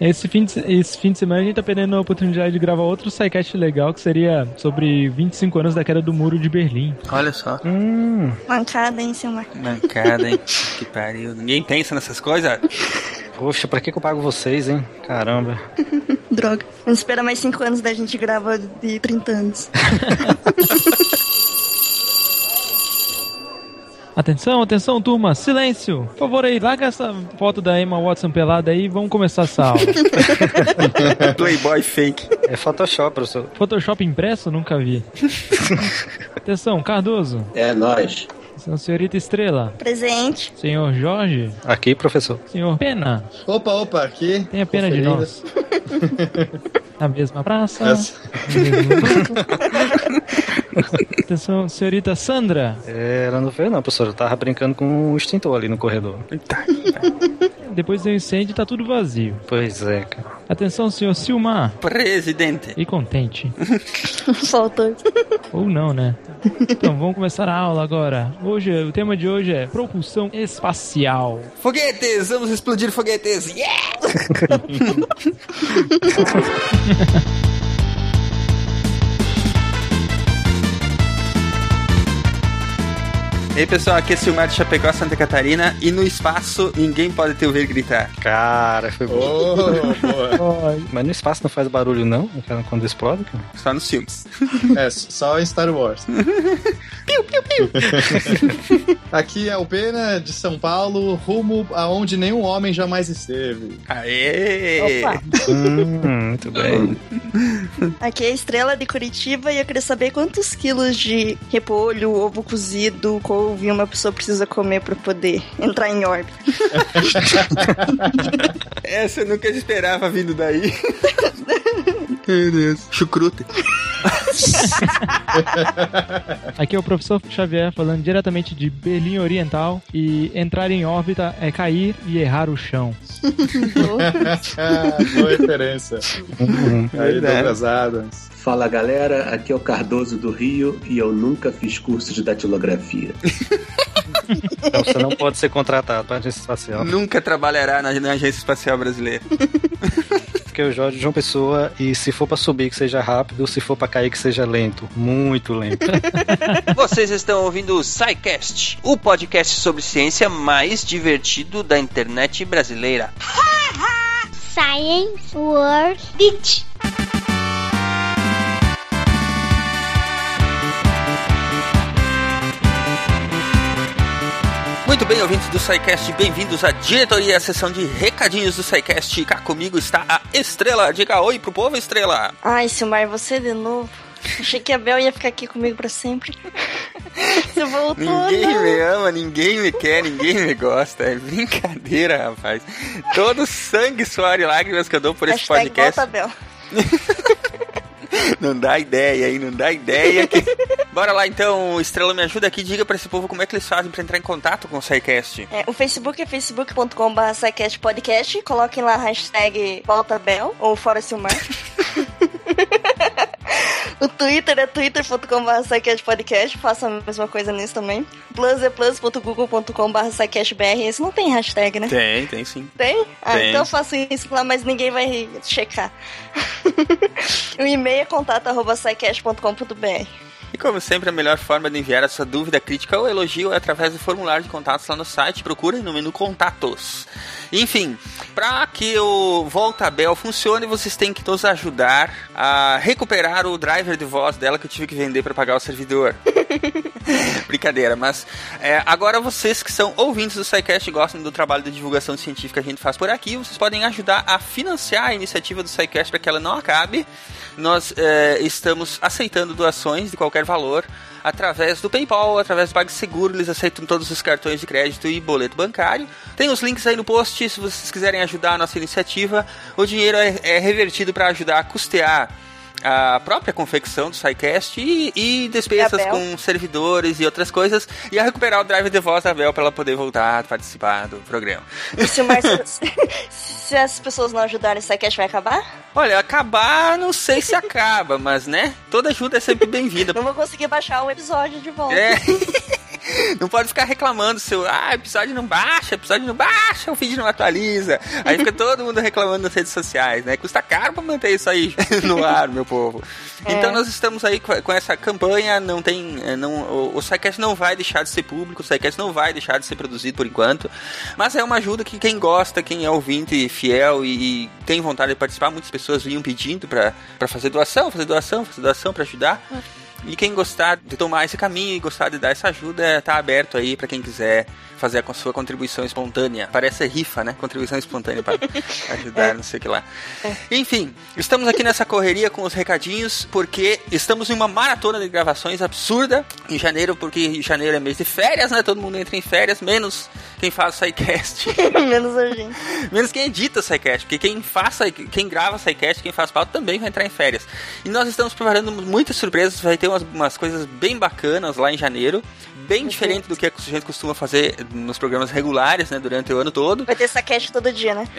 Esse fim, de, esse fim de semana a gente tá perdendo a oportunidade de gravar outro sidecast legal, que seria sobre 25 anos da queda do muro de Berlim. Olha só. Hum. Mancada, hein, seu Marco? Mancada, hein? que pariu. Ninguém pensa nessas coisas? Poxa, pra que, que eu pago vocês, hein? Caramba. Droga. Vamos esperar mais 5 anos da gente gravar de 30 anos. Atenção, atenção, turma, silêncio! Por favor aí, larga essa foto da Emma Watson pelada aí e vamos começar essa aula. Playboy fake. É Photoshop, professor. Photoshop impresso? Nunca vi. atenção, Cardoso. É, nós. Senhorita Estrela. Presente. Senhor Jorge. Aqui, professor. Senhor Pena. Opa, opa, aqui. Tenha pena de nós. Na mesma praça. Essa. no mesmo. Atenção, senhorita Sandra. É, ela não veio não, professor. Eu tava brincando com o extintor ali no corredor. Depois do incêndio tá tudo vazio. Pois é, cara. Atenção, senhor Silmar. Presidente. E contente. Faltou. Ou não, né? Então, vamos começar a aula agora. Hoje, o tema de hoje é propulsão espacial. Foguetes! Vamos explodir foguetes! Yeah! E aí pessoal, aqui é Silmar de Chapecó, Santa Catarina e no espaço ninguém pode te ouvir gritar. Cara, foi bom. Oh. Mas no espaço não faz barulho, não? Cara, Quando explode, cara. Só nos filmes. É, só em Star Wars. Piu, piu, piu. Aqui é o Pena de São Paulo, rumo aonde nenhum homem jamais esteve. Aê! Opa. Hum, muito bem. Aqui é a Estrela de Curitiba e eu queria saber quantos quilos de repolho, ovo cozido, couve uma pessoa precisa comer pra poder entrar em órbita. Essa eu nunca esperava vindo daí. Meu Deus. Chucrute. Aqui é o professor Xavier falando diretamente de Berlim Oriental. E entrar em órbita é cair e errar o chão. Boa referência. Uhum. Aí. Douglas Adams. Fala galera, aqui é o Cardoso do Rio e eu nunca fiz curso de datilografia. Então você não pode ser contratado para agência espacial. Nunca trabalhará na, na Agência Espacial Brasileira. Porque o Jorge de João Pessoa, e se for pra subir que seja rápido, se for pra cair que seja lento. Muito lento. Vocês estão ouvindo o SciCast, o podcast sobre ciência mais divertido da internet brasileira. Science World Beach. Muito bem, ouvintes do SciCast, bem-vindos à diretoria, à sessão de recadinhos do SciCast. Cá comigo está a Estrela. Diga oi pro povo, Estrela. Ai, Silmar, você de novo. Achei que a Bel ia ficar aqui comigo pra sempre. Você voltou, Ninguém não. me ama, ninguém me quer, ninguém me gosta. É brincadeira, rapaz. Todo sangue, suor e lágrimas que eu dou por esse Hashtag podcast. volta, Bel. Não dá ideia, hein? Não dá ideia. Que... Bora lá então, Estrela, me ajuda aqui. Diga pra esse povo como é que eles fazem pra entrar em contato com o SciCast. É, o Facebook é facebook.com.br podcast. Coloquem lá a hashtag voltabel ou fora Silmar. o Twitter é twitter.com.br podcast. Façam a mesma coisa nisso também. Plus é plus.google.com.br Esse não tem hashtag, né? Tem, tem sim. Tem? Ah, Tem. então eu faço isso lá, mas ninguém vai checar. o e-mail é contato.sicast.com.br como sempre, a melhor forma de enviar a sua dúvida, crítica ou elogio é através do formulário de contatos lá no site. Procurem no menu Contatos. Enfim, para que o Voltabel funcione, vocês têm que nos ajudar a recuperar o driver de voz dela que eu tive que vender para pagar o servidor. Brincadeira, mas é, agora vocês que são ouvintes do SciCast e gostam do trabalho de divulgação científica que a gente faz por aqui, vocês podem ajudar a financiar a iniciativa do SciCast para que ela não acabe. Nós é, estamos aceitando doações de qualquer valor através do PayPal, através do PagSeguro, eles aceitam todos os cartões de crédito e boleto bancário. Tem os links aí no post, se vocês quiserem ajudar a nossa iniciativa. O dinheiro é, é revertido para ajudar a custear a própria confecção do SciCast e, e despesas E com servidores e outras coisas, e a recuperar o drive de voz da Bel para ela poder voltar a participar do programa. E se, se as pessoas não ajudarem, o SciCast vai acabar? Olha, acabar, não sei se acaba, mas né? Toda ajuda é sempre bem-vinda. Não vou conseguir baixar um episódio de volta. É. Não pode ficar reclamando seu, ah, episódio não baixa, episódio não baixa, o feed não atualiza. Aí fica todo mundo reclamando nas redes sociais, né? Custa caro pra manter isso aí no ar, meu povo. É. Então nós estamos aí com essa campanha, não tem, eh, não, o, SciCast não vai deixar de ser público, o SciCast não vai deixar de ser produzido por enquanto, mas é uma ajuda que quem gosta, quem é ouvinte fiel e, e tem vontade de participar, muitas pessoas vinham pedindo pra fazer doação, fazer doação, fazer doação pra ajudar. E quem gostar de tomar esse caminho e gostar de dar essa ajuda, tá aberto aí pra quem quiser fazer a sua contribuição espontânea. Parece rifa, né? Contribuição espontânea para ajudar, não sei o que lá. Enfim, estamos aqui nessa correria com os recadinhos porque estamos em uma maratona de gravações absurda em janeiro, porque janeiro é mês de férias, né? Todo mundo entra em férias, menos quem faz o SciCast. Menos a gente. Menos quem edita o SciCast, porque quem faz, quem grava o SciCast, quem faz pauta também vai entrar em férias. E nós estamos preparando muitas surpresas, vai ter umas, umas coisas bem bacanas lá em janeiro, bem diferente do que a gente costuma fazer nos programas regulares, né, durante o ano todo. Vai ter saquete todo dia, né?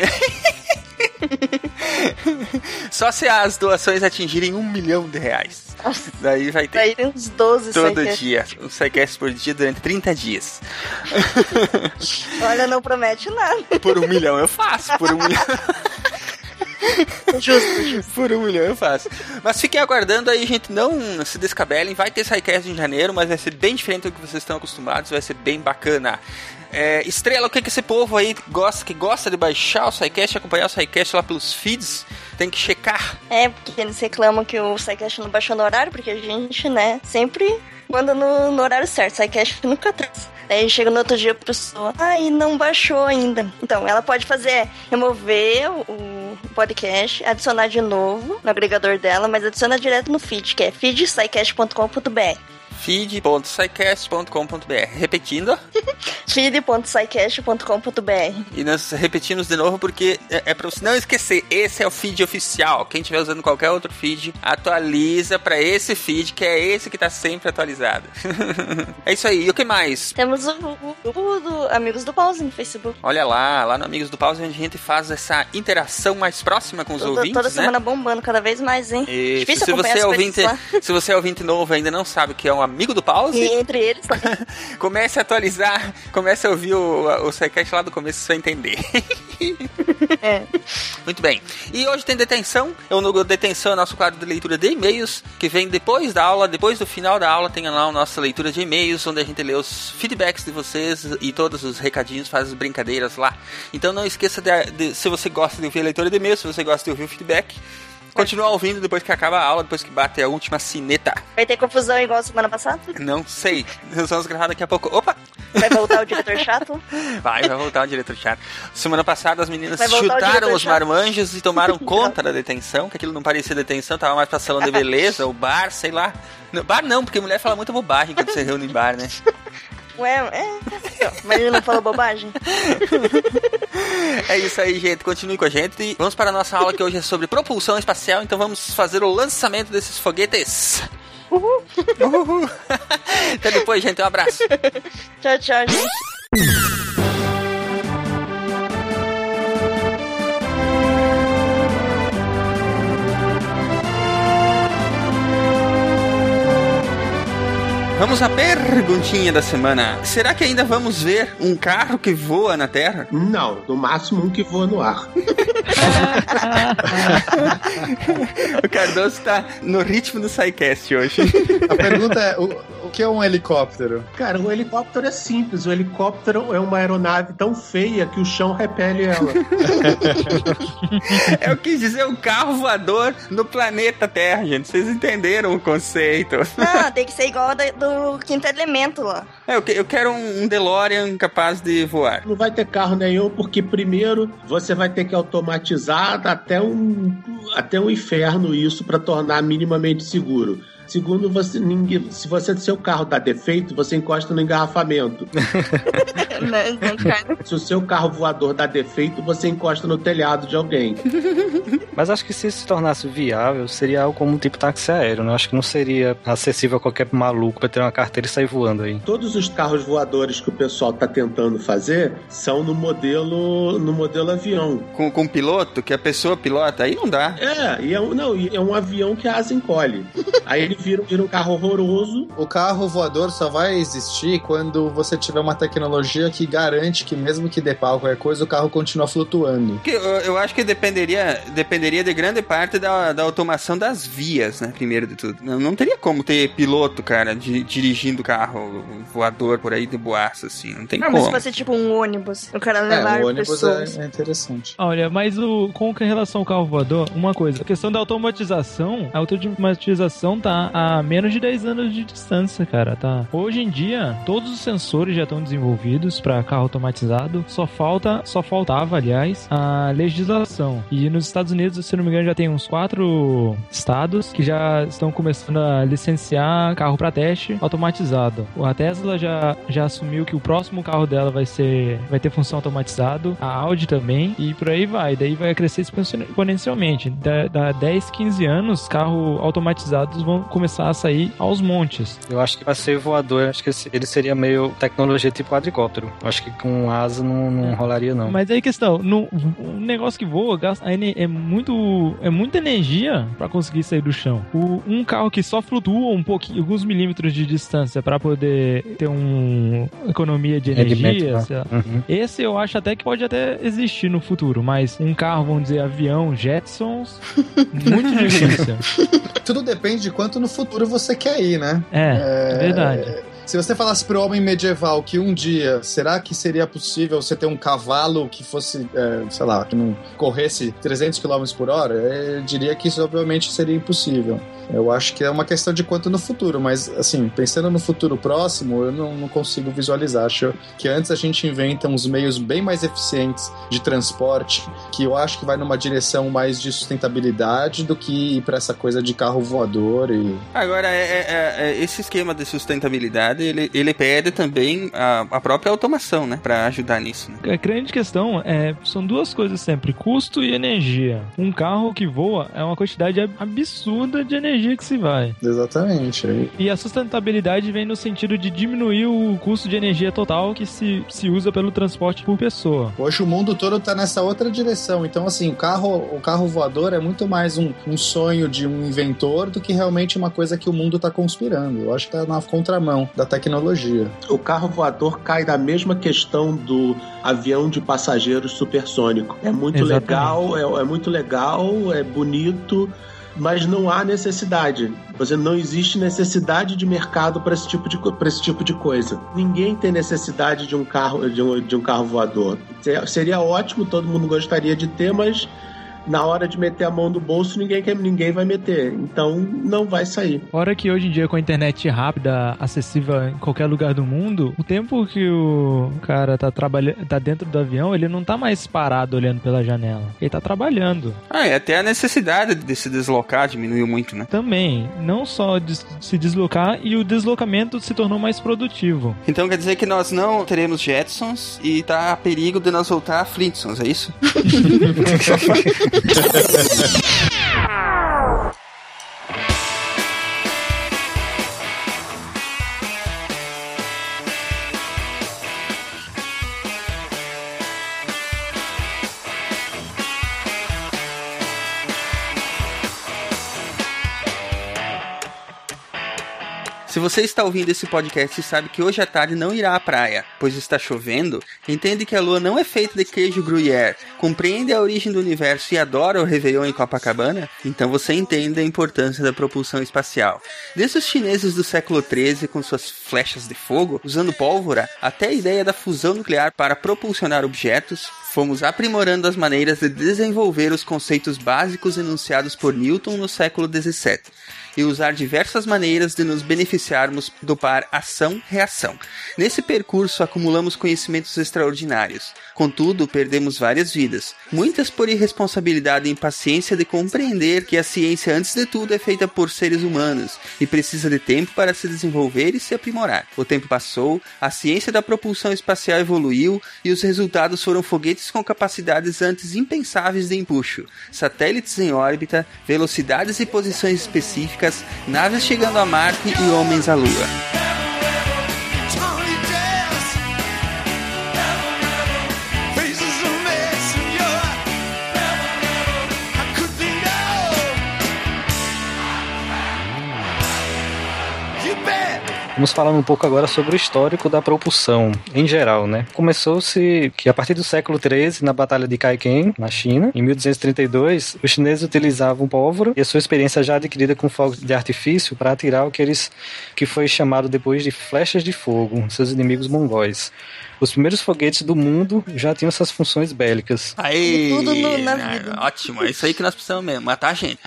Só se as doações atingirem um milhão de reais. Nossa, Daí vai ter daí tem uns 12 todo dia, um SciCast por dia durante 30 dias. Olha, não promete nada. Por um milhão eu faço, por um milhão. Justo, justo. Por um milhão eu faço. Mas fiquem aguardando aí, gente. Não se descabelem. Vai ter SciCast em janeiro, mas vai ser bem diferente do que vocês estão acostumados. Vai ser bem bacana. É, Estrela, o que, que esse povo aí gosta, que gosta de baixar o SciCast, acompanhar o SciCast lá pelos feeds, tem que checar. É, porque eles reclamam que o SciCast não baixou no horário, porque a gente, né, sempre manda no, no horário certo. SciCast nunca atrasa. Aí chega no outro dia a pessoa, ai, não baixou ainda. Então, ela pode fazer, remover o, o podcast, adicionar de novo no agregador dela, mas adiciona direto no feed, que é feedscicast.com.br. feed.scicast.com.br Repetindo, feed.scicast.com.br. e nós repetimos de novo porque é, é pra você não esquecer, esse é o feed oficial. Quem estiver usando qualquer outro feed, atualiza pra esse feed, que é esse que tá sempre atualizado. é isso aí, e o que mais? Temos o, o grupo do Amigos do Pause no Facebook. Olha lá, lá no Amigos do Pause, onde a gente faz essa interação mais próxima com os Toda, ouvintes, toda né? semana bombando cada vez mais, hein? Isso. Difícil Se você, é ouvinte, se você é ouvinte novo e ainda não sabe o que é um amigo do pause, E entre eles também. comece a atualizar, comece a ouvir o, o SciCast lá do começo você entender. É. Muito bem. E hoje tem detenção. Eu no detenção é nosso quadro de leitura de e-mails, que vem depois da aula, depois do final da aula, tem lá a nossa leitura de e-mails, onde a gente lê os feedbacks de vocês e todos os recadinhos, faz as brincadeiras lá. Então não esqueça de, de- se você gosta de ouvir a leitura de e-mails, se você gosta de ouvir o feedback, continua ouvindo depois que acaba a aula, depois que bate a última sineta. Vai ter confusão igual semana passada? Não sei. Nós vamos gravar daqui a pouco. Opa! Vai voltar o diretor chato? Vai, vai voltar o diretor chato. Semana passada as meninas o chutaram os chato. marmanjos e tomaram conta da detenção, que aquilo não parecia detenção, tava mais pra salão de beleza, ou bar, sei lá. Bar não, porque mulher fala muita bobagem quando você reúne em bar, né? Ué, é. então, Mas ele não falou bobagem? É isso aí, gente. Continue com a gente. E vamos para a nossa aula que hoje é sobre propulsão espacial, então vamos fazer o lançamento desses foguetes. Uhul. Uhul. Até depois, gente. Um abraço. Tchau, tchau, gente. Vamos à perguntinha da semana. Será que ainda vamos ver um carro que voa na Terra? Não, no máximo um que voa no ar. O Cardoso tá no ritmo do SciCast hoje. A pergunta é: o, o que é um helicóptero? Cara, o helicóptero é simples. O helicóptero é uma aeronave tão feia que o chão repele ela. Eu quis dizer um carro voador no planeta Terra, gente. Vocês entenderam o conceito. Não, tem que ser igual a da- do quinto elemento lá. É, eu, que- eu quero um, um DeLorean capaz de voar. Não vai ter carro nenhum, porque primeiro você vai ter que automatizar até um, até um inferno isso para tornar minimamente seguro. Segundo, você, ninguém, se você seu carro dá defeito, você encosta no engarrafamento. Né? Se o seu carro voador dá defeito, você encosta no telhado de alguém. Mas acho que se isso se tornasse viável, seria algo como um tipo táxi aéreo, né? Acho que não seria acessível a qualquer maluco pra ter uma carteira e sair voando aí. Todos os carros voadores que o pessoal tá tentando fazer são no modelo no modelo avião. Com, com piloto, que a pessoa pilota, aí não dá. É, e é um, não, e é um avião que a asa encolhe. Aí ele vira, vira um carro horroroso. O carro voador só vai existir quando você tiver uma tecnologia que garante que mesmo que dê pau qualquer coisa, o carro continua flutuando. Que Eu, eu acho que dependeria, dependeria de grande parte da, da automação das vias, né? Primeiro de tudo. Não, não teria como ter piloto, cara, di- dirigindo carro voador por aí de boaça, assim. Não tem Ah, mas se como. fosse tipo um ônibus, o cara É, levar o ônibus pessoas. é, é interessante. Olha, mas o, com relação ao carro voador, uma coisa, a questão da automatização, a automatização tá a menos de 10 anos de distância, cara, tá? Hoje em dia, todos os sensores já estão desenvolvidos para carro automatizado, só falta, só faltava, aliás, a legislação. E nos Estados Unidos, se não me engano, já tem uns quatro estados que já estão começando a licenciar carro para teste automatizado. A Tesla já, já assumiu que o próximo carro dela vai ser vai ter função automatizado, a Audi também, e por aí vai. Daí vai crescer exponen- exponencialmente. Da, da 10, 15 anos, carros automatizados vão começar a sair aos montes. Eu acho que pra ser voador, acho que ele seria meio tecnologia tipo quadricóptero. Acho que com asa não, não rolaria, não. Mas aí questão, no, um negócio que voa gasta é muito é muita energia pra conseguir sair do chão. O- um carro que só flutua um pouquinho, alguns milímetros de distância pra poder ter uma economia de energia, sei lá. Uhum. Esse eu acho até que pode até existir no futuro, mas um carro, vamos dizer, avião, Jetsons, muito difícil. Tudo depende de quanto no futuro você quer ir, né? É, é verdade. Se você falasse pro homem medieval que um dia, será que seria possível você ter um cavalo que fosse, é, sei lá, que não corresse 300 km por hora? Eu diria que isso obviamente seria impossível. Eu acho que é uma questão de quanto no futuro, mas assim, pensando no futuro próximo, eu não, não consigo visualizar. Acho que antes a gente inventa uns meios bem mais eficientes de transporte, que eu acho que vai numa direção mais de sustentabilidade do que ir para essa coisa de carro voador e Agora, é, é- é- esse esquema de sustentabilidade, ele, ele pede também a, a própria automação, né? Pra ajudar nisso, né? A grande questão é são duas coisas sempre: custo e energia. Um carro que voa é uma quantidade ab- absurda de energia que se vai. Exatamente. E a sustentabilidade vem no sentido de diminuir o custo de energia total que se, se usa pelo transporte por pessoa. Hoje o mundo todo tá nessa outra direção. Então, assim, o carro, o carro voador é muito mais um, um sonho de um inventor do que realmente uma coisa que o mundo tá conspirando. Eu acho que tá na contramão da tecnologia. O carro voador cai na mesma questão do avião de passageiros supersônico. É muito Exatamente. legal, é, é muito legal, é bonito, mas não há necessidade. Você não existe necessidade de mercado para esse tipo de esse tipo de coisa. Ninguém tem necessidade de um carro de um, de um carro voador. Se- Seria ótimo, todo mundo gostaria de ter, mas na hora de meter a mão no bolso, ninguém quer, ninguém vai meter. Então não vai sair. Fora que hoje em dia, com a internet rápida, acessível em qualquer lugar do mundo, o tempo que o cara tá trabalhando, tá dentro do avião, ele não tá mais parado olhando pela janela. Ele tá trabalhando. Ah, e até a necessidade de se deslocar diminuiu muito, né? Também, não só de se deslocar, e o deslocamento se tornou mais produtivo. Então quer dizer que nós não teremos Jetsons e tá a perigo de nós voltar a Flintstones, é isso? Yeah. Se você está ouvindo esse podcast e sabe que hoje à tarde não irá à praia, pois está chovendo, entende que a lua não é feita de queijo gruyère, compreende a origem do universo e adora o Réveillon em Copacabana? Então você entende a importância da propulsão espacial. Desde os chineses do século XIII com suas flechas de fogo, usando pólvora, até a ideia da fusão nuclear para propulsionar objetos, fomos aprimorando as maneiras de desenvolver os conceitos básicos enunciados por Newton no século XVII. E usar diversas maneiras de nos beneficiarmos do par ação-reação. Nesse percurso acumulamos conhecimentos extraordinários. Contudo, perdemos várias vidas, muitas por irresponsabilidade e impaciência de compreender que a ciência, antes de tudo, é feita por seres humanos e precisa de tempo para se desenvolver e se aprimorar. O tempo passou, a ciência da propulsão espacial evoluiu e os resultados foram foguetes com capacidades antes impensáveis de empuxo, satélites em órbita, velocidades e posições específicas, naves chegando a Marte e homens à Lua. Vamos falar um pouco agora sobre o histórico da propulsão em geral, né? Começou-se que a partir do século XIII, na Batalha de Kaiken, na China, em 1232, os chineses utilizavam pólvora e a sua experiência já adquirida com fogos de artifício para atirar o que eles que foi chamado depois de flechas de fogo, seus inimigos mongóis. Os primeiros foguetes do mundo já tinham essas funções bélicas. Aí, tudo no- na vida. Ótimo, é isso aí que nós precisamos mesmo, matar a gente.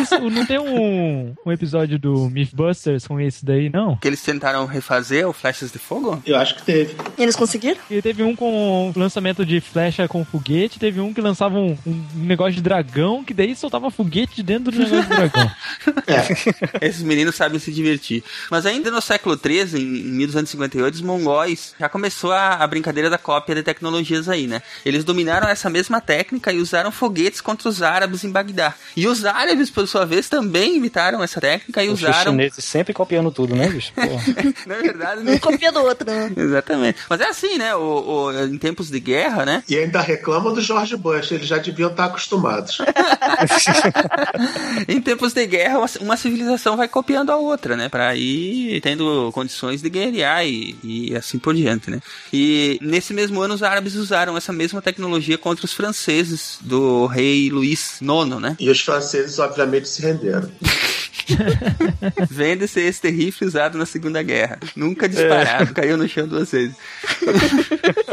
Isso, não tem um, um episódio do Mythbusters com esse daí, não? Que eles tentaram refazer o Flechas de Fogo? Eu acho que teve. E eles conseguiram? E teve um com lançamento de flecha com foguete, teve um que lançava um, um negócio de dragão, que daí soltava foguete dentro do negócio de dragão. Esses meninos sabem se divertir. Mas ainda no século XIII, em 1258, os mongóis já começou a, a brincadeira da cópia de tecnologias aí, né? Eles dominaram essa mesma técnica e usaram foguetes contra os árabes em Bagdá. E os árabes, por sua vez, também imitaram essa técnica e Os usaram. chineses sempre copiando tudo, né, bicho? Porra. Na verdade, Um né? copia do outro, né? Exatamente. Mas é assim, né? O, o- em tempos de guerra, né? E ainda reclama do George Bush, eles já deviam estar acostumados. em tempos de guerra, uma- uma civilização vai copiando a outra, né? Pra ir tendo condições de guerrear e, e assim por diante, né? E nesse mesmo ano, os árabes usaram essa mesma tecnologia contra os franceses do rei Luís IX, né? E os franceses, obviamente, se renderam. Vende-se este rifle usado na Segunda Guerra. Nunca disparado, caiu no chão duas vezes.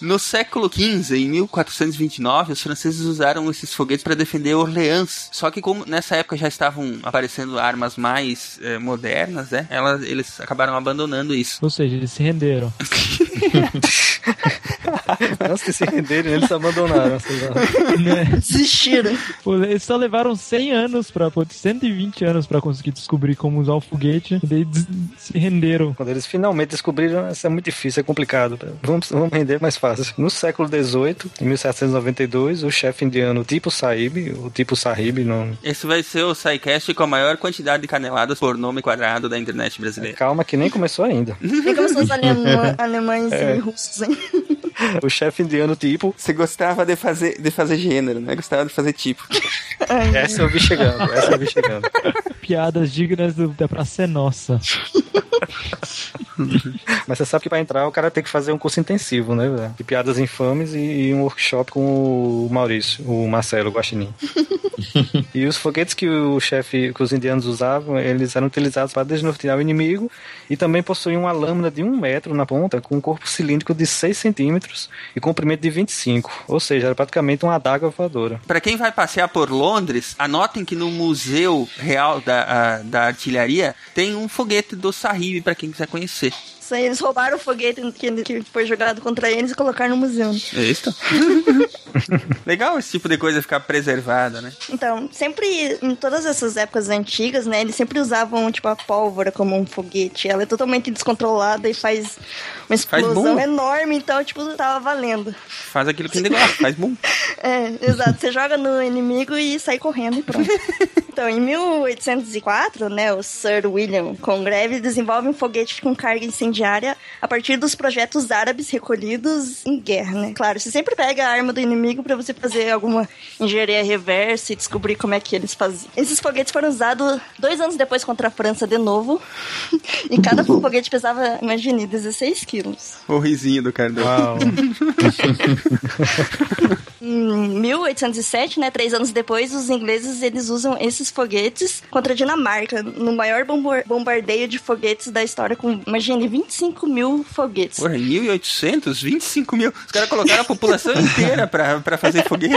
no século XV, em 1429, os franceses usaram esses foguetes para defender Orleans. Só que como nessa época já estavam aparecendo armas mais eh, modernas, né? Elas, eles acabaram abandonando isso. Ou seja, eles se renderam. De se renderem, eles abandonaram. Né? Desistiram. Eles só levaram 100 anos pra, pô, 120 anos pra conseguir descobrir como usar o foguete, e daí se renderam. Quando eles finalmente descobriram, isso é muito difícil, é complicado. Vamos, vamos render mais fácil. No século XVIII, em 1792, o chefe indiano Tipo Sahib, o Tipo Sahib, não, Esse vai ser o SciCast com a maior quantidade de caneladas por nome quadrado da internet brasileira. calma que nem começou ainda. Nem são os alemã- alemães É. e russos, hein? O chefe indiano Tipo, Você gostava de fazer, de fazer gênero, né? Gostava de fazer tipo. essa eu vi chegando, essa eu vi chegando. Piadas dignas do, da Praça é Nossa. Mas você sabe que pra entrar o cara tem que fazer um curso intensivo, né? De piadas infames e, e um workshop com o Maurício, o Marcelo Guaxinim. e os foguetes que o chefe, que os indianos usavam, eles eram utilizados para desnortear o inimigo e também possuíam uma lâmina de um metro na ponta com um corpo cilíndrico de 6 centímetros e comprimento de 25. Ou seja, era praticamente uma adaga voadora. Para quem vai passear por Londres, anotem que no Museu Real da, a- da Artilharia tem um foguete do Sahib para quem quiser conhecer. Isso aí, eles roubaram o foguete que, que foi jogado contra eles e colocaram no museu. né? É isso? Legal esse tipo de coisa ficar preservada, né? Então, sempre, em todas essas épocas antigas, né, eles sempre usavam, tipo, a pólvora como um foguete. Ela é totalmente descontrolada e faz uma explosão boom. enorme, então, tipo, tava valendo. Faz aquilo que ele gosta, faz boom. É, exato. Você joga no inimigo e sai correndo e pronto. Então, em 1804, né, o Sir William Congreve desenvolve um foguete com carga incendiária a partir dos projetos árabes recolhidos em guerra, né? Claro, você sempre pega a arma do inimigo pra você fazer alguma engenharia reversa e descobrir como é que eles faziam. Esses foguetes foram usados dois anos depois contra a França de novo. e cada foguete pesava, imagine, 16 quilos. O risinho do Cardoso. Uau. Em 1807, né, três anos depois, os ingleses eles usam esses foguetes contra a Dinamarca, no maior bombardeio de foguetes da história, com, imagine, 25 mil foguetes. Porra, 1800, 25 mil. Os caras colocaram a população inteira pra, pra fazer foguete.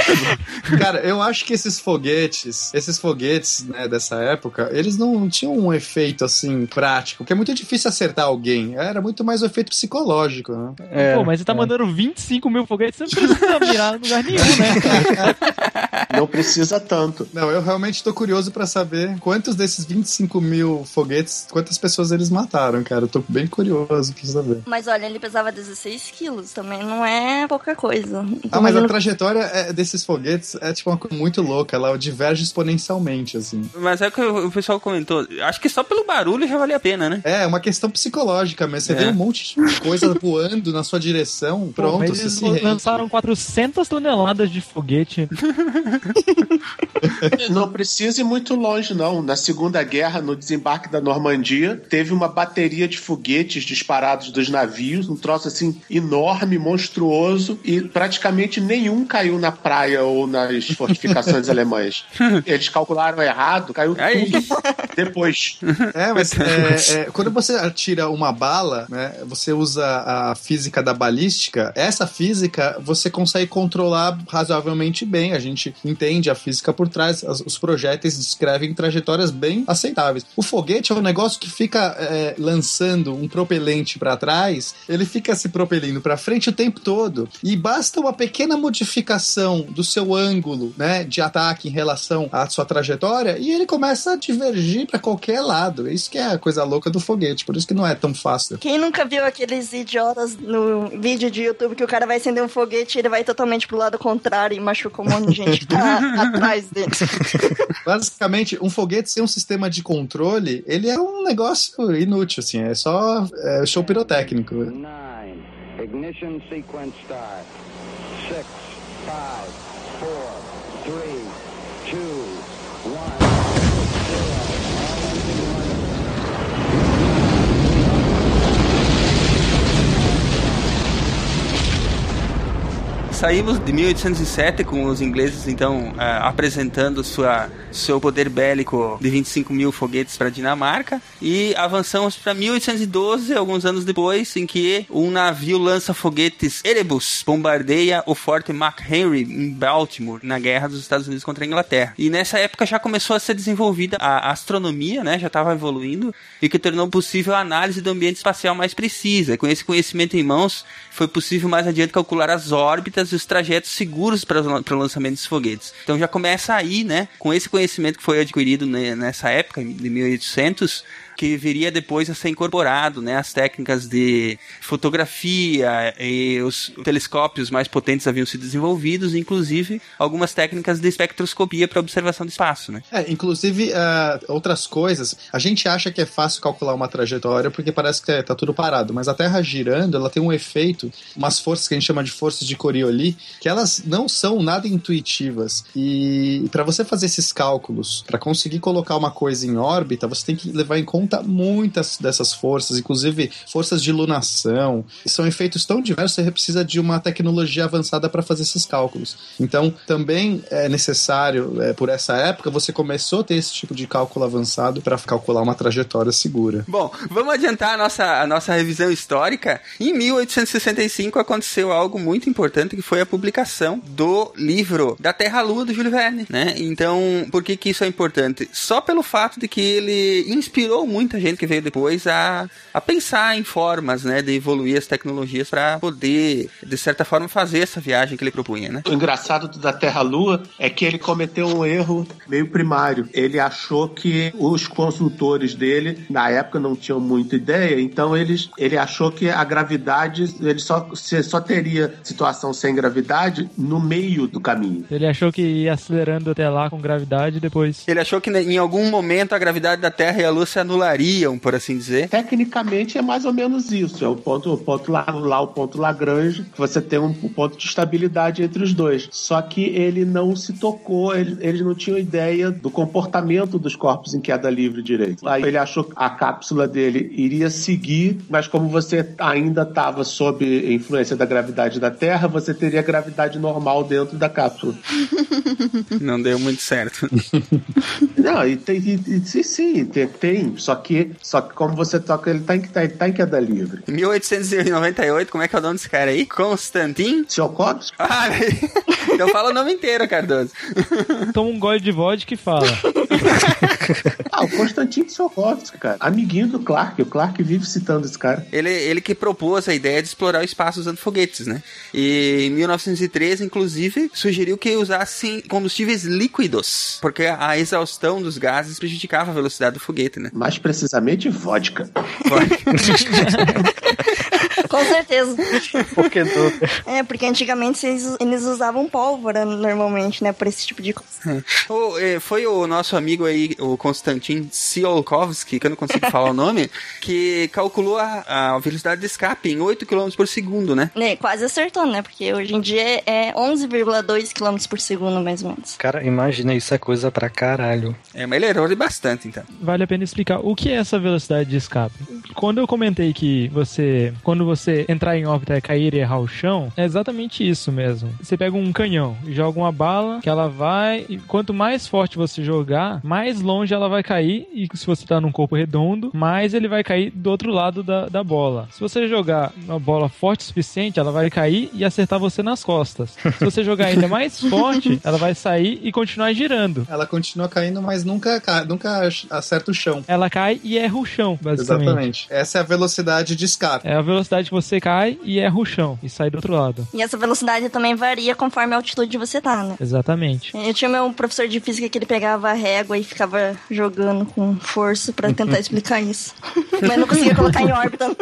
Cara, eu acho que esses foguetes, esses foguetes, né, dessa época, eles não tinham um efeito assim prático, porque é muito difícil acertar alguém. Era muito mais um efeito psicológico, né? É, Pô, mas você tá é. mandando 25 mil foguetes, você não precisa mirar em lugar nenhum, né? Não precisa tanto. Não, eu realmente tô curioso pra saber quantos desses 25 mil foguetes, quantas pessoas eles mataram, cara. Eu tô bem curioso pra saber. Mas olha, ele pesava 16 quilos, também não é pouca coisa. Então, Ah, mas a imagina- trajetória é- desses foguetes é tipo uma coisa muito louca, ela diverge exponencialmente, assim. Mas é o que o pessoal comentou. Acho que só pelo barulho já valia a pena, né? É, uma questão psicológica, mas você É. vê um monte de coisa voando na sua direção, Pô, pronto, você eles se rende. lançaram 400 toneladas de foguete. Não precisa ir muito longe, não. Na Segunda Guerra, no desembarque da Normandia, teve uma bateria de foguetes disparados dos navios, um troço assim enorme, monstruoso, e praticamente nenhum caiu na praia ou nas fortificações alemãs. Eles calcularam errado, caiu Aí. tudo depois. É, mas é, é, quando você atira uma bala, né, você usa a física da balística, essa física você consegue controlar razoavelmente bem. A gente entende a física por trás, as- os projéteis descrevem trajetórias bem aceitáveis. O foguete é um negócio que fica é, lançando um propelente para trás, ele fica se propelindo para frente o tempo todo. E basta uma pequena modificação do seu ângulo né, de ataque em relação à sua trajetória e ele começa a divergir para qualquer lado. Isso que é a coisa louca do foguete, por isso que não é tão fácil. Quem nunca viu aqueles idiotas no vídeo de YouTube que o cara vai acender um foguete e ele vai totalmente pro lado contrário e machuca um monte de gente que tá atrás dele? Basicamente, um foguete sem um sistema de controle, ele é um negócio inútil, assim, é só é, show pirotécnico. nine. Ignition sequence start. Six, five, four, three, two, one. Saímos de 1807 com os ingleses, então, ah, apresentando sua, seu poder bélico de 25 mil foguetes para a Dinamarca. E avançamos para 1812, alguns anos depois, em que um navio lança-foguetes Erebus bombardeia o Forte McHenry em Baltimore, na guerra dos Estados Unidos contra a Inglaterra. E nessa época já começou a ser desenvolvida a astronomia, né? Já estava evoluindo, e que tornou possível a análise do ambiente espacial mais precisa. Com esse conhecimento em mãos, foi possível mais adiante calcular as órbitas e os trajetos seguros para o lançamento desses foguetes. Então já começa aí, né, com esse conhecimento que foi adquirido nessa época, de 1800, que viria depois a ser incorporado, né, as técnicas de fotografia e os telescópios mais potentes haviam sido desenvolvidos, inclusive algumas técnicas de espectroscopia para observação do espaço, né? É, inclusive, ah, outras coisas, a gente acha que é fácil calcular uma trajetória porque parece que tá tudo parado, mas a Terra girando, ela tem um efeito, umas forças que a gente chama de forças de Coriolis, que elas não são nada intuitivas. E para você fazer esses cálculos, para conseguir colocar uma coisa em órbita, você tem que levar em conta muitas dessas forças, inclusive forças de lunação. São efeitos tão diversos, você precisa de uma tecnologia avançada para fazer esses cálculos. Então, também é necessário, é, por essa época, você começou a ter esse tipo de cálculo avançado para calcular uma trajetória segura. Bom, vamos adiantar a nossa, a nossa revisão histórica. Em 1865 aconteceu algo muito importante que foi a publicação do livro da Terra-Lua do Júlio Verne, né? Então, por que que isso é importante? Só pelo fato de que ele inspirou muita gente que veio depois a, a pensar em formas, né, de evoluir as tecnologias para poder, de certa forma, fazer essa viagem que ele propunha, né? O engraçado do da Terra-Lua é que ele cometeu um erro meio primário. Ele achou que os consultores dele, na época, não tinham muita ideia, então eles, ele achou que a gravidade, ele só, só teria situação sem gravidade no meio do caminho. Ele achou que ia acelerando até lá com gravidade e depois. Ele achou que né, em algum momento a gravidade da Terra e a Lua se anulariam decolariam, por assim dizer. Tecnicamente é mais ou menos isso. É o ponto, o ponto lá, lá, o ponto Lagrange, que você tem um, um ponto de estabilidade entre os dois. Só que ele não se tocou, ele, eles não tinham ideia do comportamento dos corpos em queda livre direito. Aí ele achou que a cápsula dele iria seguir, mas como você ainda estava sob influência da gravidade da Terra, você teria gravidade normal dentro da cápsula. Não deu muito certo. Não, e tem, e, e, sim, sim, tem, tem, Só que, só que como você toca, ele tá em, tá, tá em queda livre. 1898, como é que é o nome desse cara aí? Constantin? Tsiolkovsky? Ah, então fala o nome inteiro, Cardoso. Toma um gole de vodka e fala. ah, o Constantin Tsiolkovsky, cara. Amiguinho do Clark. O Clark vive citando esse cara. Ele, ele que propôs a ideia de explorar o espaço usando foguetes, né? E em 1913, inclusive, sugeriu que usassem combustíveis líquidos, porque a exaustão dos gases prejudicava a velocidade do foguete, né? Mais precisamente, vodka. Com certeza. Por que não? É, porque antigamente eles, eles usavam pólvora normalmente, né, pra esse tipo de coisa. O, eh, foi o nosso amigo aí, o Konstantin Tsiolkovsky, que eu não consigo falar o nome, que calculou a, a velocidade de escape em 8 km por segundo, né? É, quase acertou, né? Porque hoje em dia é 11,2 km por segundo, mais ou menos. Cara, imagina, isso é coisa pra caralho. É, mas ele errou de bastante, então. Vale a pena explicar o que é essa velocidade de escape. Quando eu comentei que você, quando você entrar em órbita cair e errar o chão, é exatamente isso mesmo. Você pega um canhão e joga uma bala que ela vai, e quanto mais forte você jogar, mais longe ela vai cair, e se você tá num corpo redondo, mais ele vai cair do outro lado da, da bola. Se você jogar uma bola forte o suficiente, ela vai cair e acertar você nas costas. Se você jogar ainda mais forte, ela vai sair e continuar girando. Ela continua caindo, mas nunca, ca- nunca acerta o chão. Ela cai e erra o chão, basicamente. Exatamente. Essa é a velocidade de escape. É a velocidade que você cai e erra o chão e sai do outro lado. E essa velocidade também varia conforme a altitude que você tá, né? Exatamente. Eu tinha meu professor de física que ele pegava a régua e ficava jogando com força pra tentar explicar isso. Mas não conseguia colocar em órbita.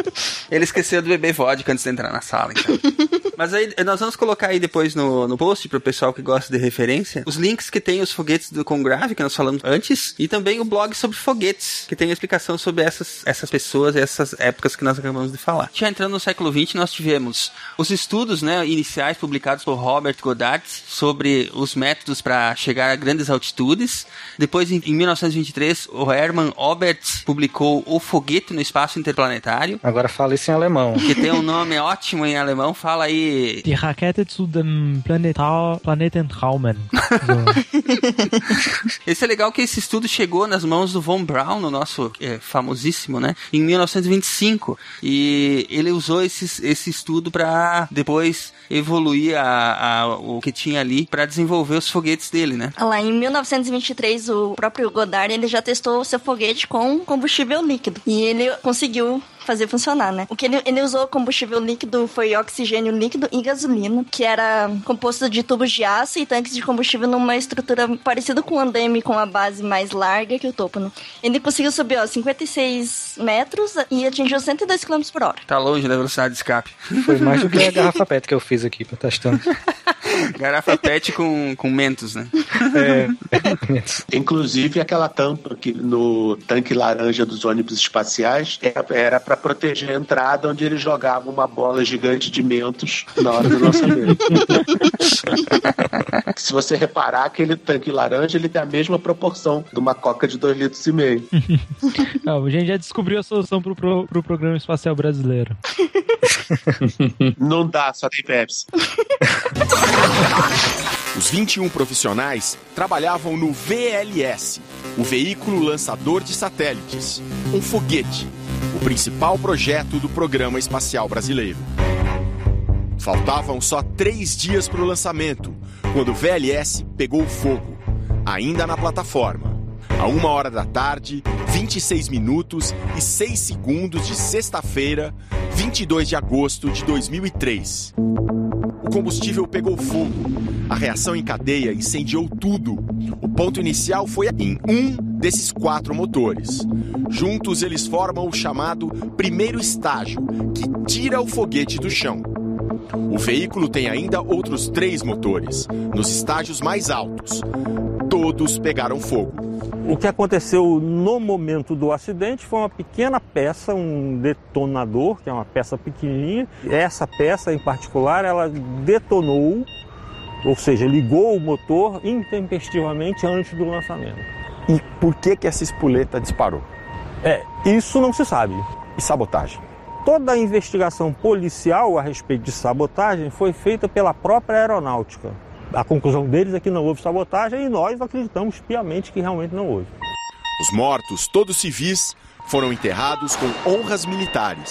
Ele esqueceu de beber vodka antes de entrar na sala, então. Mas aí, nós vamos colocar aí depois no, no post pro pessoal que gosta de referência, os links que tem os foguetes do Congrave, que nós falamos antes, e também o blog sobre foguetes, que tem a explicação sobre essas, essas pessoas e essas épocas que nós acabamos de falar. Já entrando no século XX, nós tivemos os estudos né, iniciais publicados por Robert Goddard sobre os métodos para chegar a grandes altitudes. Depois, em, em 1923, o Hermann Obert publicou O Foguete no Espaço Interplanetário, Agora fala isso em alemão. que tem um nome ótimo em alemão. Fala aí. Die Rakete zu dem Planetentraumen. So. Esse é legal que esse estudo chegou nas mãos do Von Braun, o nosso é, famosíssimo, né? Em 1925. E ele usou esse, esse estudo para depois evoluir a, a- o que tinha ali para desenvolver os foguetes dele, né? Lá em 1923, o próprio Goddard ele já testou seu foguete com combustível líquido. E ele conseguiu fazer funcionar, né? O que ele, ele usou combustível líquido foi oxigênio líquido e gasolina, que era composto de tubos de aço e tanques de combustível numa estrutura parecida com um andame com a base mais larga que o topo, né? Ele conseguiu subir, ó, 56 metros e atingiu 102 km por hora. Tá longe da velocidade de escape. Foi mais do que a garrafa PET que eu fiz aqui, testando. Garrafa PET com, com mentos, né? É, Inclusive aquela tampa que no tanque laranja dos ônibus espaciais era- era para proteger a entrada onde eles jogavam uma bola gigante de mentos na hora do lançamento. Se você reparar, aquele tanque laranja ele tem a mesma proporção de uma coca de 2 litros e meio. Ah, a gente já descobriu a solução pro, pro, pro programa espacial brasileiro. Não dá, só tem Pepsi. Os 21 profissionais trabalhavam no VLS, o veículo lançador de satélites, um foguete, o principal projeto do programa espacial brasileiro. Faltavam só três dias para o lançamento, quando o VLS pegou fogo, ainda na plataforma. A uma hora da tarde, 26 minutos e 6 segundos de sexta-feira, 22 de agosto de 2003. O combustível pegou fogo. A reação em cadeia incendiou tudo. O ponto inicial foi em um desses quatro motores. Juntos eles formam o chamado primeiro estágio, que tira o foguete do chão. O veículo tem ainda outros três motores, nos estágios mais altos. Todos pegaram fogo. O que aconteceu no momento do acidente foi uma pequena peça, um detonador, que é uma peça pequenininha. Essa peça em particular, ela detonou, ou seja, ligou o motor intempestivamente antes do lançamento. E por que que essa espoleta disparou? É, isso não se sabe. E sabotagem? Toda a investigação policial a respeito de sabotagem foi feita pela própria aeronáutica. A conclusão deles é que não houve sabotagem e nós acreditamos piamente que realmente não houve. Os mortos, todos civis, foram enterrados com honras militares.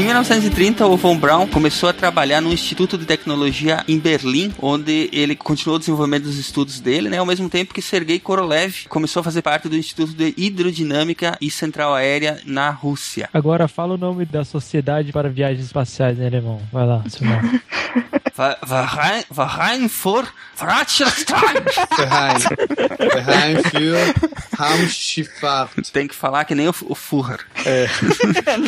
Em 1930, o Von Braun começou a trabalhar no Instituto de Tecnologia em Berlim, onde ele continuou o desenvolvimento dos estudos dele, né, ao mesmo tempo que Sergei Korolev começou a fazer parte do Instituto de Hidrodinâmica e Central Aérea na Rússia. Agora fala o nome da Sociedade para Viagens Espaciais, né, alemão? Vai lá, seu nome. Verein, für. Verein. Verein für Raumschifffahrt. Tem que falar que nem o, o Führer. É.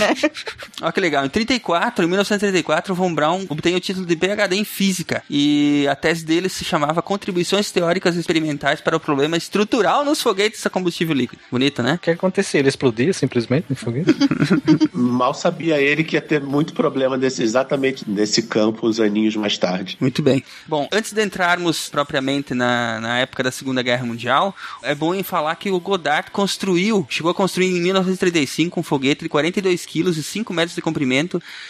Olha que legal. Em 34, em 1934, Von Braun obtém o título de PhD em Física e a tese dele se chamava Contribuições Teóricas Experimentais para o Problema Estrutural nos Foguetes a Combustível Líquido. Bonito, né? O que acontecia? Ele explodia simplesmente no foguete? Mal sabia ele que ia ter muito problema desse, exatamente nesse campo uns aninhos mais tarde. Muito bem. Bom, antes de entrarmos propriamente na, na época da Segunda Guerra Mundial, é bom em falar que o Goddard construiu, chegou a construir em 1935 um foguete de 42 quilos e 5 metros de comprimento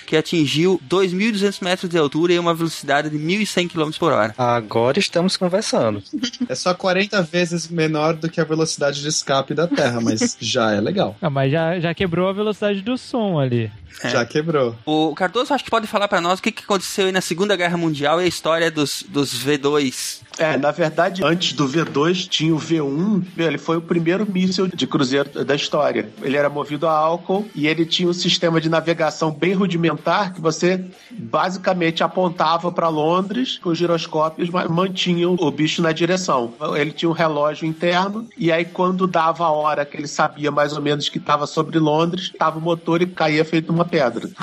que atingiu 2.200 metros de altura e uma velocidade de 1.100 km por hora. Agora estamos conversando. É só 40 vezes menor do que a velocidade de escape da Terra, mas já é legal. Ah, mas já, já quebrou a velocidade do som ali. É. Já quebrou. O Cardoso acho que pode falar para nós o que, que aconteceu aí na Segunda Guerra Mundial e a história dos, dos V2. É, na verdade, antes do V2 tinha o V1. Ele foi o primeiro míssil de cruzeiro da história. Ele era movido a álcool e ele tinha um sistema de navegação bem rudimentar que você basicamente apontava para Londres com os giroscópios, mas mantinham o bicho na direção. Ele tinha um relógio interno e aí quando dava a hora que ele sabia mais ou menos que estava sobre Londres, estava o motor e caía feito uma pedra.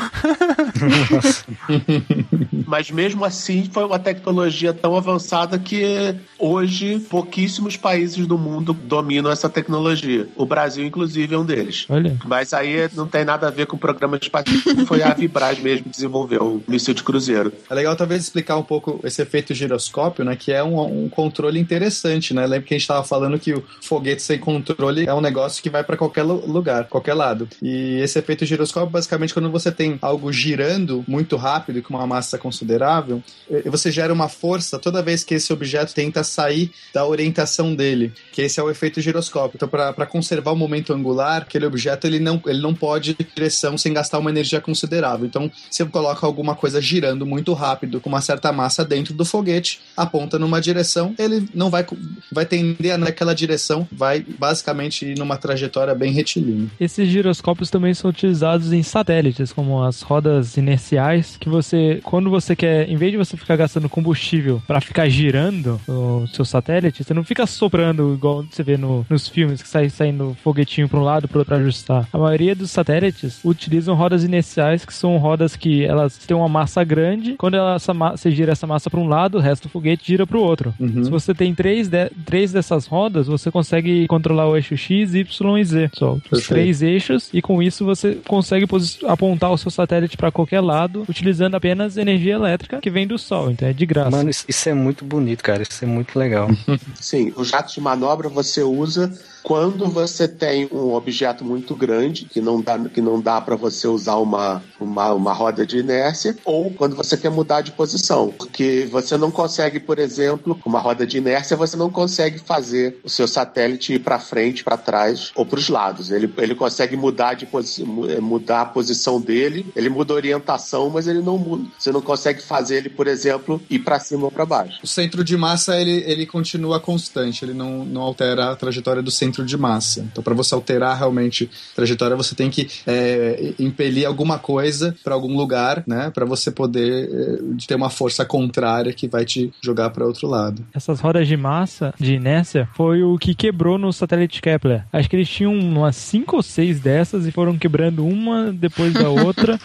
Mas mesmo assim foi uma tecnologia tão avançada que hoje pouquíssimos países do mundo dominam essa tecnologia. O Brasil, inclusive, é um deles. Olha. Mas aí não tem nada a ver com o programa espacial. Foi a Vibraz mesmo que desenvolveu o míssil de cruzeiro. É legal talvez explicar um pouco esse efeito giroscópio, né? Que é um, um controle interessante, né? Lembra que a gente estava falando que o foguete sem controle é um negócio que vai para qualquer lu- lugar, qualquer lado. E esse efeito giroscópio, basicamente, quando você tem algo girando muito rápido com uma massa considerável, você gera uma força toda vez que esse objeto tenta sair da orientação dele, que esse é o efeito giroscópio. Então, para conservar o momento angular, aquele objeto ele não, ele não pode ir direção sem gastar uma energia considerável. Então, se eu coloco alguma coisa girando muito rápido, com uma certa massa dentro do foguete, aponta numa direção, ele não vai, vai tender naquela direção, vai basicamente ir numa trajetória bem retilínea. Esses giroscópios também são utilizados em satélites, como as rodas inerciais, que você, quando você quer, em vez de você ficar gastando combustível para ficar girando o seu satélite, você não fica soprando igual você vê no- nos filmes, que sai saindo foguetinho para um lado para outro pra ajustar. A maioria dos satélites utilizam rodas inerciais, que são rodas que elas têm uma massa grande. Quando ela, essa você gira essa massa para um lado, o resto do foguete gira para o outro. Uhum. Se você tem três, de- três dessas rodas, você consegue controlar o eixo X, Y e Z. Só os três eixos, e com isso você consegue posi- apontar o seu satélite para qualquer lado, utilizando apenas energia elétrica que vem do Sol. Então é de graça. Mano, isso, isso é muito bonito, cara. Isso é muito legal. Sim, os jatos de manobra você usa quando você tem um objeto muito grande que não dá, que não dá para você usar uma, uma, uma roda de inércia, ou quando você quer mudar de posição. Porque você não consegue, por exemplo, com uma roda de inércia, você não consegue fazer o seu satélite ir para frente, para trás ou para os lados. Ele, ele consegue mudar, de posi mudar a posição dele, ele muda a orientação, mas ele não muda. Você não consegue fazer ele, por exemplo, ir para cima ou para baixo. O centro de massa ele, ele continua constante, ele não, não altera a trajetória do centro de massa. Então, para você alterar realmente a trajetória, você tem que é, impelir alguma coisa para algum lugar, né, para você poder é, ter uma força contrária que vai te jogar para outro lado. Essas rodas de massa, de inércia, foi o que quebrou no satélite Kepler. Acho que eles tinham umas cinco ou seis dessas e foram quebrando uma depois da outra.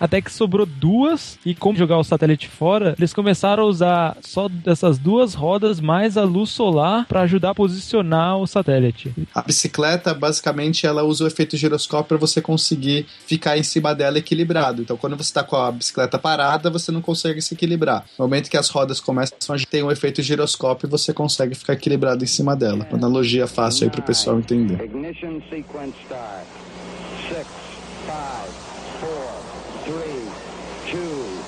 até que sobrou duas e como jogar o satélite fora, eles começaram a usar só dessas duas rodas mais a luz solar para ajudar a posicionar o satélite. A bicicleta, basicamente, ela usa o efeito giroscópio para você conseguir ficar em cima dela equilibrado. Então, quando você está com a bicicleta parada, você não consegue se equilibrar. No momento que as rodas começam a ter um efeito giroscópio, você consegue ficar equilibrado em cima dela. Uma analogia fácil aí para o pessoal entender. Ignition sequence start. Six, five, four, three, two,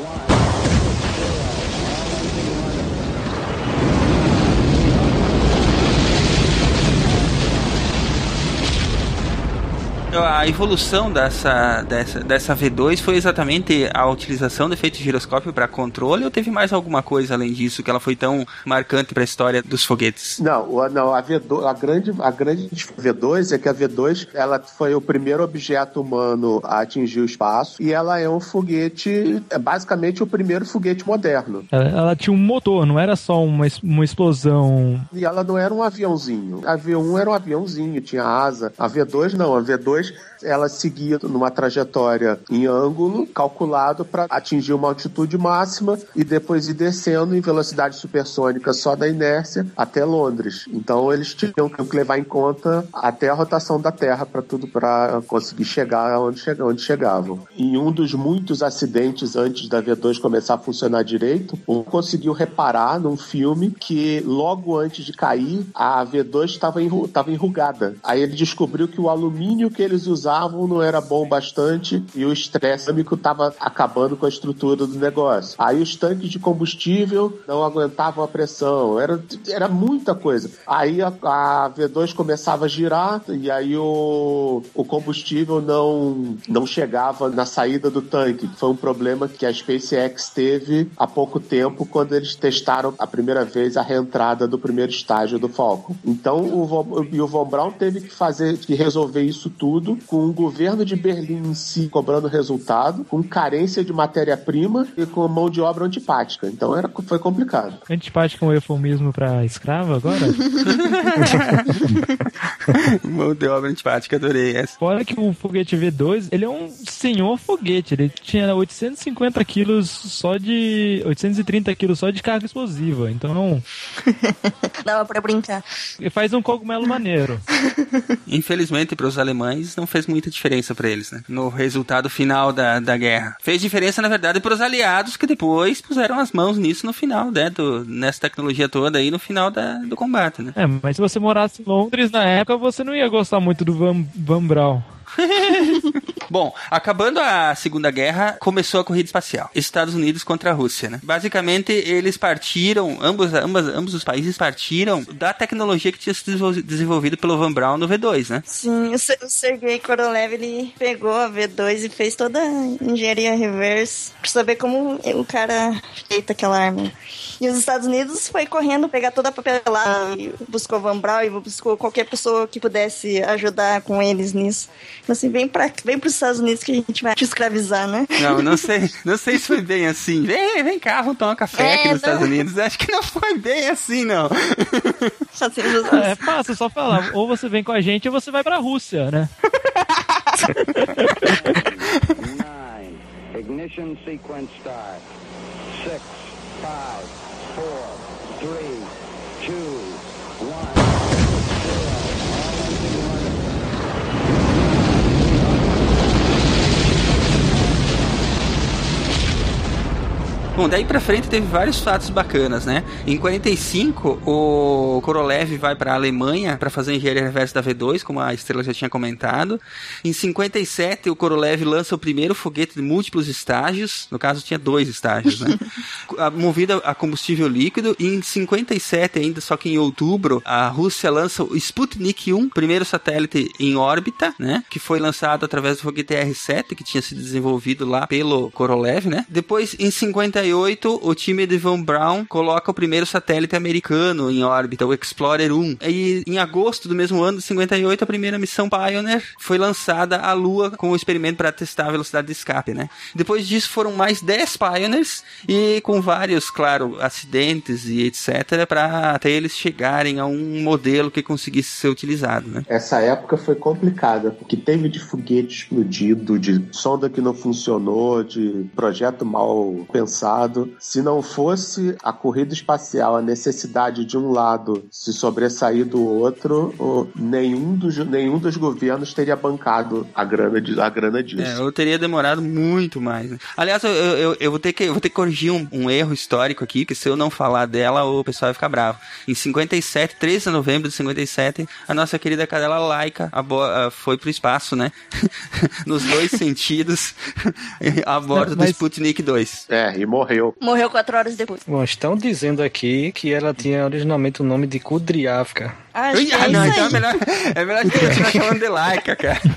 one, A evolução dessa, dessa, dessa V2 foi exatamente a utilização do efeito giroscópio para controle ou teve mais alguma coisa além disso que ela foi tão marcante para a história dos foguetes? Não, não a, V2, a, grande, a grande V2 é que a V2 ela foi o primeiro objeto humano a atingir o espaço e ela é um foguete, é basicamente o primeiro foguete moderno. Ela, ela tinha um motor, não era só uma, uma explosão. E ela não era um aviãozinho. A V1 era um aviãozinho, tinha asa. A V2 não, a V2 Jewish. Ela seguia numa trajetória em ângulo calculado para atingir uma altitude máxima e depois ir descendo em velocidade supersônica só da inércia até Londres. Então eles tinham que levar em conta até a rotação da Terra para tudo para conseguir chegar onde, onde chegavam. Em um dos muitos acidentes antes da V2 começar a funcionar direito, um conseguiu reparar num filme que logo antes de cair a V2 estava enru enrugada. Aí ele descobriu que o alumínio que eles usavam não era bom bastante e o estresse químico estava acabando com a estrutura do negócio. Aí os tanques de combustível não aguentavam a pressão. Era, era muita coisa. Aí a, a V2 começava a girar e aí o, o combustível não, não chegava na saída do tanque. Foi um problema que a SpaceX teve há pouco tempo quando eles testaram a primeira vez a reentrada do primeiro estágio do Falcon. Então o, e o Von Braun teve que fazer, que resolver isso tudo com o governo de Berlim em si cobrando resultado, com carência de matéria-prima e com mão de obra antipática. Então era, foi complicado. Antipática é um eufemismo pra escravo agora? Mão de obra antipática, adorei essa. Fora que o foguete V2, ele é um senhor foguete. Ele tinha 850 quilos só de... 830 quilos só de carga explosiva. Então, Dava pra brincar. ele faz um cogumelo maneiro. Infelizmente, para os alemães, não fez muita diferença para eles, né? No resultado final da, da guerra. Fez diferença, na verdade, para os aliados que depois puseram as mãos nisso no final, né? Do, nessa tecnologia toda aí no final da, do combate, né? É, mas se você morasse em Londres na época, você não ia gostar muito do Van, Van Braun. Bom, acabando a Segunda Guerra, começou a corrida espacial. Estados Unidos contra a Rússia, né? Basicamente, eles partiram, ambos, ambas, ambos os países partiram da tecnologia que tinha sido desenvol- desenvolvida pelo Van Braun no V2, né? Sim, o, o Sergei Korolev, ele pegou a V2 e fez toda a engenharia reverse pra saber como o cara feita aquela arma. E os Estados Unidos foi correndo pegar toda a papelada e buscou Van Braun e buscou qualquer pessoa que pudesse ajudar com eles nisso. Assim, vem, pra, vem pros Estados Unidos que a gente vai te escravizar, né? Não, não sei, não sei se foi bem assim. Vem, vem cá, vamos tomar um café É, aqui nos não. Estados Unidos. Acho que não foi bem assim, não. É fácil, só falar. Ou você vem com a gente ou você vai pra Rússia, né? Nine. Ignition sequence start. Six, five, four, three, two, one. Bom, daí pra frente teve vários fatos bacanas, né? Em 45, o Korolev vai pra Alemanha para fazer engenharia reversa da V2, como a Estrela já tinha comentado. Em 57, o Korolev lança o primeiro foguete de múltiplos estágios, no caso tinha dois estágios, né? A- Movido a combustível líquido. E em 57, ainda só que em outubro, a Rússia lança o Sputnik 1, primeiro satélite em órbita, né? Que foi lançado através do foguete R-7, que tinha sido desenvolvido lá pelo Korolev, né? Depois, em 58, o time de Von Braun coloca o primeiro satélite americano em órbita, o Explorer 1. E em agosto do mesmo ano, de 58, a primeira missão Pioneer foi lançada à Lua com o experimento para testar a velocidade de escape, né? Depois disso foram mais 10 Pioneers e com vários, claro, acidentes e etc, para até eles chegarem a um modelo que conseguisse ser utilizado, né? Essa época foi complicada, porque teve de foguete explodido, de sonda que não funcionou, de projeto mal pensado. Se não fosse a corrida espacial, a necessidade de um lado se sobressair do outro, nenhum dos, nenhum dos governos teria bancado a grana, de, a grana disso. É, eu teria demorado muito mais. né? Aliás, eu, eu, eu- vou ter que, eu vou ter que corrigir um, um erro histórico aqui, que se eu não falar dela, o pessoal vai ficar bravo. Em 57, 13 de novembro de 57, a nossa querida cadela Laika foi pro espaço, né? Nos dois sentidos, a bordo do Mas- Sputnik 2. É, e morreu. Morreu quatro horas depois. Bom, estão dizendo aqui que ela tinha originalmente o nome de que é Ah, não, isso então é melhor, é melhor a gente continuar chamando de Laika, cara.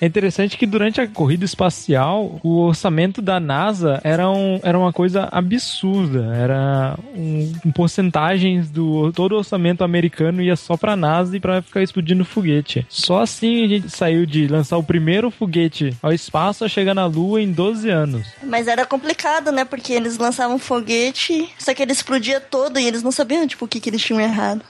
É interessante que durante a corrida espacial, o orçamento da NASA era, um, era uma coisa absurda. Era um, um porcentagens do todo o orçamento americano ia só pra NASA e pra ficar explodindo foguete. Só assim a gente saiu de lançar o primeiro foguete ao espaço a chegar na Lua em 12 anos. Mas era complicado, né? Porque eles lançavam foguete, só que ele explodia todo e eles não sabiam, tipo, o que, que eles tinham errado.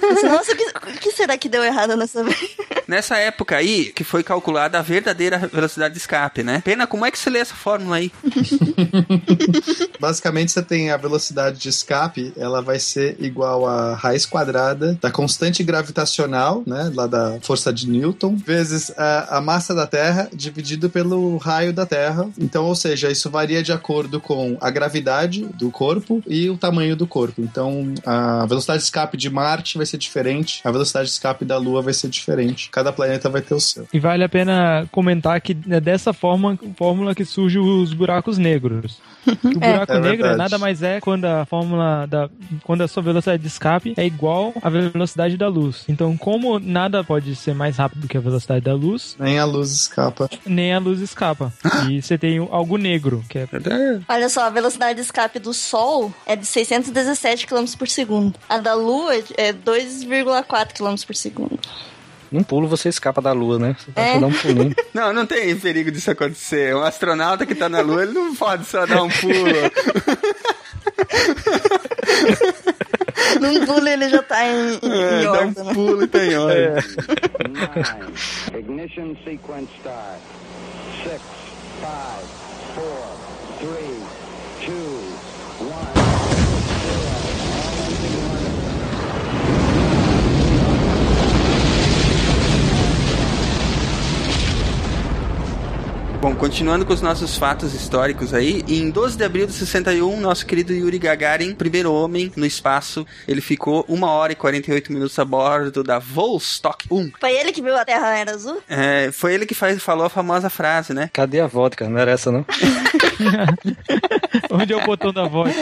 Pensei, Nossa, o que, o que será que deu errado nessa vez? Nessa época aí, que foi calculada a verdadeira velocidade de escape, né? Pena, como é que você lê essa fórmula aí? Basicamente, você tem a velocidade de escape, ela vai ser igual a raiz quadrada da constante gravitacional, né, lá da força de Newton, vezes a, a massa da Terra dividido pelo raio da Terra. Então, ou seja, isso varia de acordo com a gravidade do corpo e o tamanho do corpo. Então, a velocidade de escape de Marte vai ser diferente, a velocidade de escape da Lua vai ser diferente. Cada planeta vai ter o seu. E vale a pena comentar que é dessa forma, fórmula que surgem os buracos negros. O buraco É negro verdade. nada mais é quando a fórmula da quando a sua velocidade de escape é igual à velocidade da luz. Então, como nada pode ser mais rápido que a velocidade da luz, Nem a luz escapa. nem a luz escapa. E você tem algo negro, que é Olha só, a velocidade de escape do Sol é de 617 km por segundo. A da Lua é 2,4 km por segundo. Num pulo você escapa da lua, né? Você É. só dá um pulinho. Não, não tem perigo disso acontecer. Um astronauta que tá na Lua, ele não pode só dar um pulo. Num pulo ele já tá em, em, É, em dá um né? pulo e tá em órbita. Nine. Ignition sequence start. Six, five, four, three, two, one. Bom, continuando com os nossos fatos históricos aí, em 12 de abril de 61, nosso querido Yuri Gagarin, primeiro homem no espaço, ele ficou 1 hora e 48 minutos a bordo da Vostok 1. Foi ele que viu a Terra era azul? É, foi ele que faz, falou a famosa frase, né? Cadê a vodka? Não era essa, não? onde é o botão da voz.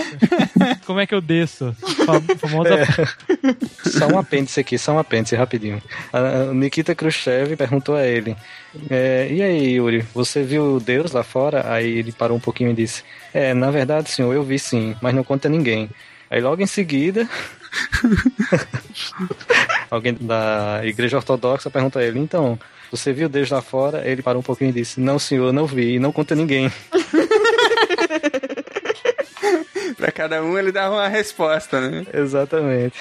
Como é que eu desço? Fam- Famosa É. Só um apêndice aqui, só um apêndice, rapidinho. A Nikita Khrushchev perguntou a ele: é, E aí, Yuri, você viu Deus lá fora? Aí ele parou um pouquinho e disse: É, na verdade, senhor, eu vi sim, mas não conta a ninguém. Aí logo em seguida. Alguém da igreja ortodoxa pergunta a ele: Então, você viu Deus lá fora? Ele parou um pouquinho e disse: Não, senhor, não vi, e não conta ninguém. Pra cada um ele dava uma resposta, né? Exatamente.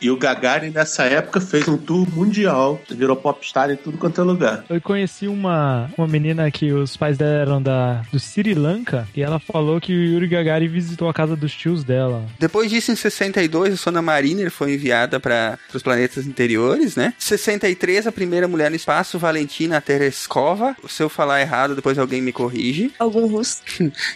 E o Gagarin, nessa época, fez um tour mundial. Virou popstar em tudo quanto é lugar. Eu conheci uma, uma menina que os pais dela eram da, do Sri Lanka e ela falou que o Yuri Gagarin visitou a casa dos tios dela. Depois disso, em 62, a Sona Mariner foi enviada para os planetas interiores, né? 63, a primeira mulher no espaço, Valentina Tereskova. Se eu falar errado, depois alguém me corrige. Algum russo.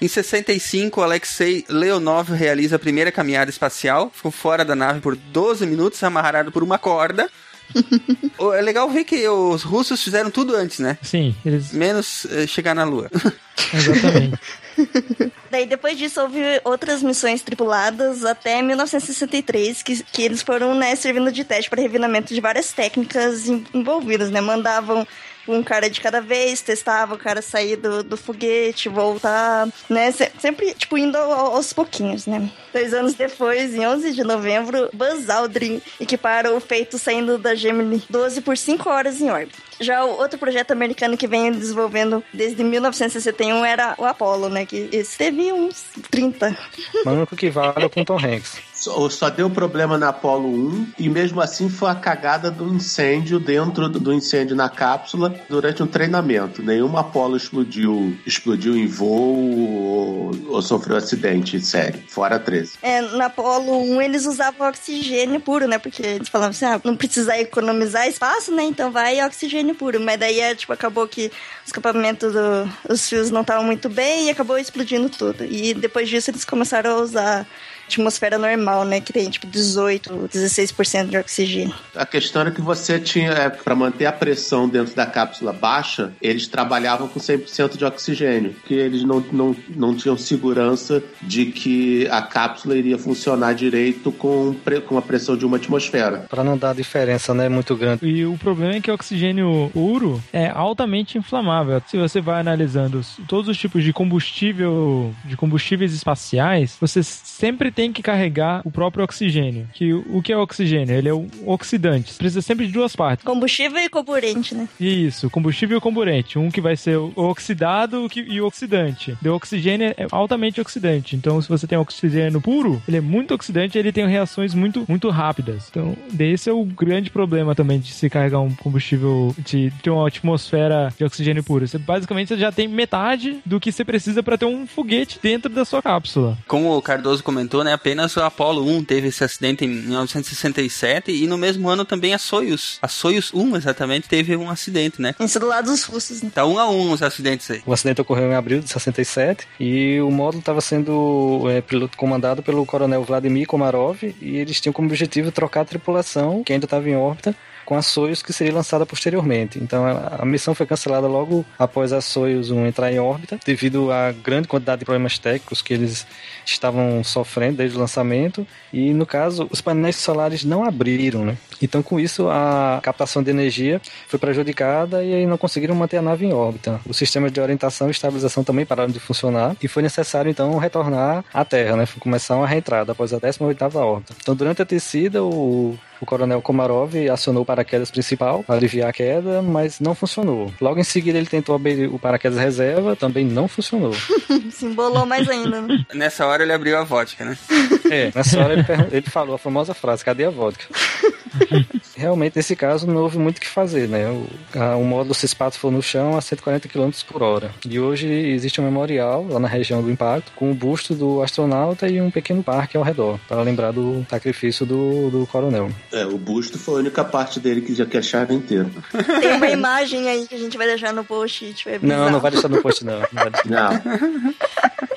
em 65, Alexei Leonov realiza a primeira caminhada espacial. Ficou fora da nave por 12 minutos, amarrado por uma corda. é legal ver que os russos fizeram tudo antes, né? Sim, eles. Menos eh, chegar na Lua. Exatamente. Daí depois disso houve outras missões tripuladas até 1963 que, que eles foram né, servindo de teste para refinamento de várias técnicas envolvidas, né? Mandavam um cara de cada vez, testava o cara sair do, do foguete, voltar, né? Se- Sempre, tipo, indo ao- aos pouquinhos, né? Dois anos depois, em 11 de novembro, Buzz Aldrin equipara o feito saindo da Gemini 12 por 5 horas em órbita. Já o outro projeto americano que vem desenvolvendo desde 1961 era o Apollo, né? Que esse teve uns 30. Mas o único que vale com Tom Hanks. Só, só deu problema na Apollo 1 e mesmo assim foi a cagada do incêndio dentro do, incêndio na cápsula durante um treinamento. Nenhuma Apollo explodiu, explodiu em voo ou, ou sofreu acidente sério, fora 13. É, na Apollo 1 eles usavam oxigênio puro, né? Porque eles falavam assim, ah, não precisa economizar espaço, né? Então vai oxigênio puro. Mas daí, é, tipo, acabou que os escapamentos do, os fios não estavam muito bem e acabou explodindo tudo. E depois disso eles começaram a usar atmosfera normal, né? Que tem, tipo, 18, 16% de oxigênio. A questão era que você tinha, é, para manter a pressão dentro da cápsula baixa, eles trabalhavam com 100% de oxigênio, que eles não, não, não tinham segurança de que a cápsula iria funcionar direito com, com a pressão de uma atmosfera. Pra não dar diferença, né? Muito grande. E o problema é que o oxigênio puro é altamente inflamável. Se você vai analisando os- todos os tipos de combustível, de combustíveis espaciais, você sempre tem que carregar o próprio oxigênio. Que o que é oxigênio? Ele é um oxidante. Precisa sempre de duas partes. Combustível e comburente, né? Isso, combustível e comburente. Um que vai ser o oxidado que- e o oxidante. O oxigênio é altamente oxidante. Então, se você tem oxigênio puro, ele é muito oxidante e ele tem reações muito, muito rápidas. Então, esse é o grande problema também de se carregar um combustível, de ter uma atmosfera de oxigênio puro. Você, basicamente, você já tem metade do que você precisa para ter um foguete dentro da sua cápsula. Como o Cardoso comentou, né, apenas o Apollo 1 teve esse acidente em 1967 e no mesmo ano também a Soyuz. A Soyuz 1, exatamente, teve um acidente, né? Isso do lado dos russos, né? Tá um a um os acidentes aí. O acidente ocorreu em abril de 67 e o módulo estava sendo é, piloto comandado pelo coronel Vladimir Komarov e eles tinham como objetivo trocar a tripulação, que ainda estava em órbita, com a Soyuz que seria lançada posteriormente. Então a, missão foi cancelada logo após a Soyuz 1 entrar em órbita, devido à grande quantidade de problemas técnicos que eles estavam sofrendo desde o lançamento. E no caso, os painéis solares não abriram, né? Então com isso a captação de energia foi prejudicada e aí não conseguiram manter a nave em órbita. Os sistemas de orientação e estabilização também pararam de funcionar e foi necessário então retornar à Terra, né? Foi começar uma reentrada após a 18ª órbita. Então durante a descida o o coronel Komarov acionou o paraquedas principal para aliviar a queda, mas não funcionou. Logo em seguida ele tentou abrir o paraquedas reserva, também não funcionou. Se embolou mais ainda, né? Nessa hora ele abriu a vodka, né? É, nessa hora ele, ele falou a famosa frase: cadê a vodka? Realmente, nesse caso, não houve muito o que fazer, né? O, a- o módulo Cispato foi no chão a 140 km por hora. E hoje existe um memorial lá na região do impacto com o busto do astronauta e um pequeno parque ao redor, para lembrar do sacrifício do, do coronel. É, o busto foi a única parte dele que já que acharam inteiro. Tem uma imagem aí que a gente vai deixar no post. Tipo, é Não, não vai deixar no post, não. Não vai deixar. Não.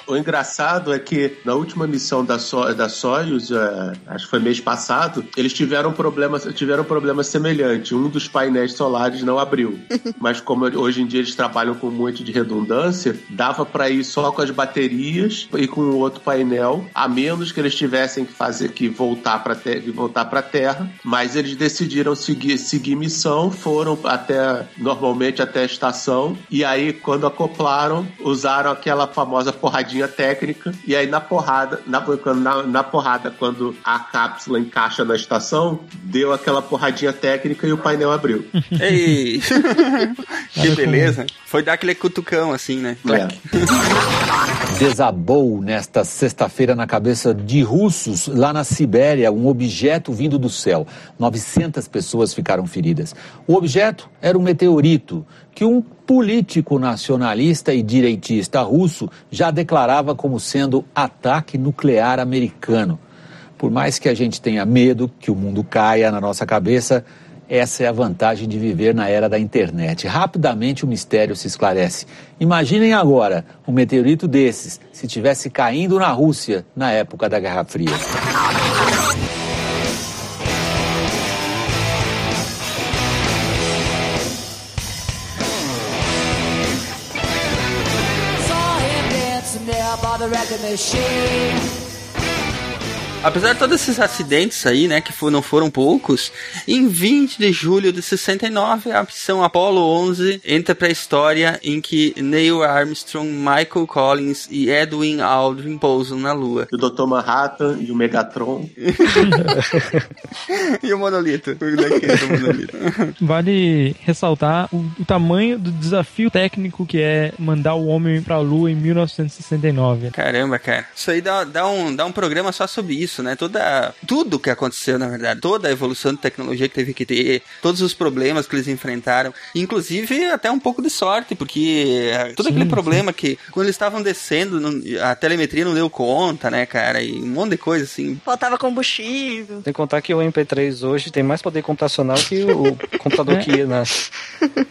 O engraçado é que na última missão da, so da Soyuz, é, acho que foi mês passado, eles tiveram um problema, tiveram um problema semelhante. Um dos painéis solares não abriu. Mas como hoje em dia eles trabalham com muito de redundância, dava para ir só com as baterias e com o outro painel, a menos que eles tivessem que fazer que voltar para voltar para Terra. Mas eles decidiram seguir seguir missão, foram até normalmente até a estação e aí quando acoplaram usaram aquela famosa porradinha técnica e aí na porrada na, na, na porrada quando a cápsula encaixa na estação deu aquela porradinha técnica e o painel abriu. Ei! que beleza. Foi dar aquele cutucão assim, né? É. Desabou nesta sexta-feira na cabeça de russos lá na Sibéria um objeto vindo do céu. 900 pessoas ficaram feridas. O objeto era um meteorito que um político nacionalista e direitista russo já declarava como sendo ataque nuclear americano. Por mais que a gente tenha medo que o mundo caia na nossa cabeça, essa é a vantagem de viver na era da internet. Rapidamente o mistério se esclarece. Imaginem agora um meteorito desses se tivesse caindo na Rússia na época da Guerra Fria. Machine. Apesar de todos esses acidentes aí, né, que não foram poucos, em 20 de julho de 69, a missão Apollo 11 entra para a história em que Neil Armstrong, Michael Collins e Edwin Aldrin pousam na Lua. O Dr. Manhattan e o Megatron. e o monolito. O monolito. Vale ressaltar o, o tamanho do desafio técnico que é mandar o homem pra Lua em 1969. Caramba, cara. Isso aí dá, dá, um, dá um programa só sobre isso, né? Toda, tudo que aconteceu, na verdade. Toda a evolução de tecnologia que teve que ter, todos os problemas que eles enfrentaram. Inclusive, até um pouco de sorte, porque eh, todo aquele Sim, problema que, quando eles estavam descendo, não- a telemetria não deu conta, né, cara? E um monte de coisa assim. Faltava combustível. Sem contar que o MP3 hoje tem mais poder computacional que o computador que ia na,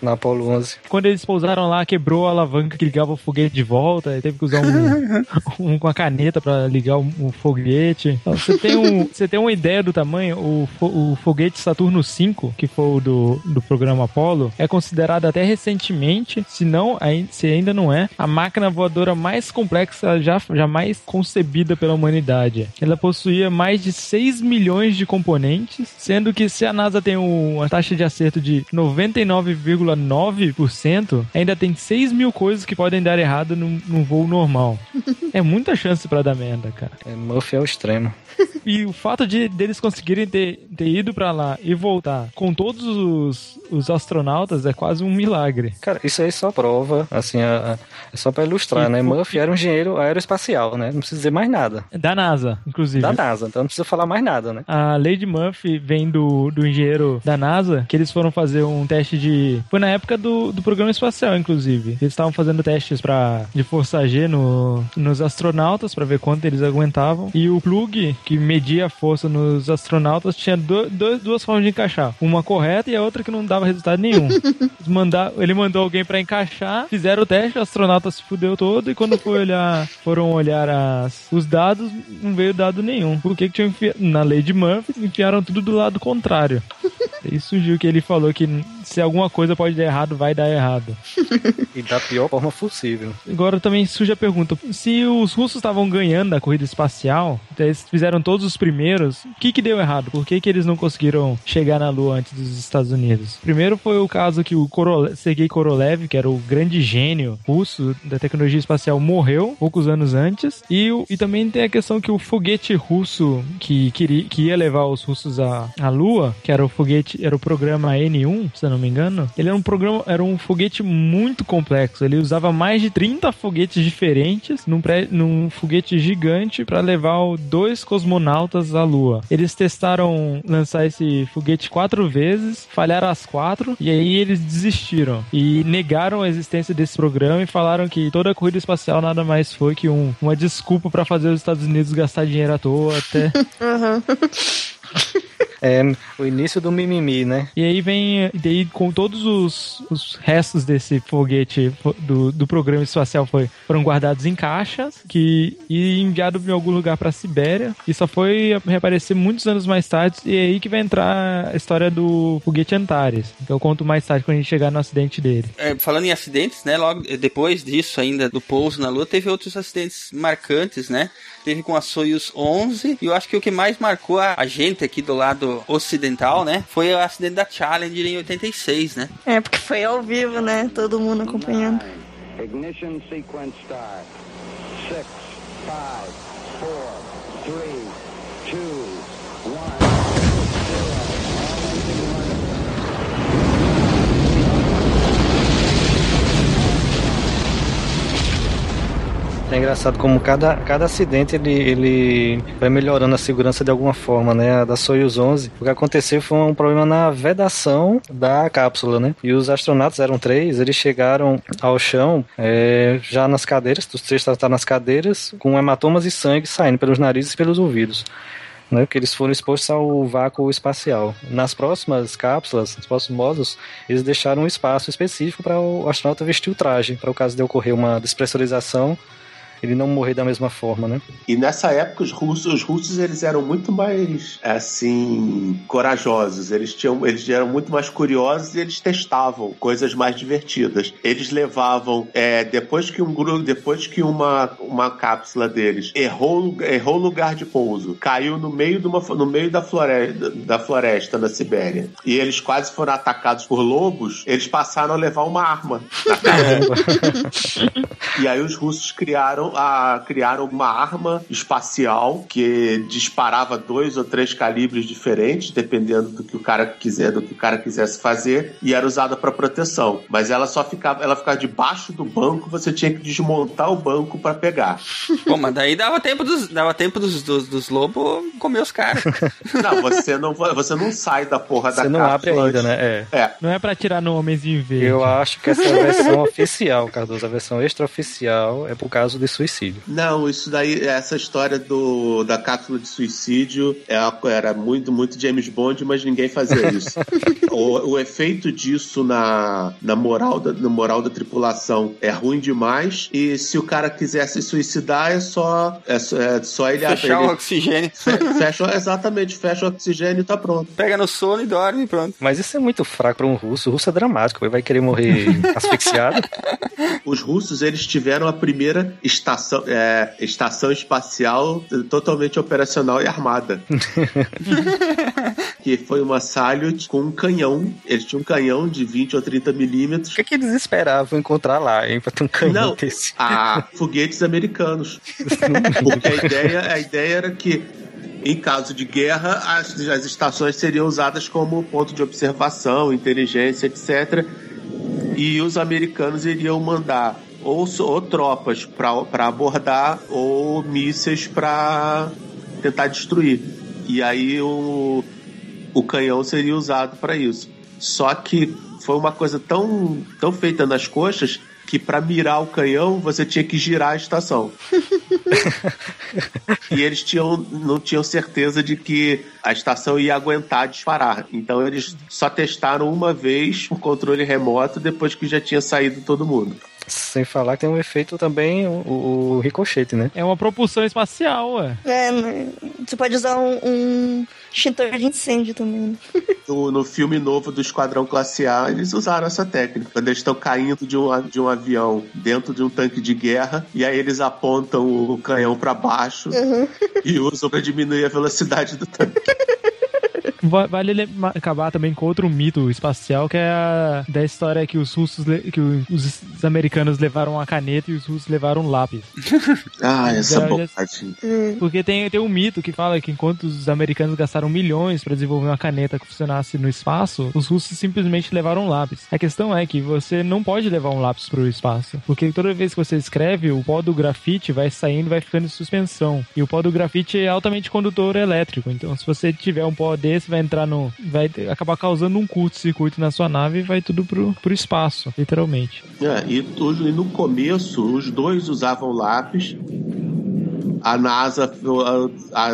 na Apollo 11. Quando eles pousaram lá, quebrou a alavanca que ligava o foguete de volta, e teve que usar um, um com a caneta pra ligar o, o foguete. Então, Você tem, um, você tem uma ideia do tamanho? O, o foguete Saturno V, que foi o do, do programa Apollo, é considerado até recentemente, se, não, se ainda não é, a máquina voadora mais complexa já, jamais concebida pela humanidade. Ela possuía mais de 6 milhões de componentes, sendo que se a NASA tem um- uma taxa de acerto de 99,9%, ainda tem 6 mil coisas que podem dar errado num, num voo normal. É muita chance pra dar merda, cara. É, Murphy é o extremo. E o fato de deles conseguirem ter, ter ido pra lá e voltar com todos os, os astronautas é quase um milagre. Cara, isso aí só prova, assim, a- a- é só pra ilustrar, E né? por- Murphy era um engenheiro aeroespacial, né? Não precisa dizer mais nada. Da NASA, inclusive. Da NASA, então não precisa falar mais nada, né? A Lady Murphy vem do, do engenheiro da NASA, que eles foram fazer um teste de. Foi na época do, do programa espacial, inclusive. Eles estavam fazendo testes pra, de força G no, nos astronautas pra ver quanto eles aguentavam. E o plug que media a força nos astronautas tinha do, duas formas de encaixar: uma correta e a outra que não dava resultado nenhum. Mandar, ele mandou alguém pra encaixar, fizeram o teste, o astronauta se fudeu todo e quando foi olhar, foram olhar as, os dados, não veio dado nenhum. Por que que tinham enfiado? Na lei de Murphy, enfiaram tudo do lado contrário. Aí surgiu que ele falou que se alguma coisa pode dar errado, vai dar errado. E da pior forma possível. Agora também surge a pergunta: se os russos estavam ganhando a corrida espacial, então eles fizeram todos os primeiros, o que que deu errado? Por que que eles não conseguiram chegar na Lua antes dos Estados Unidos? Primeiro foi o caso que o Sergei Korolev, que era o grande gênio russo da tecnologia espacial, morreu poucos anos antes. E, e também tem a questão que o foguete russo que, queria, que ia levar os russos à, à Lua, que era o foguete, era o programa N1, se eu não me engano, ele era um programa, era um foguete muito complexo. Ele usava mais de 30 foguetes diferentes num, pré, num foguete gigante para levar dois cosmonautas à Lua. Eles testaram lançar esse foguete quatro vezes, falharam as quatro, e aí eles desistiram. E negaram a existência desse programa e falaram que toda a corrida espacial nada mais foi que um- uma desculpa para fazer os Estados Unidos gastar dinheiro à toa até. Uhum. É o início do mimimi, né? E aí vem, e daí com todos os, os restos desse foguete fo- do, do programa espacial foi, foram guardados em caixas que, e enviado em algum lugar pra Sibéria. E só foi reaparecer muitos anos mais tarde. E é aí que vai entrar a história do foguete Antares. Que eu conto mais tarde quando a gente chegar no acidente dele. É, falando em acidentes, né? Logo depois disso, ainda do pouso na Lua, teve outros acidentes marcantes, né? teve com a Soyuz 11. E eu acho que o que mais marcou a gente aqui do lado ocidental, né? Foi o acidente da Challenger em 86, né? É, porque foi ao vivo, né? Todo mundo acompanhando. Nine. Ignition sequence start. 6, 5, 4, É engraçado como cada, cada acidente ele, ele vai melhorando a segurança de alguma forma, né? A da Soyuz 11. O que aconteceu foi um problema na vedação da cápsula, né? E os astronautas eram três, eles chegaram ao chão é, já nas cadeiras, os três estavam nas cadeiras, com hematomas e sangue saindo pelos narizes e pelos ouvidos né, porque eles foram expostos ao vácuo espacial. Nas próximas cápsulas, nos próximos módulos, eles deixaram um espaço específico para o astronauta vestir o traje, para o caso de ocorrer uma despressurização ele não morrer da mesma forma, né? E nessa época os russos, os russos eles eram muito mais assim corajosos. Eles tinham, eles eram muito mais curiosos e eles testavam coisas mais divertidas. Eles levavam é, depois que um grupo, depois que uma uma cápsula deles errou errou lugar de pouso, caiu no meio de uma, no meio da floresta da floresta na Sibéria e eles quase foram atacados por lobos. Eles passaram a levar uma arma na e aí os russos criaram a criar uma arma espacial que disparava dois ou três calibres diferentes, dependendo do que o cara quiser, do que o cara quisesse fazer, e era usada para proteção. Mas ela só ficava, ela ficava debaixo do banco, você tinha que desmontar o banco para pegar. Pô, mas daí dava tempo dos, dava tempo dos, dos, dos lobos comer os caras. Não, você não, você não sai da porra Você da não abre ainda, antes. né? É. É. Não é pra tirar nomes em verde. Eu acho que essa é a versão oficial, Cardoso. A versão extraoficial é por causa de suicídio. Não, isso daí, essa história do, da cápsula de suicídio é, era muito, muito James Bond, mas ninguém fazia isso. o, o efeito disso na, na, moral da, na moral da tripulação é ruim demais, e se o cara quiser se suicidar, é só, é, só- é só ele Fechar ele- o oxigênio. Fe- Fecha, exatamente, fecha o oxigênio e tá pronto. Pega no sono e dorme e pronto. Mas isso é muito fraco para um russo. O russo é dramático. Ele vai querer morrer asfixiado. Os russos eles tiveram a primeira estação, é, estação espacial totalmente operacional e armada. que foi uma Salyut com um canhão. Eles tinham um canhão de 20 ou 30 milímetros. O que, que eles esperavam encontrar lá, hein? Pra ter um canhão Não, desse. a foguetes americanos. Porque a ideia, a ideia era que em caso de guerra, as, as estações seriam usadas como ponto de observação, inteligência, etc. E os americanos iriam mandar ou, ou tropas para abordar ou mísseis para tentar destruir. E aí o, o canhão seria usado para isso. Só que foi uma coisa tão, tão feita nas coxas que para mirar o canhão você tinha que girar a estação. e eles tinham, não tinham certeza de que a estação ia aguentar disparar. Então eles só testaram uma vez o controle remoto depois que já tinha saído todo mundo. Sem falar que tem um efeito também, o, o ricochete, né? É uma propulsão espacial, ué. É? Você pode usar um, um extintor de incêndio também. né? No, no filme novo do Esquadrão Classe A, eles usaram essa técnica. Quando eles estão caindo de um, de um avião dentro de um tanque de guerra, e aí eles apontam o canhão para baixo e usam para diminuir a velocidade do tanque. Va- Vale acabar também com outro mito espacial, que é a da história que os russos, que os, os americanos levaram a caneta e os russos levaram um lápis. Ah, essa Já- já- bobagem. Porque tem, tem um mito que fala que enquanto os americanos gastaram milhões para desenvolver uma caneta que funcionasse no espaço, os russos simplesmente levaram um lápis. A questão é que você não pode levar um lápis para o espaço, porque toda vez que você escreve, o pó do grafite vai saindo e vai ficando em suspensão. E o pó do grafite é altamente condutor elétrico, então se você tiver um pó desse, vai entrar no. vai acabar causando um curto-circuito na sua nave e vai tudo pro, pro espaço, literalmente. É, e, e no começo, os dois usavam lápis. A NASA,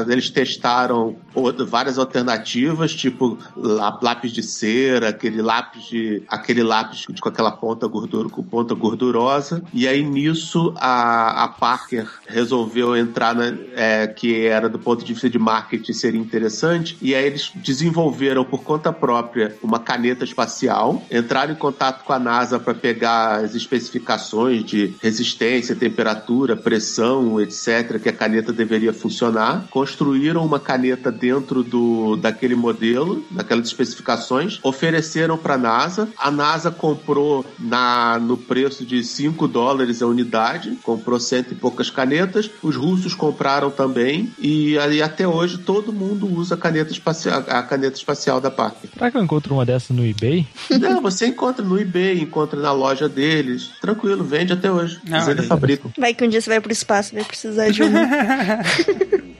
eles testaram o- várias alternativas, tipo lá- lápis de cera, aquele lápis de aquele lápis com aquela ponta gordura, com ponta gordurosa. E aí nisso a, a Parker resolveu entrar na, é, que era do ponto de vista de marketing seria interessante. E aí eles desenvolveram por conta própria uma caneta espacial, entraram em contato com a NASA para pegar as especificações de resistência, temperatura, pressão, etc., que a caneta deveria funcionar, construíram uma caneta dentro do daquele modelo, daquelas especificações, ofereceram para a NASA. A NASA comprou na no preço de 5 dólares a unidade, comprou cento e poucas canetas. Os russos compraram também e aí até hoje todo mundo usa a caneta espacial, a caneta espacial da Parker. Será que eu encontro uma dessas no eBay? Não, você encontra no eBay, encontra na loja deles. Tranquilo, vende até hoje. Não, Eles ainda aí. fabricam. Vai que um dia você vai pro espaço, vai precisar de uma.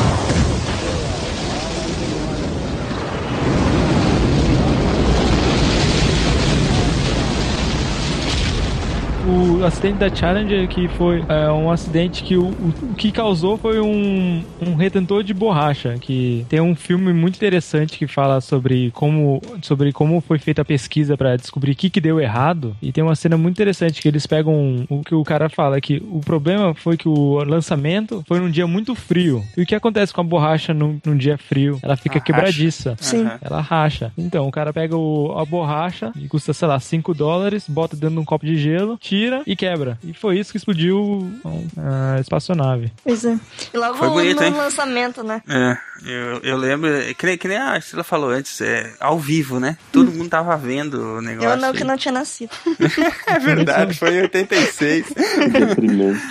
O acidente da Challenger que foi é, um acidente que o, o, o que causou foi um, um retentor de borracha que tem um filme muito interessante que fala sobre como sobre como foi feita a pesquisa para descobrir o que, que deu errado e tem uma cena muito interessante que eles pegam o que o cara fala que o problema foi que o lançamento foi num dia muito frio e o que acontece com a borracha num, num dia frio ela fica quebradiça Sim. Aham. ela racha. Então, o cara pega o- a borracha e custa, sei lá, 5 dólares, bota dentro de um copo de gelo, tira e quebra. E foi isso que explodiu a espaçonave. Pois é. E logo Foi bonito, no hein? lançamento, né? É, eu, eu lembro, é que nem, que nem a Estrela falou antes, é ao vivo, né? Todo mundo tava vendo o negócio. Eu não, aí. que não tinha nascido. É verdade, foi em 86. Deprimente.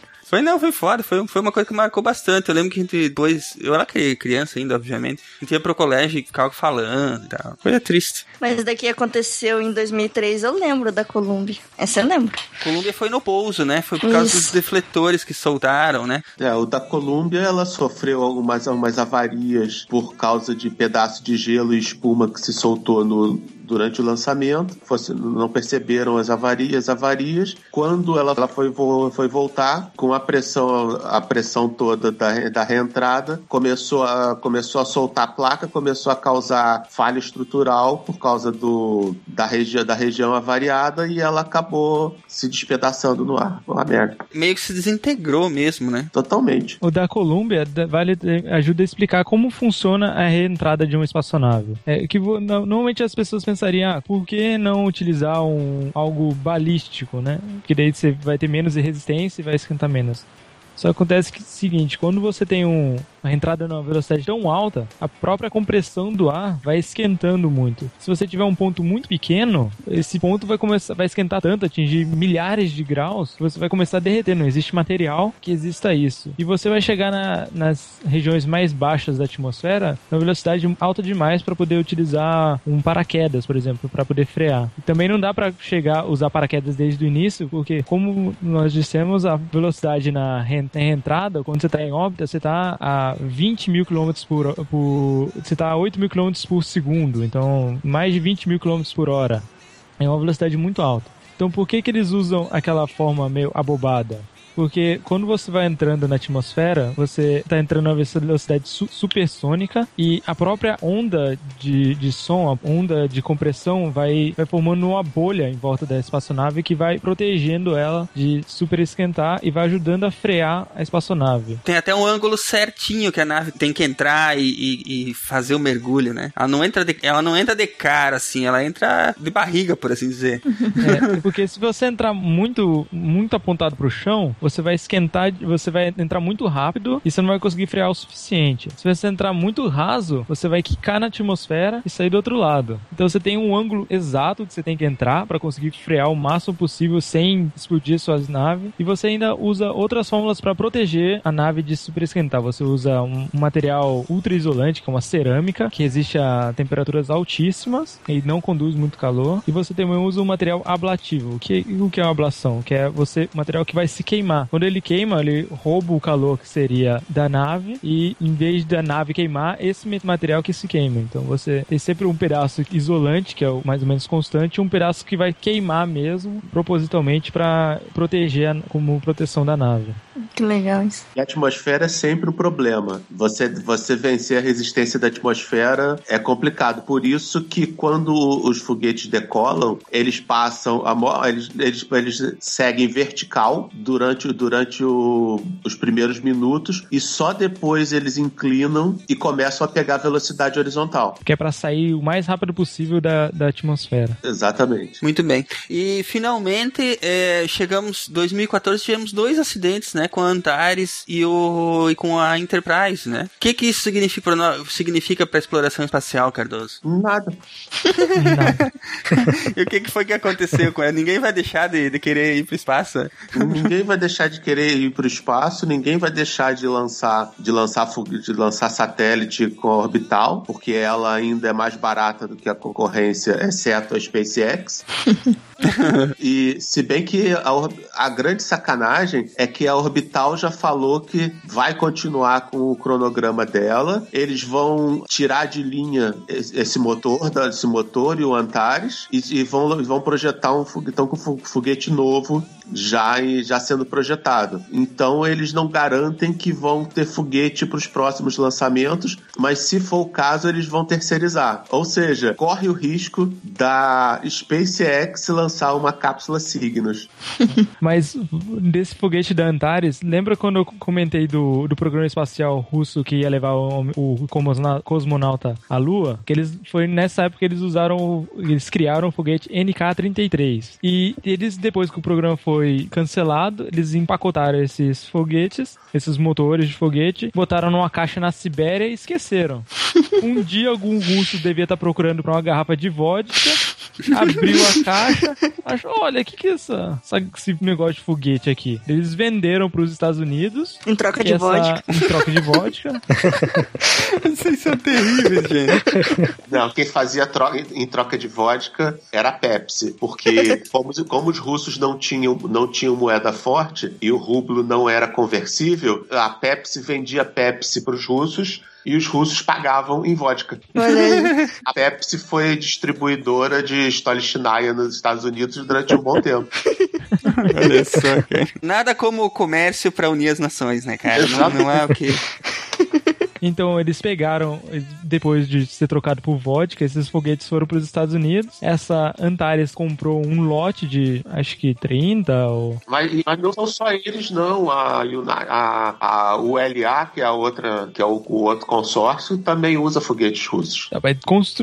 Foi não, foi foda, foi, foi uma coisa que marcou bastante. Eu lembro que a gente depois, eu era cri- criança ainda, obviamente, a gente ia pro colégio e ficava falando e tal. Coisa triste. Mas daqui aconteceu em 2003, eu lembro da Columbia. Essa eu lembro. Colômbia foi no pouso, né? Foi por causa Isso. dos defletores que soltaram, né? É, o da Colômbia, ela sofreu algumas, algumas avarias por causa de pedaço de gelo e espuma que se soltou no, durante o lançamento. Fosse, não perceberam as avarias, avarias. Quando ela, ela foi, foi voltar, com a pressão, a pressão toda da, da reentrada, começou a, começou a soltar a placa, começou a causar falha estrutural por causa do, da, regi da região avariada e ela acabou se despedaçando no ar. Uma merda. Meio que se desintegrou mesmo, né? Totalmente. O da Columbia da- vale, ajuda a explicar como funciona a reentrada de uma espaçonave. É que normalmente as pessoas pensariam, ah, por que não utilizar um, algo balístico, né? Que daí você vai ter menos resistência e vai esquentar menos. Só acontece que é o seguinte, quando você tem um, uma entrada numa velocidade tão alta, a própria compressão do ar vai esquentando muito. Se você tiver um ponto muito pequeno, esse ponto vai começar vai esquentar tanto, atingir milhares de graus, que você vai começar a derreter. Não existe material que exista isso. E você vai chegar na- nas regiões mais baixas da atmosfera na velocidade alta demais para poder utilizar um paraquedas, por exemplo, para poder frear. E também não dá para chegar usar paraquedas desde o início, porque como nós dissemos, a velocidade na reentrada, quando você está em órbita, você está a 20 mil quilômetros por, por você está a 8 mil quilômetros por segundo, então mais de 20 mil quilômetros por hora. É uma velocidade muito alta. Então por que que eles usam aquela forma meio abobada? Porque quando você vai entrando na atmosfera, você está entrando a velocidade su supersônica e a própria onda de, de som, a onda de compressão vai, vai formando uma bolha em volta da espaçonave que vai protegendo ela de superesquentar e vai ajudando a frear a espaçonave. Tem até um ângulo certinho que a nave tem que entrar e, e- e fazer o mergulho, né? Ela não, entra de, ela não entra de cara, assim, ela entra de barriga, por assim dizer. É, porque se você entrar muito, muito apontado pro chão, você vai esquentar, você vai entrar muito rápido e você não vai conseguir frear o suficiente. Se você entrar muito raso, você vai quicar na atmosfera e sair do outro lado. Então você tem um ângulo exato que você tem que entrar para conseguir frear o máximo possível sem explodir suas naves. E você ainda usa outras fórmulas para proteger a nave de superesquentar. Você usa um, um material ultra isolante, que é uma cerâmica, que resiste a temperaturas altíssimas e não conduz muito calor. E você também usa um material ablativo. O que, o que é uma ablação? Que é você, material que vai se queimar. Quando ele queima, ele rouba o calor que seria da nave e em vez da nave queimar, esse mesmo material que se queima. Então você tem sempre um pedaço isolante, que é o mais ou menos constante, e um pedaço que vai queimar mesmo, propositalmente para proteger a- como proteção da nave. Que legal isso. E a atmosfera é sempre um problema. Você, você vencer a resistência da atmosfera é complicado. Por isso que quando os foguetes decolam, eles passam, a, eles, eles, eles seguem vertical durante, durante o- os primeiros minutos e só depois eles inclinam e começam a pegar velocidade horizontal. Que é pra sair o mais rápido possível da, da atmosfera. Exatamente. Muito bem. E finalmente é, chegamos 2014 tivemos dois acidentes, né, com a Antares e o e com a Enterprise, né? O que que isso significa para significa para exploração espacial, Cardoso? Nada. e o que que foi que aconteceu com ela? Ninguém vai deixar de, de querer ir pro espaço? Ninguém vai deixar de querer ir para o espaço, ninguém vai deixar de lançar, de lançar, de lançar satélite com orbital, porque ela ainda é mais barata do que a concorrência, exceto a SpaceX. e se bem que a, a grande sacanagem é que a orbital já falou que vai continuar com o cronograma dela, eles vão tirar de linha esse motor, esse motor e o Antares e, e vão, vão projetar um foguetão com fo- foguete novo já, já sendo projetado. Então eles não garantem que vão ter foguete para os próximos lançamentos, mas se for o caso, eles vão terceirizar. Ou seja, corre o risco da SpaceX lançar uma cápsula Cygnus. Mas desse foguete da Antares, lembra quando eu comentei do, do programa espacial russo que ia levar o, o cosmona- cosmonauta à Lua? Que eles foi nessa época que eles usaram, eles criaram o foguete NK-33. E eles depois que o programa foi cancelado, eles empacotaram esses foguetes, esses motores de foguete, botaram numa caixa na Sibéria e esqueceram. Um dia algum russo devia estar procurando para uma garrafa de vodka abriu a caixa, achou, olha, o que que é essa, essa- esse negócio de foguete aqui? Eles venderam para os Estados Unidos. Em troca de essa- vodka. Em troca de vodka. Vocês são terríveis, gente. Não, quem fazia tro- em troca de vodka era a Pepsi, porque como, como os russos não tinham, não tinham moeda forte e o rublo não era conversível, a Pepsi vendia Pepsi para os russos e os russos pagavam em vodka. A Pepsi foi distribuidora de Stolichnaya nos Estados Unidos durante um bom tempo. Olha só, cara. Nada como o comércio para unir as nações, né, cara? Não, não é o que. Então eles pegaram, depois de ser trocado por vodka, esses foguetes foram para os Estados Unidos. Essa Antares comprou um lote de, acho que 30 ou Mas, mas não são só eles, não. A, a, a ULA, que é a outra, que é o, o outro consórcio, também usa foguetes russos. Tá,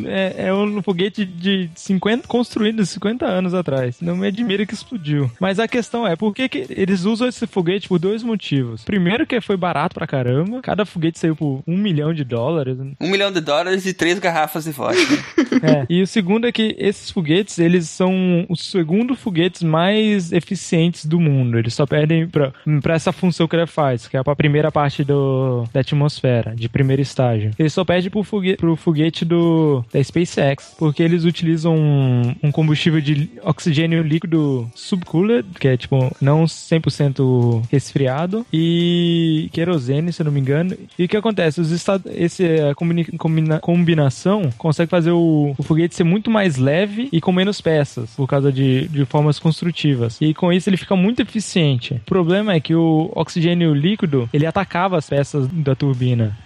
É, é um foguete de 50, construído 50 anos atrás. Não me admira que explodiu. Mas a questão é, por que, que eles usam esse foguete por dois motivos? Primeiro que foi barato pra caramba. Cada foguete saiu por um milhão de dólares. Um milhão de dólares e três garrafas de vodka. É. E o segundo é que esses foguetes, eles são os segundo foguetes mais eficientes do mundo. Eles só perdem pra, pra essa função que ele faz, que é pra primeira parte do, da atmosfera, de primeiro estágio. Eles só perdem pro foguete, pro foguete do, da SpaceX, porque eles utilizam um, um combustível de oxigênio líquido subcooled, que é tipo não 100% resfriado, e querosene, se eu não me engano. E o que acontece? Esta- esse, combina- combina- combinação consegue fazer o, o foguete ser muito mais leve e com menos peças, por causa de, de formas construtivas. E com isso ele fica muito eficiente. O problema é que o oxigênio líquido, ele atacava as peças da turbina.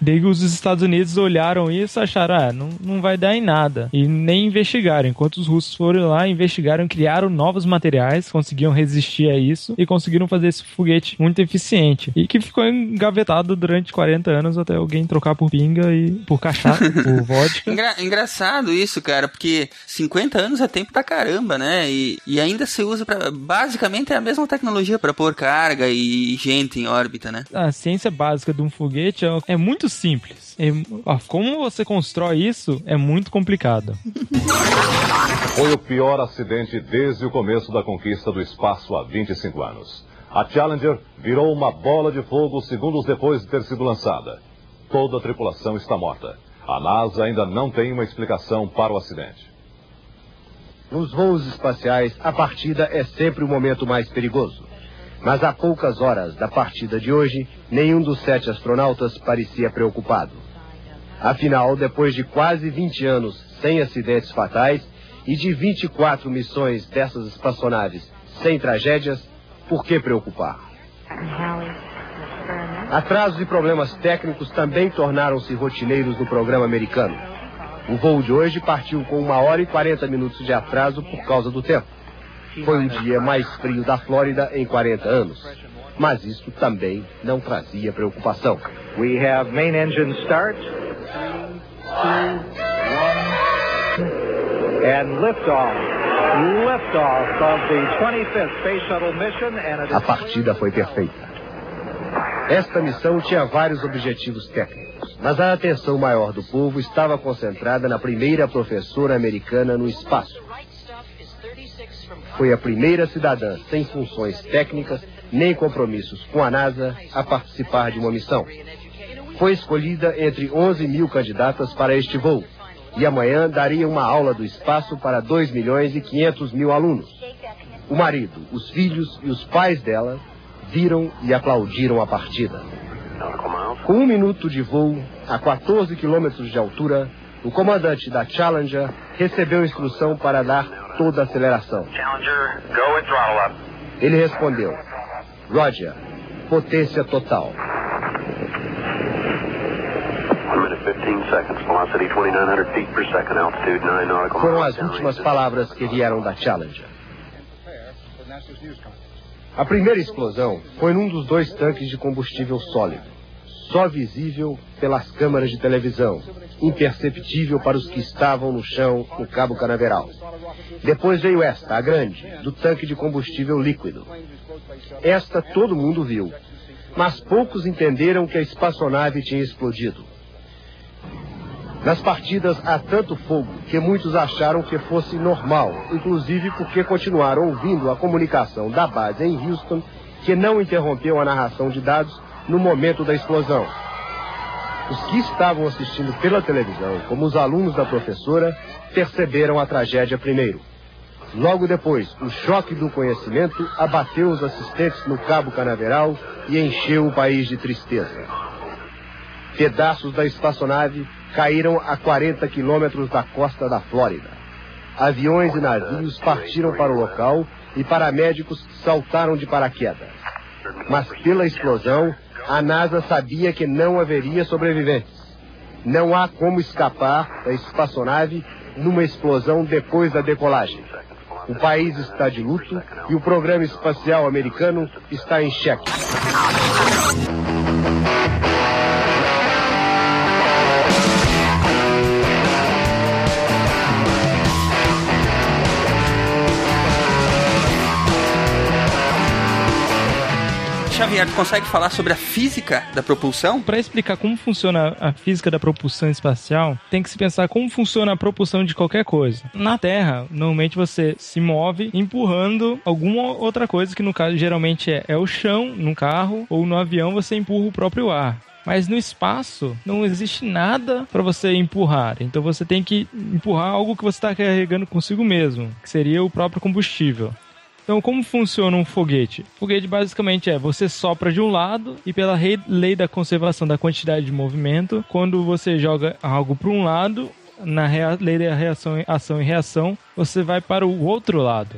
Daí os Estados Unidos olharam isso e acharam, ah, não, não vai dar em nada. E nem investigaram. Enquanto os russos foram lá, investigaram, criaram novos materiais, conseguiam resistir a isso e conseguiram fazer esse foguete muito eficiente. E que ficou engavetado durante 40 anos até alguém trocar por pinga e por cachaça, por vodka. Engra- engraçado isso, cara, porque 50 anos é tempo pra caramba, né? E, e ainda se usa pra. Basicamente é a mesma tecnologia pra pôr carga e gente em órbita, né? A ciência básica de um foguete é, é muito simples. Ó, como você constrói isso é muito complicado. Foi o pior acidente desde o começo da conquista do espaço há 25 anos. A Challenger virou uma bola de fogo segundos depois de ter sido lançada. Toda a tripulação está morta. A NASA ainda não tem uma explicação para o acidente. Nos voos espaciais, a partida é sempre o momento mais perigoso. Mas a poucas horas da partida de hoje, nenhum dos sete astronautas parecia preocupado. Afinal, depois de quase 20 anos sem acidentes fatais e de 24 missões dessas espaçonaves sem tragédias, por que preocupar? Atrasos e problemas técnicos também tornaram-se rotineiros no programa americano. O voo de hoje partiu com uma hora e 40 minutos de atraso por causa do tempo. Foi o dia mais frio da Flórida em 40 anos. Mas isso também não trazia preocupação. We have main engine start. And liftoff. Liftoff of the 25th Space Shuttle mission. And it A partida foi perfeita. Esta missão tinha vários objetivos técnicos, mas a atenção maior do povo estava concentrada na primeira professora americana no espaço. Foi a primeira cidadã sem funções técnicas nem compromissos com a NASA a participar de uma missão. Foi escolhida entre 11 mil candidatas para este voo e amanhã daria uma aula do espaço para 2 milhões e 500 mil alunos. O marido, os filhos e os pais dela viram e aplaudiram a partida. Com um minuto de voo, a 14 quilômetros de altura, o comandante da Challenger recebeu instrução para dar toda a aceleração. Challenger, go and throttle up. Ele respondeu: Roger, potência total. 1 minute 15 seconds. Velocity 2,900 feet per second. Altitude 9 nautical Foram as últimas palavras que vieram da Challenger. A primeira explosão foi num dos dois tanques de combustível sólido, só visível pelas câmeras de televisão, imperceptível para os que estavam no chão no Cabo Canaveral. Depois veio esta, a grande, do tanque de combustível líquido. Esta todo mundo viu, mas poucos entenderam que a espaçonave tinha explodido. Nas partidas há tanto fogo que muitos acharam que fosse normal, inclusive porque continuaram ouvindo a comunicação da base em Houston, que não interrompeu a narração de dados no momento da explosão. Os que estavam assistindo pela televisão, como os alunos da professora, perceberam a tragédia primeiro. Logo depois, o choque do conhecimento abateu os assistentes no Cabo Canaveral e encheu o país de tristeza. Pedaços da espaçonave caíram a 40 quilômetros da costa da Flórida. Aviões e navios partiram para o local e paramédicos saltaram de paraquedas. Mas pela explosão, a NASA sabia que não haveria sobreviventes. Não há como escapar da espaçonave numa explosão depois da decolagem. O país está de luto e o programa espacial americano está em xeque. Xavier, tu consegue falar sobre a física da propulsão? Para explicar como funciona a física da propulsão espacial, tem que se pensar como funciona a propulsão de qualquer coisa. Na Terra, normalmente você se move empurrando alguma outra coisa, que no caso geralmente é, é o chão, num carro, ou no avião você empurra o próprio ar. Mas no espaço não existe nada para você empurrar. Então você tem que empurrar algo que você está carregando consigo mesmo, que seria o próprio combustível. Então, como funciona um foguete? Foguete basicamente é você sopra de um lado e pela lei da conservação da quantidade de movimento, quando você joga algo para um lado, na lei da reação, ação e reação, você vai para o outro lado.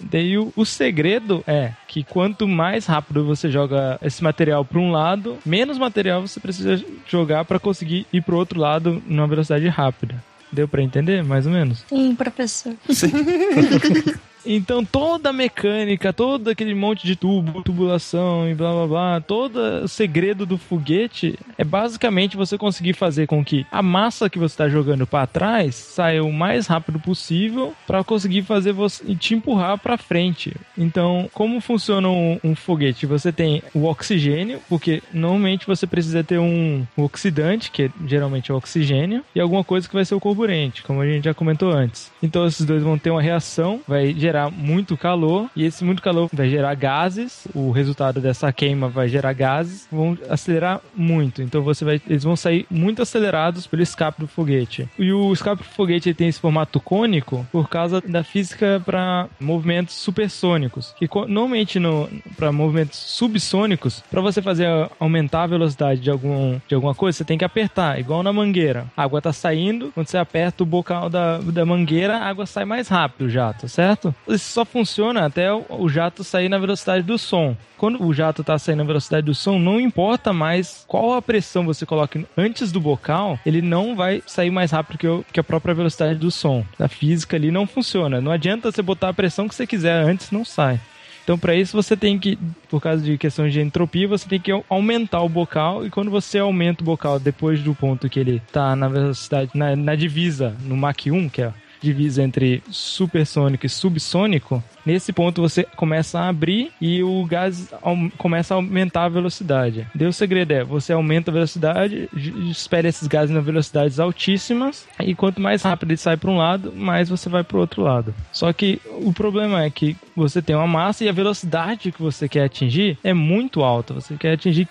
Daí o, o segredo é que quanto mais rápido você joga esse material para um lado, menos material você precisa jogar para conseguir ir para o outro lado numa velocidade rápida. Deu para entender, mais ou menos? Sim, professor. Então toda a mecânica, todo aquele monte de tubo, tubulação e blá blá blá, todo o segredo do foguete é basicamente você conseguir fazer com que a massa que você está jogando para trás saia o mais rápido possível para conseguir fazer você te empurrar para frente. Então, como funciona um, um foguete? Você tem o oxigênio, porque normalmente você precisa ter um, um oxidante, que geralmente é o oxigênio, e alguma coisa que vai ser o carburante, como a gente já comentou antes. Então esses dois vão ter uma reação, vai gerar muito calor, e esse muito calor vai gerar gases. O resultado dessa queima vai gerar gases, vão acelerar muito. Então você vai, eles vão sair muito acelerados pelo escape do foguete. E o escape do foguete tem esse formato cônico por causa da física para movimentos supersônicos. Que normalmente no para movimentos subsônicos, para você fazer aumentar a velocidade de algum de alguma coisa, você tem que apertar, igual na mangueira. A água tá saindo, quando você aperta o bocal da, da mangueira, a água sai mais rápido já, tá certo? Isso só funciona até o, jato sair na velocidade do som. Quando o jato está saindo na velocidade do som, não importa mais qual a pressão você coloque antes do bocal, ele não vai sair mais rápido que, o, que a própria velocidade do som. A física ali não funciona. Não adianta você botar a pressão que você quiser antes, não sai. Então, para isso, você tem que, por causa de questões de entropia, você tem que aumentar o bocal. E quando você aumenta o bocal depois do ponto que ele está na velocidade, na, na divisa, no Mach 1, que é divisa entre supersônico e subsônico, nesse ponto você começa a abrir e o gás começa a aumentar a velocidade. Daí o segredo é, você aumenta a velocidade, espere esses gases na velocidades altíssimas e quanto mais rápido ele sai para um lado, mais você vai para o outro lado. Só que o problema é que você tem uma massa e a velocidade que você quer atingir é muito alta. Você quer atingir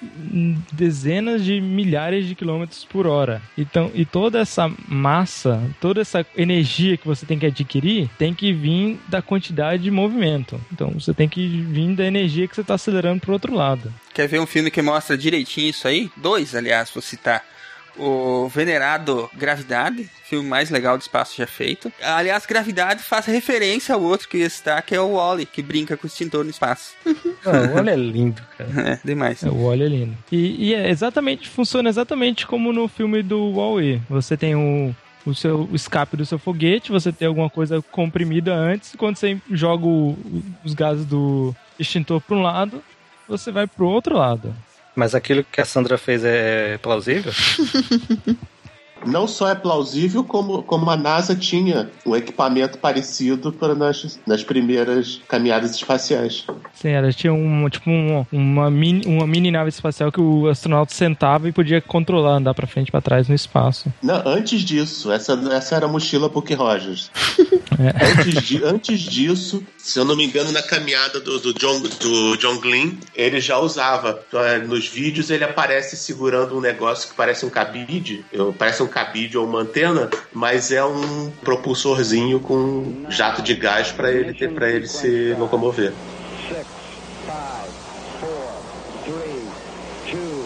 dezenas de milhares de quilômetros por hora. Então, e toda essa massa, toda essa energia que você tem que adquirir, tem que vir da quantidade de movimento. Então, você tem que vir da energia que você está acelerando para o outro lado. Quer ver um filme que mostra direitinho isso aí? Dois, aliás, vou citar. O Venerado Gravidade, filme mais legal do espaço já feito. Aliás, Gravidade faz referência ao outro que está, que é o Wally, que brinca com o extintor no espaço. Ah, o Wally é lindo, cara. É, demais. É, o óleo é lindo. E, e é exatamente, funciona exatamente como no filme do Wall-E. Você tem o, o seu o escape do seu foguete, você tem alguma coisa comprimida antes, e quando você joga o- os gases do extintor para um lado, você vai pro outro lado. Mas aquilo que a Sandra fez é plausível? Não só é plausível, como, como a NASA tinha um equipamento parecido para nas, nas primeiras caminhadas espaciais. Sim, ela tinha um, tipo um- uma, mini, uma mini nave espacial que o astronauta sentava e podia controlar, andar para frente e para trás no espaço. Não, antes disso, essa, essa era a mochila Buck Rogers. É. Antes, di- antes disso, se eu não me engano, na caminhada do, do, John, do John Glenn, ele já usava. Eh, Nos vídeos ele aparece segurando um negócio que parece um cabide, eu- parece um cabide ou uma antena, mas é um propulsorzinho com jato de gás para ele ter para ele se locomover. Six, five, four, three, two,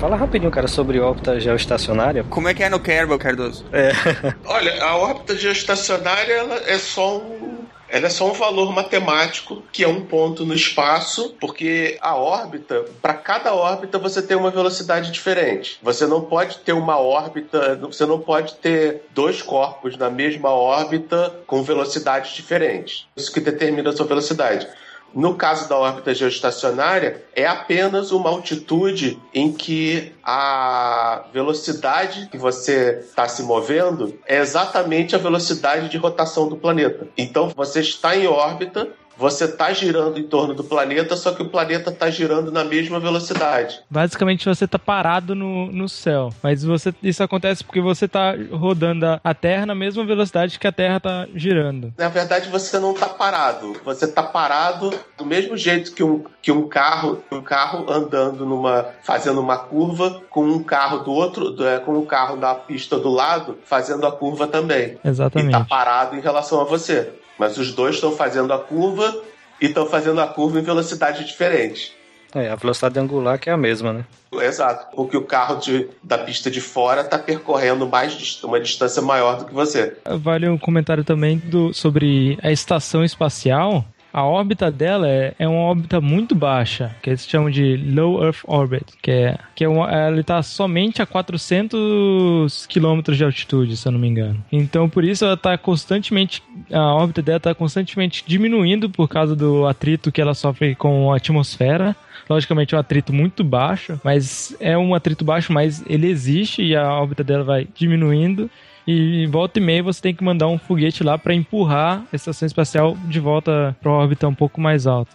Fala rapidinho, cara, sobre órbita geoestacionária. Como é que é no Kerbal, Cardoso? É. Olha, a órbita geoestacionária ela é só um. Ela é só um valor matemático, que é um ponto no espaço, porque a órbita, para cada órbita você tem uma velocidade diferente. Você não pode ter uma órbita, você não pode ter dois corpos na mesma órbita com velocidades diferentes. Isso que determina a sua velocidade. No caso da órbita geoestacionária, é apenas uma altitude em que a velocidade que você está se movendo é exatamente a velocidade de rotação do planeta. Então você está em órbita, você está girando em torno do planeta, só que o planeta está girando na mesma velocidade. Basicamente você tá parado no, no céu. Mas você, isso acontece porque você tá rodando a, Terra na mesma velocidade que a Terra tá girando. Na verdade, você não está parado. Você está parado do mesmo jeito que um, que um carro, um carro andando numa, fazendo uma curva, com um carro do outro, é, com um carro na pista do lado, fazendo a curva também. Exatamente. E está parado em relação a você. Mas os dois estão fazendo a curva e estão fazendo a curva em velocidades diferentes. É, a velocidade angular que é a mesma, né? Exato, porque o carro de- da pista de fora está percorrendo mais uma distância maior do que você. Vale um comentário também do, sobre a estação espacial. A órbita dela é, é uma órbita muito baixa, que eles chamam de Low Earth Orbit, que é, que é uma, ela está somente a 400 quilômetros de altitude, se eu não me engano. Então, por isso ela está constantemente, a órbita dela está constantemente diminuindo por causa do atrito que ela sofre com a atmosfera. Logicamente é um atrito muito baixo, mas é um atrito baixo, mas ele existe e a órbita dela vai diminuindo. E volta e meia você tem que mandar um foguete lá para empurrar a estação espacial de volta para órbita um pouco mais alta.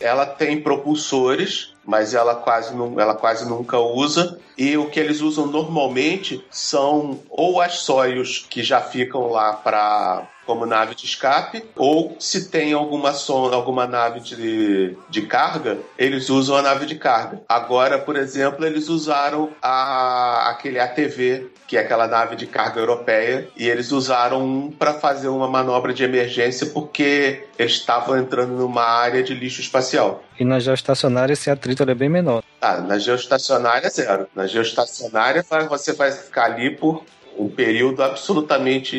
Ela tem propulsores, mas ela quase, nu- ela quase nunca usa. E o que eles usam normalmente são ou as sóios que já ficam lá para como nave de escape, ou se tem alguma sonda, alguma nave de, de carga, eles usam a nave de carga. Agora, por exemplo, eles usaram a, aquele ATV, que é aquela nave de carga europeia, e eles usaram um para fazer uma manobra de emergência porque eles estavam entrando numa área de lixo espacial. E na geoestacionária esse atrito é bem menor. Ah, na geoestacionária, zero. Na geoestacionária, você vai ficar ali por um período absolutamente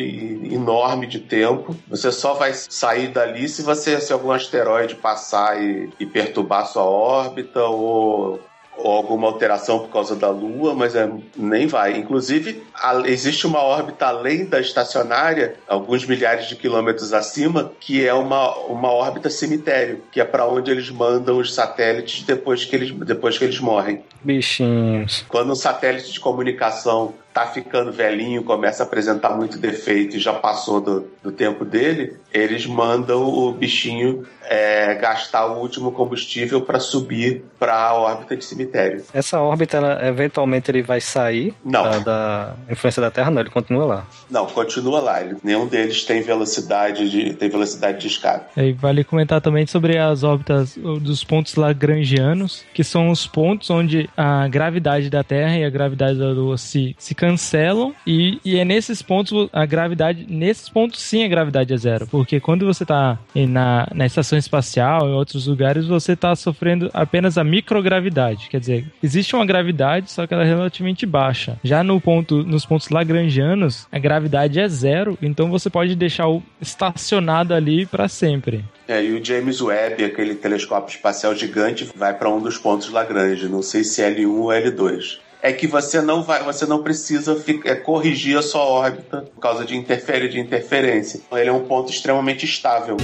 enorme de tempo. Você só vai sair dali se você se algum asteroide passar e, e perturbar sua órbita ou, ou alguma alteração por causa da Lua, mas é, nem vai. Inclusive, a- existe uma órbita além da estacionária, alguns milhares de quilômetros acima, que é uma, uma órbita cemitério, que é para onde eles mandam os satélites depois que eles, depois que eles morrem. Bichinhos. Quando um satélite de comunicação tá ficando velhinho, começa a apresentar muito defeito e já passou do, do tempo dele, eles mandam o bichinho é, gastar o último combustível para subir para a órbita de cemitério. Essa órbita, ela, eventualmente, ele vai sair Não. Da, da influência da Terra, não, ele continua lá. Não, continua lá. Ele- nenhum deles tem velocidade de tem velocidade de escape. E vale comentar também sobre as órbitas dos pontos lagrangianos, que são os pontos onde a gravidade da Terra e a gravidade da Lua se, se cancelam, e, e é nesses pontos, a gravidade, nesses pontos sim a gravidade é zero, porque quando você está na, na estação espacial, em outros lugares, você está sofrendo apenas a microgravidade, quer dizer, existe uma gravidade, só que ela é relativamente baixa. Já no ponto, nos pontos lagrangianos, a gravidade é zero, então você pode deixar o estacionado ali para sempre. É, e o James Webb, aquele telescópio espacial gigante, vai para um dos pontos Lagrange. Não sei se L1 ou L2. É que você não vai, você não precisa fi- é, corrigir a sua órbita por causa de interfere de interferência. Ele é um ponto extremamente estável.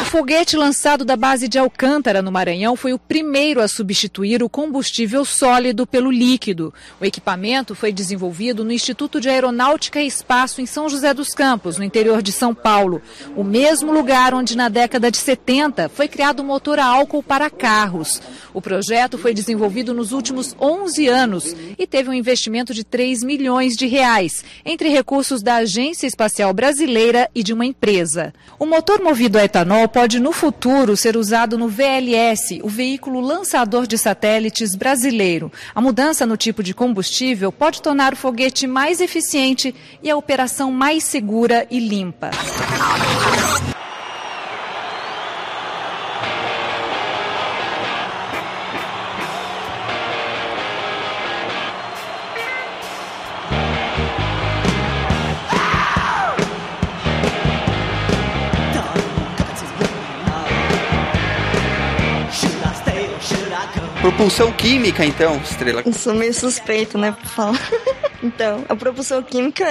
O foguete lançado da base de Alcântara, no Maranhão, foi o primeiro a substituir o combustível sólido pelo líquido. O equipamento foi desenvolvido no Instituto de Aeronáutica e Espaço em São José dos Campos, no interior de São Paulo. O mesmo lugar onde, na década de 70, foi criado o motor a álcool para carros. O projeto foi desenvolvido nos últimos 11 anos e teve um investimento de 3 milhões de reais, entre recursos da Agência Espacial Brasileira e de uma empresa. O motor movido a etanol pode, no futuro, ser usado no VLS, o veículo lançador de satélites brasileiro. A mudança no tipo de combustível pode tornar o foguete mais eficiente e a operação mais segura e limpa. Propulsão química, então, estrela. Eu sou meio suspeito, né, pra falar. Então, a propulsão química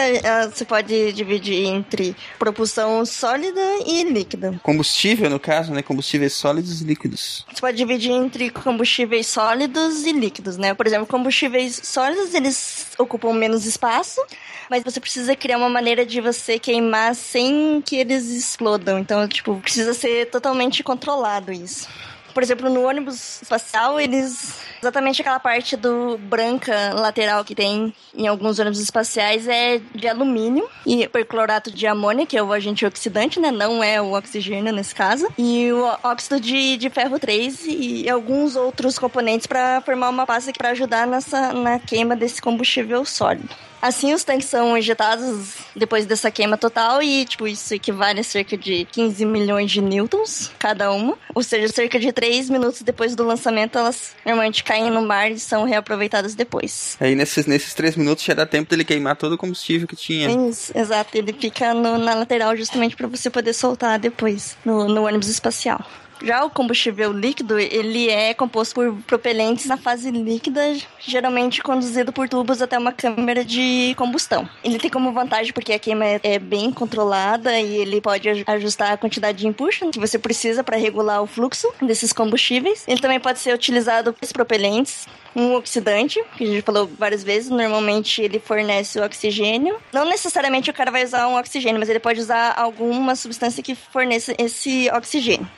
você pode dividir entre propulsão sólida e líquida. Combustível, no caso, né? Combustíveis sólidos e líquidos. Você pode dividir entre combustíveis sólidos e líquidos, né? Por exemplo, combustíveis sólidos, eles ocupam menos espaço, mas você precisa criar uma maneira de você queimar sem que eles explodam. Então, tipo, precisa ser totalmente controlado isso. Por exemplo, no ônibus espacial, eles. Exatamente aquela parte do branca lateral que tem em alguns ônibus espaciais é de alumínio e perclorato de amônia, que é o agente oxidante, né? Não é o oxigênio nesse caso. E o óxido de, de ferro 3 e alguns outros componentes para formar uma pasta para ajudar nessa, na queima desse combustível sólido. Assim, os tanques são injetados depois dessa queima total e, tipo, isso equivale a cerca de 15 milhões de newtons cada uma. Ou seja, cerca de 3 minutos depois do lançamento, elas normalmente caem no mar e são reaproveitadas depois. Aí nesses, nesses três minutos já dá tempo dele queimar todo o combustível que tinha. Isso, exato. Ele fica no- na lateral justamente para você poder soltar depois no, no ônibus espacial. Já o combustível líquido, ele é composto por propelentes na fase líquida, geralmente conduzido por tubos até uma câmara de combustão. Ele tem como vantagem porque a queima é, bem controlada e ele pode aj- ajustar a quantidade de empuxo que você precisa para regular o fluxo desses combustíveis. Ele também pode ser utilizado por propelentes um oxidante, que a gente falou várias vezes, normalmente ele fornece o oxigênio. Não necessariamente o cara vai usar um oxigênio, mas ele pode usar alguma substância que forneça esse oxigênio.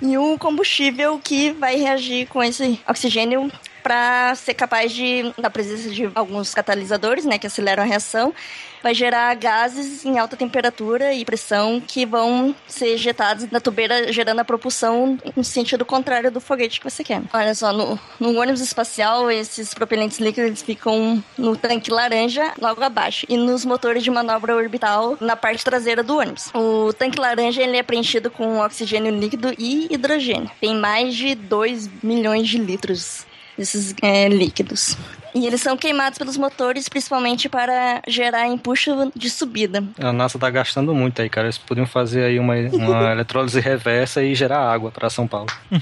E o combustível que vai reagir com esse oxigênio para ser capaz de, na presença de alguns catalisadores, né, que aceleram a reação, vai gerar gases em alta temperatura e pressão que vão ser ejetados na tubeira, gerando a propulsão no sentido contrário do foguete que você quer. Olha só, no, no ônibus espacial, esses propelentes líquidos ficam no tanque laranja, logo abaixo, e nos motores de manobra orbital na parte traseira do ônibus. O tanque laranja ele é preenchido com oxigênio líquido e hidrogênio. Tem mais de 2 milhões de litros desses é, líquidos. E eles são queimados pelos motores, principalmente para gerar empuxo de subida. A NASA tá gastando muito aí, cara. Eles podiam fazer aí uma, uma eletrólise reversa e gerar água para São Paulo.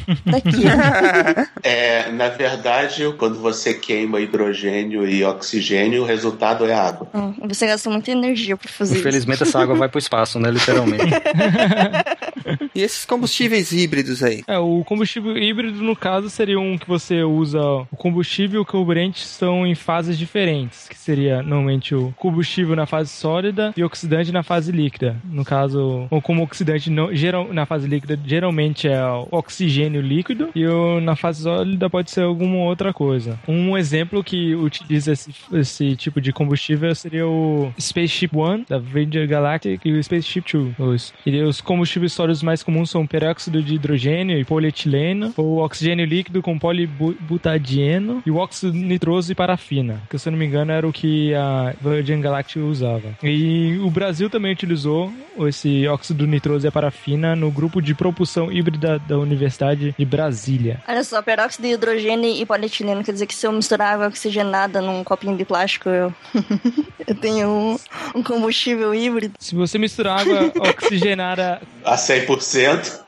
É, na verdade, quando você queima hidrogênio e oxigênio, o resultado é água. Hum, você gasta muita energia para fazer Infelizmente isso. essa água vai pro espaço, né? Literalmente. E esses combustíveis híbridos aí? É, o combustível híbrido, no caso, seria um que você usa o combustível e o carburante estão em fases diferentes, que seria normalmente o combustível na fase sólida e oxidante na fase líquida. No caso, ou como oxidante geral, na fase líquida geralmente é o oxigênio líquido e o, na fase sólida pode ser alguma outra coisa. Um exemplo que utiliza esse, esse tipo de combustível seria o Spaceship One da Virgin Galactic e o Spaceship Two. Os, e os combustíveis sólidos mais comuns são peróxido de hidrogênio e polietileno, o oxigênio líquido com polibutadieno e o óxido nitroso e parafina, que se eu não me engano era o que a Virgin Galactic usava. E o Brasil também utilizou esse óxido nitroso e a parafina no grupo de propulsão híbrida da Universidade de Brasília. Olha só, peróxido de hidrogênio e polietileno quer dizer que se eu misturar água oxigenada num copinho de plástico, eu, eu tenho um, um combustível híbrido. Se você misturar água oxigenada A 100%.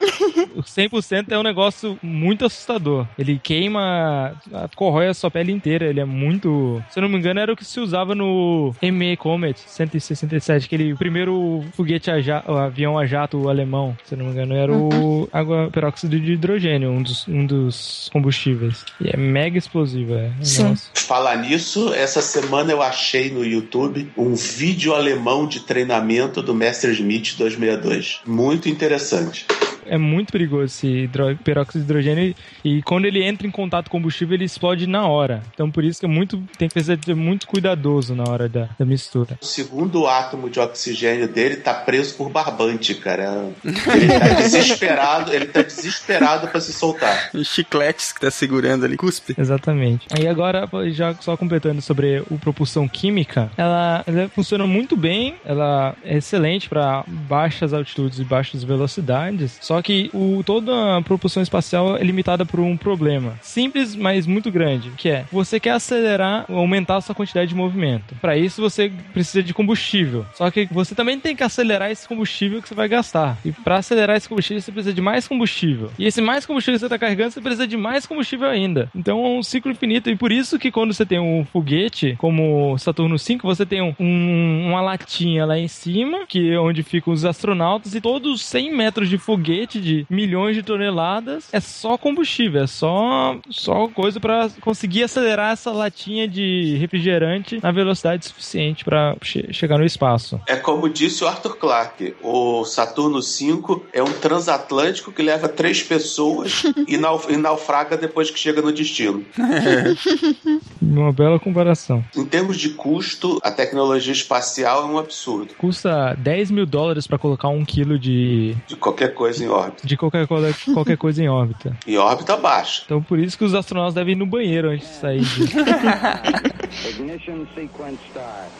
o 100% é um negócio muito assustador. Ele queima, corrói a sua pele inteira. Ele é muito. Se eu não me engano, era o que se usava no ME Comet 167, aquele primeiro foguete a ja- o avião a jato alemão. Se eu não me engano, era o água peróxido de hidrogênio, um dos, um dos combustíveis. E é mega explosivo, é. Nossa. Falar nisso, essa semana eu achei no YouTube um vídeo alemão de treinamento do Messerschmitt 262. Muito interessante interessante. É muito perigoso esse hidro- peróxido de hidrogênio e quando ele entra em contato com combustível, ele explode na hora. Então por isso que é muito, tem que ser muito cuidadoso na hora da, da mistura. O segundo átomo de oxigênio dele tá preso por barbante, cara. Ele tá desesperado, ele tá desesperado pra se soltar. Os chicletes que tá segurando ali, cuspe. Exatamente. E agora, já só completando sobre o propulsão química, ela, ela funciona muito bem, ela é excelente para baixas altitudes e baixas velocidades, só que o, toda a propulsão espacial é limitada por um problema. Simples, mas muito grande, que é, você quer acelerar, aumentar a sua quantidade de movimento. Para isso, você precisa de combustível. Só que você também tem que acelerar esse combustível que você vai gastar. E para acelerar esse combustível, você precisa de mais combustível. E esse mais combustível que você está carregando, você precisa de mais combustível ainda. Então é um ciclo infinito. E por isso que quando você tem um foguete, como Saturno 5, você tem um- uma latinha lá em cima, que é onde ficam os astronautas, e todos os 100 metros de foguete de milhões de toneladas é só combustível, é só, só coisa para conseguir acelerar essa latinha de refrigerante na velocidade suficiente para chegar no espaço. É como disse o Arthur Clarke, o Saturno 5 é um transatlântico que leva três pessoas e, e naufraga depois que chega no destino. Uma bela comparação. Em termos de custo, a tecnologia espacial é um absurdo. Custa 10 mil dólares para colocar um quilo de, De qualquer coisa em órbita. De qualquer, qualquer coisa em órbita. Em órbita baixa. Então por isso que os astronautas devem ir no banheiro antes de sair. De... Ignition sequence start.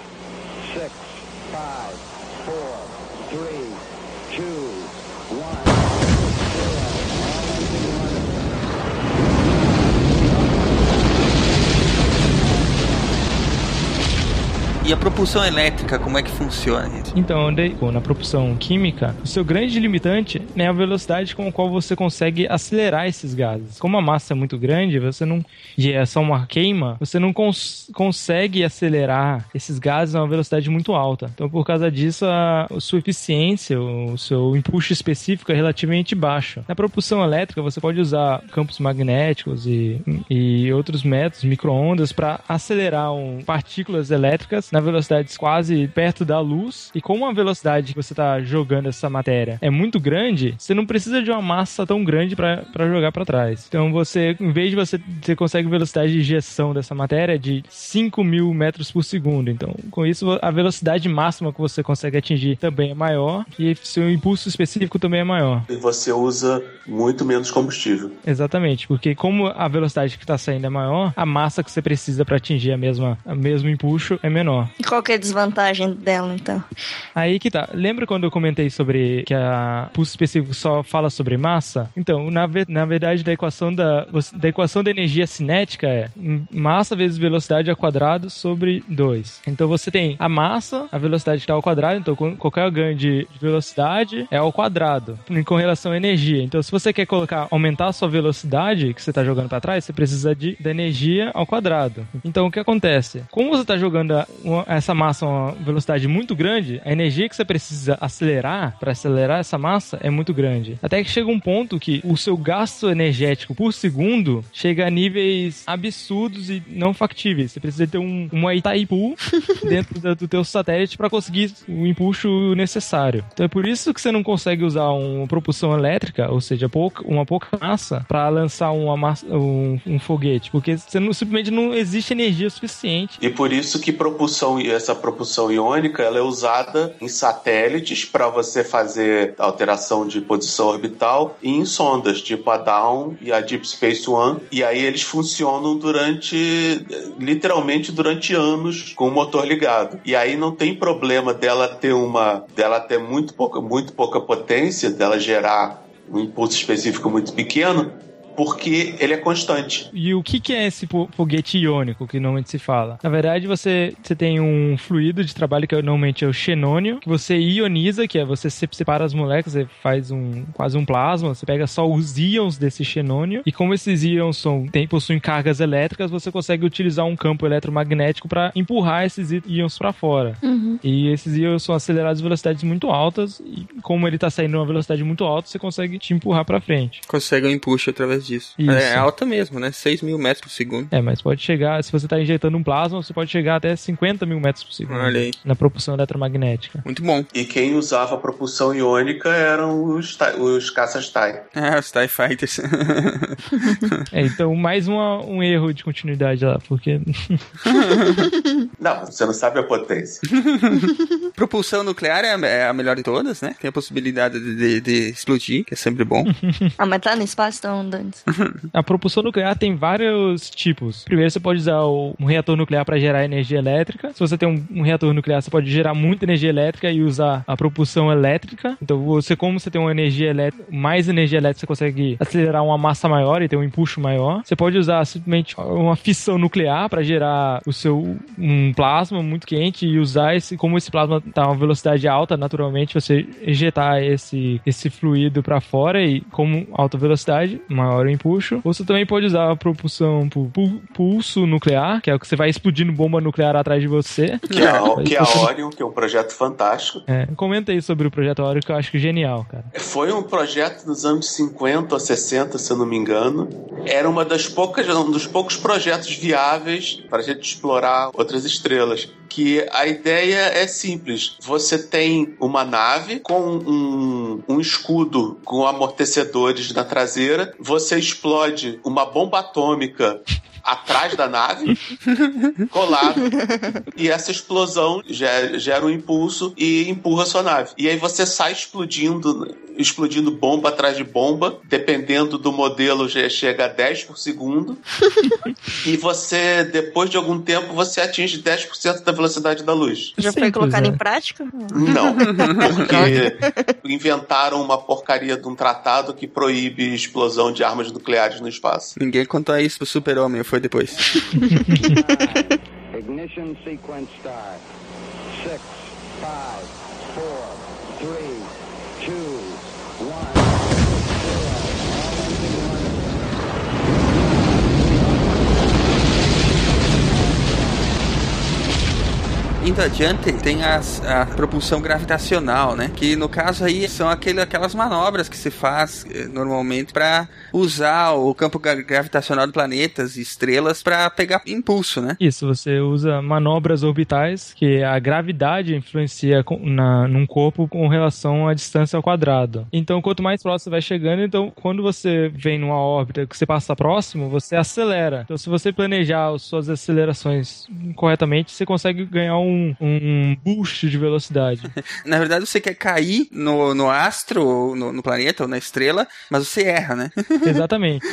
6, 5, E a propulsão elétrica, como é que funciona, gente? Então, na propulsão química, o seu grande limitante é a velocidade com a qual você consegue acelerar esses gases. Como a massa é muito grande, você não. E é só uma queima, você não cons- consegue acelerar esses gases a uma velocidade muito alta. Então, por causa disso, a, a sua eficiência, o seu empuxo específico é relativamente baixo. Na propulsão elétrica, você pode usar campos magnéticos e, e outros métodos, micro-ondas, para acelerar um- partículas elétricas na na velocidade quase perto da luz, e como a velocidade que você tá jogando essa matéria é muito grande, você não precisa de uma massa tão grande para jogar para trás. Então você, em vez de você, você consegue velocidade de injeção dessa matéria de 5 mil metros por segundo. Então, com isso, a velocidade máxima que você consegue atingir também é maior e seu impulso específico também é maior. E você usa muito menos combustível. Exatamente, porque como a velocidade que está saindo é maior, a massa que você precisa para atingir a mesma, o mesmo impulso é menor. E qual que é a desvantagem dela, então? Aí que tá. Lembra quando eu comentei sobre que a pulso específico só fala sobre massa? Então, na, ve na verdade, da equação da, da equação da energia cinética é massa vezes velocidade ao quadrado sobre 2. Então você tem a massa, a velocidade está ao quadrado, então qualquer ganho de velocidade é ao quadrado, com relação à energia. Então, se você quer colocar, aumentar a sua velocidade que você está jogando para trás, você precisa de, da energia ao quadrado. Então, o que acontece? Como você está jogando essa massa uma velocidade muito grande, a energia que você precisa acelerar para acelerar essa massa é muito grande. Até que chega um ponto que o seu gasto energético por segundo chega a níveis absurdos e não factíveis. Você precisa ter um, uma Itaipu dentro do, do teu satélite para conseguir o impulso necessário. Então é por isso que você não consegue usar uma propulsão elétrica, ou seja, pouca, uma pouca massa, para lançar uma massa, um, um, foguete, porque você não, simplesmente não existe energia suficiente. E por isso que propulsão essa propulsão iônica ela é usada em satélites para você fazer alteração de posição orbital e em sondas, tipo a Dawn e a Deep Space One. E aí eles funcionam durante, literalmente durante anos com o motor ligado. E aí não tem problema dela ter uma, dela ter muito pouca, muito pouca potência, dela gerar um impulso específico muito pequeno, porque ele é constante. E o que, que é esse foguete iônico que normalmente se fala? Na verdade, você, você tem um fluido de trabalho que normalmente é o xenônio, que você ioniza, que é você separa as moléculas, você faz um quase um plasma, você pega só os íons desse xenônio, e como esses íons são, tem, possuem cargas elétricas, você consegue utilizar um campo eletromagnético para empurrar esses íons para fora. Uhum. E esses íons são acelerados a velocidades muito altas, e como ele está saindo a uma velocidade muito alta, você consegue te empurrar para frente. Consegue um empuxo através disso. Isso. É alta mesmo, né? 6 mil metros por segundo. É, mas pode chegar, se você está injetando um plasma, você pode chegar até 50 mil metros por segundo. Olha aí. Na propulsão eletromagnética. Muito bom. E quem usava a propulsão iônica eram os, os caças TIE. É, os TIE Fighters. é, então mais uma, um erro de continuidade lá, porque... não, você não sabe a potência. propulsão nuclear é a, é a, melhor de todas, né? Tem a possibilidade de, de, de explodir, que é sempre bom. ah, mas tá no espaço então, A propulsão nuclear tem vários tipos. Primeiro, você pode usar um reator nuclear para gerar energia elétrica. Se você tem um, reator nuclear, você pode gerar muita energia elétrica e usar a propulsão elétrica. Então, você, como você tem uma energia elétrica, mais energia elétrica, você consegue acelerar uma massa maior e ter um impulso maior. Você pode usar simplesmente uma fissão nuclear para gerar o seu um plasma muito quente e usar esse, como esse plasma está a uma velocidade alta, naturalmente você ejetar esse, esse fluido para fora e como alta velocidade, maior o impulso. Você também pode usar a propulsão por pulso nuclear, que é o que você vai explodindo bomba nuclear atrás de você. Que é, a, que é a Orion, que é um projeto fantástico. É, comenta aí sobre o projeto Orion, que eu acho genial, cara. Foi um projeto dos anos 50 ou 60, se eu não me engano. Era uma das poucas, um dos poucos projetos viáveis para a gente explorar outras estrelas que a ideia é simples. Você tem uma nave com um, um escudo com amortecedores na traseira, você explode uma bomba atômica atrás da nave, colado, e essa explosão gera, gera um impulso e empurra a sua nave. E aí você sai explodindo, explodindo bomba atrás de bomba, dependendo do modelo, já chega a 10 por segundo. e você, depois de algum tempo, você atinge 10% da velocidade da luz. Já foi colocado em prática? Não, porque inventaram uma porcaria de um tratado que proíbe explosão de armas nucleares no espaço. Ninguém contou isso pro super-homem, foi depois. Ignition sequence start. Six, five, four, three, indo adiante, tem as, a propulsão gravitacional, né? Que no caso aí são aquele, aquelas manobras que se faz eh, normalmente para usar o campo gra- gravitacional de planetas e estrelas para pegar impulso, né? Isso, você usa manobras orbitais, que a gravidade influencia com- na, num corpo com relação à distância ao quadrado. Então, quanto mais próximo você vai chegando, então, quando você vem numa órbita que você passa próximo, você acelera. Então, se você planejar as suas acelerações corretamente, você consegue ganhar um, um boost de velocidade. Na verdade, você quer cair no, no astro, ou no, no planeta, ou na estrela, mas você erra, né? Exatamente.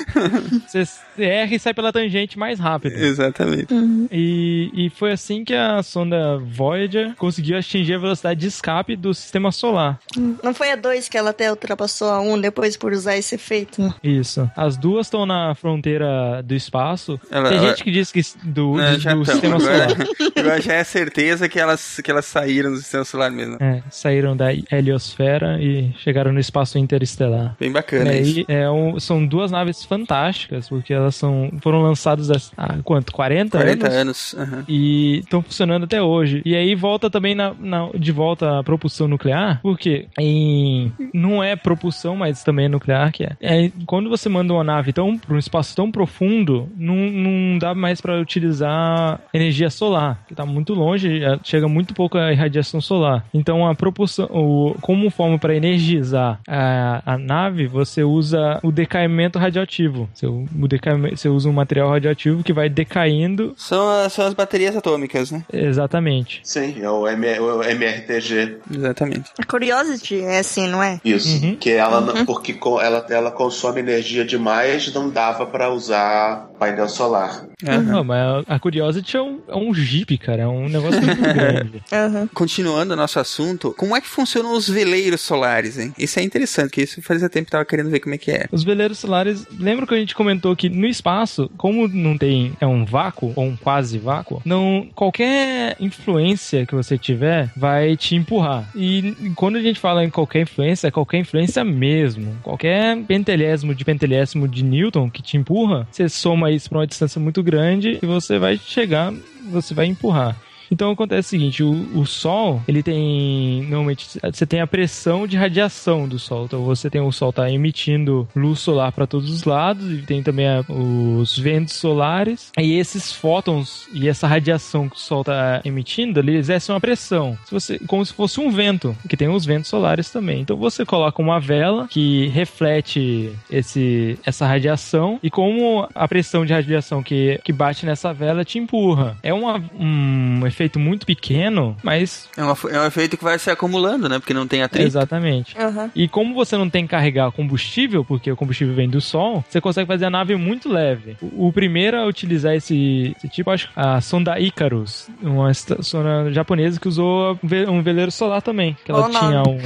Você erra e sai pela tangente mais rápido. Exatamente. E, e foi assim que a sonda Voyager conseguiu atingir a velocidade de escape do sistema solar. Não foi a 2 que ela até ultrapassou a 1 um depois por usar esse efeito? Isso. As duas estão na fronteira do espaço. Ela- Tem ela- gente que diz que do, Não, do- do tão. sistema Agora, solar. agora já é certeza que elas, que elas saíram do sistema solar mesmo. É, saíram da heliosfera e chegaram no espaço interestelar. Bem bacana É, isso. é um- são duas naves fantásticas, porque elas são, foram lançadas há há quanto? 40, 40 anos? anos. aham. E estão funcionando até hoje. E aí volta também na, na- de volta a propulsão nuclear, porque em, não é propulsão, mas também é nuclear, que é. É, quando você manda uma nave tão, para um espaço tão profundo, não, não dá mais para utilizar energia solar, que está muito longe, chega muito pouco a irradiação solar. Então a propulsão, o, como forma para energizar a, a nave, você usa o decaimento radioativo. Você, o decaimento, você usa um material radioativo que vai decaindo São, as- são as baterias atômicas, né? Exatamente. Sim, é o, M- o MRTG. Exatamente. A Curiosity é assim, não é? Isso. Que ela, Uhum. porque ela, ela consome energia demais, não dava pra usar painel solar. Não, mas a Curiosity é um, é um Jeep, cara. É um negócio muito grande. Continuando o nosso assunto, como é que funcionam os veleiros solares, hein? Isso é interessante, que isso fazia tempo que eu tava querendo ver como é que é. Os veleiros solares, lembra que a gente comentou que no espaço, como não tem é um vácuo ou um quase vácuo, não qualquer influência que você tiver vai te empurrar. E quando a gente fala em qualquer influência, é qualquer influência mesmo. Qualquer pentelésimo de pentelésimo de Newton que te empurra, você soma isso para uma distância muito grande e você vai chegar, você vai empurrar. Então acontece o seguinte, o, o Sol, ele tem, normalmente, você tem a pressão de radiação do Sol. Então você tem o Sol tá emitindo luz solar para todos os lados e tem também a- os ventos solares. E esses fótons e essa radiação que o Sol tá emitindo, ele exerce uma pressão, se você, como se fosse um vento, que tem os ventos solares também. Então você coloca uma vela que reflete esse, essa radiação e como a pressão de radiação que, que bate nessa vela te empurra. É uma- um efeito muito pequeno, mas É, uma- é um efeito que vai se acumulando, né? Porque não tem atrito. Exatamente. E como você não tem que carregar combustível, porque o combustível vem do sol, você consegue fazer a nave muito leve. O, o primeiro a utilizar esse, esse tipo, acho que a sonda Icarus, uma sonda japonesa que usou um ve- veleiro solar também, que ela Qual o tinha um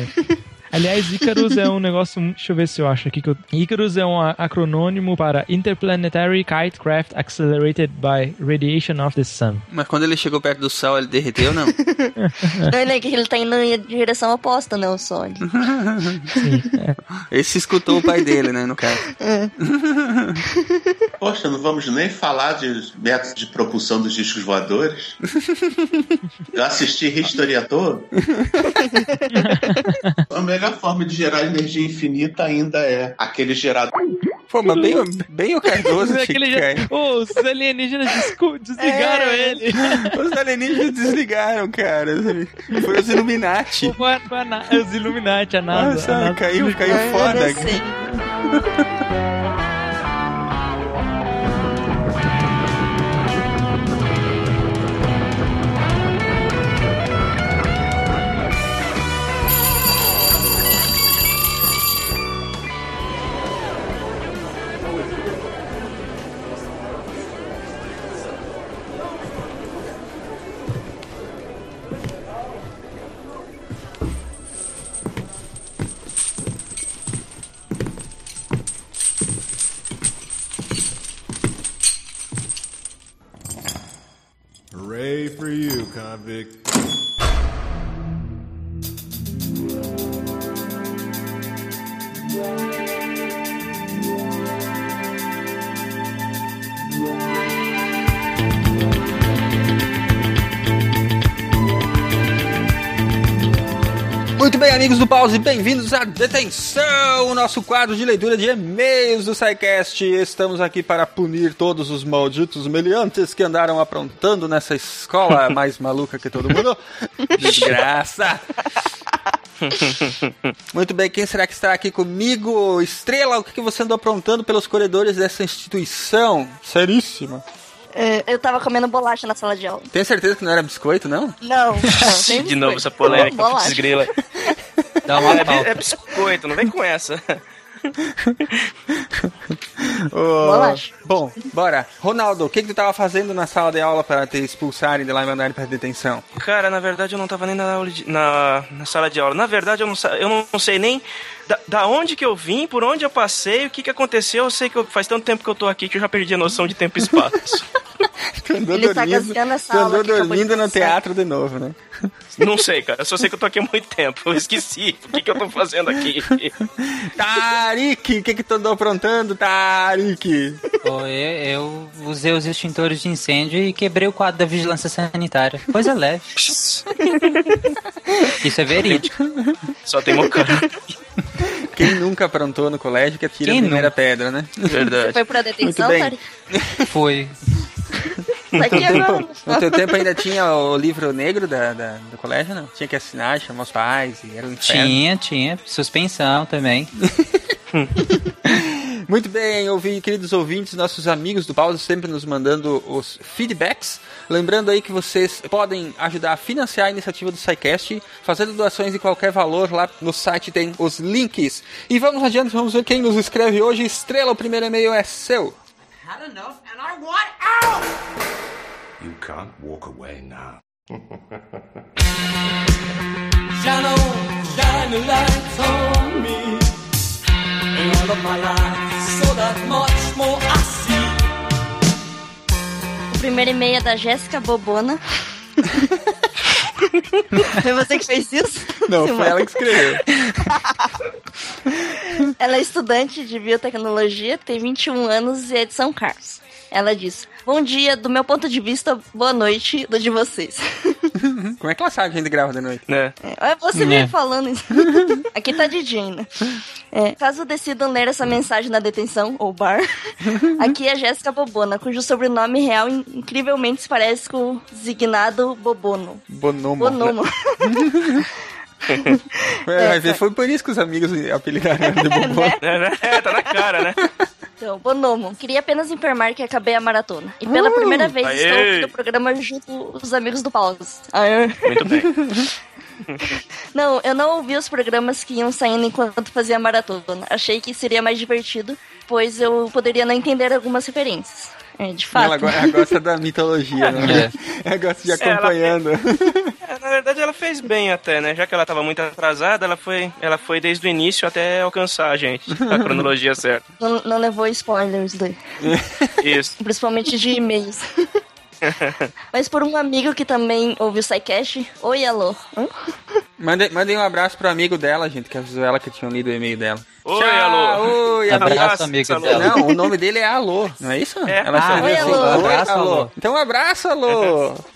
Aliás, Icarus é um negócio. Deixa eu ver se eu acho aqui que eu. Icarus é um acronônimo para Interplanetary Kite Craft Accelerated by Radiation of the Sun. Mas quando ele chegou perto do sol, ele derreteu, não? Olha que ele tá indo em direção oposta, né, o Sol. Esse escutou o pai dele, né, no caso. Poxa, não vamos nem falar de métodos de propulsão dos discos voadores? Eu assisti History à toa. A melhor forma de gerar energia infinita ainda é aquele gerador. Pô, mas bem, bem o Cardoso tinha Aquele que já-. Ô, os alienígenas descu- desligaram É. ele. Os alienígenas desligaram, cara. Foi os Illuminati. Foi, foi a na- os Illuminati, a NASA. Nossa, a NASA caiu- caiu foda. Eu for you, convict. Muito bem, amigos do Pause, bem-vindos à Detenção, o nosso quadro de leitura de e-mails do SciCast. Estamos aqui para punir todos os malditos meliantes que andaram aprontando nessa escola mais maluca que todo mundo. Desgraça! Muito bem, quem será que está aqui comigo? Estrela, o que que você andou aprontando pelos corredores dessa instituição? Seríssima. É, eu tava comendo bolacha na sala de aula. Tem certeza que não era biscoito, não? Não, não De novo essa polêmica, Bolacha. putz grila. Dá uma é, é biscoito, não vem com essa. Ô, Bom, bora. Ronaldo, o que, que tu tava fazendo na sala de aula para te expulsarem de lá e mandarem pra detenção? Cara, na verdade eu não tava nem na, aula de- na, na sala de aula. Na verdade eu não, eu não sei nem da, da onde que eu vim, por onde eu passei, o que que aconteceu. Eu sei que eu- faz tanto tempo que eu tô aqui que eu já perdi a noção de tempo e espaço. Tu andou Ele tá dormindo, gasgando essa andou dormindo no teatro de novo, né? não sei, cara. Eu só sei que eu tô aqui há muito tempo. Eu esqueci. O que que eu tô fazendo aqui? Tarik, o que, que tu andou aprontando, Tarik? Pô, eu, eu usei os extintores de incêndio e quebrei o quadro da vigilância sanitária. Coisa leve. Isso é verídico. Só tem mocara. Quem nunca aprontou no colégio que atira Quem a primeira nunca? pedra, né? Verdade. Foi pra detenção, Muito bem. Tari? Foi. Tá aqui agora. No teu tempo ainda tinha o livro negro da, da- do colégio, não? Tinha que assinar, chamar os pais, e era um inferno. Tinha, tinha. Suspensão também. Muito bem, ouvi, queridos ouvintes, nossos amigos do Pause sempre nos mandando os feedbacks. Lembrando aí que vocês podem ajudar a financiar a iniciativa do SciCast, fazendo doações de qualquer valor. Lá no site tem os links. E vamos adiante, vamos ver quem nos escreve hoje. Estrela, o primeiro e-mail é seu. Had enough and I want out! You can't walk away now. Shine on, shine a light on me. All of my life, so that much more I see. O primeiro e-mail é da Jéssica Bobona. Foi você que fez isso? Não, foi ela que escreveu. Ela é estudante de biotecnologia, tem 21 anos e é de São Carlos. Ela diz: Bom dia, do meu ponto de vista, boa noite do de vocês. Como é que ela sabe que a gente grava de noite? Né? É você É. me falando isso. Aqui tá DJ, né? É, caso decidam ler essa mensagem na detenção ou bar, aqui é Jéssica Bobona, cujo sobrenome real in- incrivelmente se parece com o designado Bobono. Bonomo. Bonomo. É, vai ver, foi por isso que os amigos apelidaram de Bobô. É, tá na cara, né? Então, Bonomo, queria apenas informar que acabei a maratona. E pela primeira vez Aê! estou aqui no programa junto os amigos do Pause. Aê. Muito bem. Não, eu não ouvi os programas que iam saindo enquanto fazia a maratona. Achei que seria mais divertido, pois eu poderia não entender algumas referências. É, de fato. Ela, go- ela gosta da mitologia, né? Ela gosta de ir Ela- acompanhando. É, na verdade, ela fez bem até, né? Já que ela tava muito atrasada, ela foi, ela foi desde o início até alcançar a gente, a cronologia certa. Não, não levou spoilers, Lê. Isso. Principalmente de e-mails. Mas por um amigo que também ouviu o SciCast, oi, alô. Mandem, mandem um abraço pro amigo dela, gente, que avisou ela que tinha lido o e-mail dela. Oi, Tchau, alô. Oi, Abraço, amigo dela. Não, o nome dele é Alô, não é isso? É. Ela Ah, assim, alô. "Oi, Abraço, alô." Então, um abraço, alô.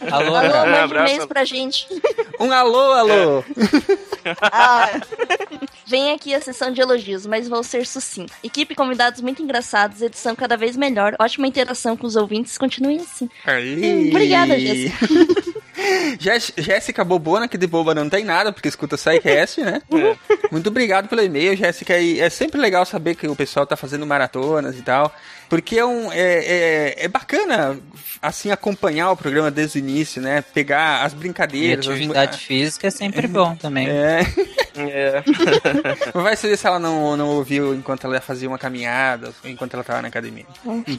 Alô, Alô, alô. mande abraço. e-mails pra gente. Um alô, alô. Ah, vem aqui a sessão de elogios, mas vou ser sucinta. Equipe convidados muito engraçados, edição cada vez melhor, ótima interação com os ouvintes, continuem assim. Aí. Obrigada, Jéssica. Jéssica Bobona, que de boba não tem nada, porque escuta o SciCast, né? Muito obrigado pelo e-mail, Jéssica. E é sempre legal saber que o pessoal tá fazendo maratonas e tal. Porque é, um, é, é, é bacana, assim, acompanhar o programa desde o início, né? Pegar as E brincadeiras. as mu- atividade física é sempre bom também. É. É. Vai saber se ela não, não ouviu enquanto ela fazia uma caminhada, ou enquanto ela tava na academia.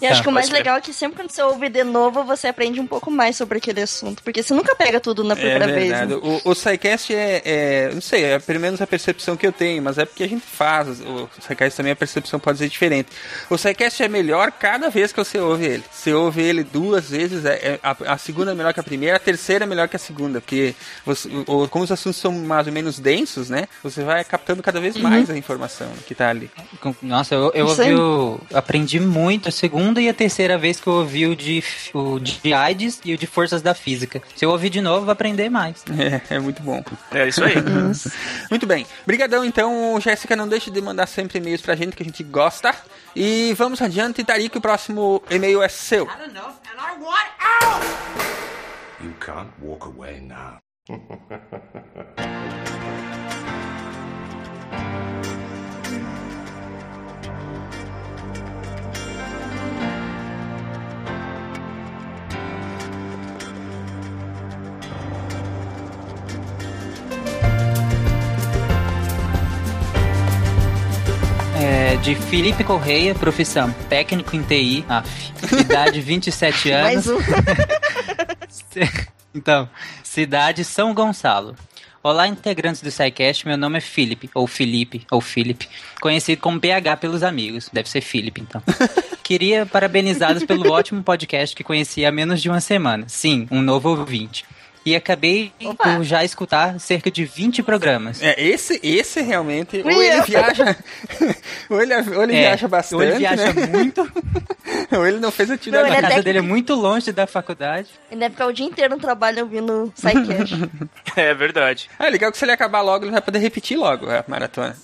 E acho que o mais legal é que sempre quando você ouve de novo, você aprende um pouco mais sobre aquele assunto. Porque você nunca pega tudo na primeira é vez. né? O, o SciCast é, é, não sei, é pelo menos a percepção que eu tenho, mas é porque a gente faz. O SciCast também a percepção pode ser diferente. O SciCast é melhor cada vez que você ouve ele. Você ouve ele duas vezes, é, é- a, a segunda é melhor que a primeira, a terceira é melhor que a segunda, porque você- o- como os assuntos são mais ou menos densos, né? Você vai captando cada vez Uhum. mais a informação que tá ali. Nossa, eu, eu ouvi o, aprendi muito a segunda e a terceira vez que eu ouvi o de, o de AIDS e o de Forças da Física. Se eu ouvir de novo, aprender mais. É, é muito bom. É isso aí. muito bem. Brigadão, então, Jéssica, não deixe de mandar sempre e-mails pra gente que a gente gosta. E vamos adiante, Tarik, o próximo e-mail é seu. You can't walk away now. de Felipe Correia, profissão técnico em TI, af, idade 27 anos. Mais um. Então, cidade São Gonçalo. Olá, integrantes do SciCast, meu nome é Felipe, ou Felipe, ou Felipe, conhecido como PH pelos amigos, deve ser Felipe, então. Queria parabenizá-los pelo ótimo podcast que conheci há menos de uma semana. Sim, um novo ouvinte. E acabei por já escutar cerca de 20 programas. É, esse, esse realmente, ou ele viaja, ou ele, ou ele É, viaja bastante, ou ele viaja né? muito. ou ele não fez A atividade ele casa até- dele é muito longe da faculdade. Ele deve ficar o dia inteiro no trabalho ouvindo Psycast. É verdade. Ah, legal que se ele acabar logo, ele vai poder repetir logo a maratona.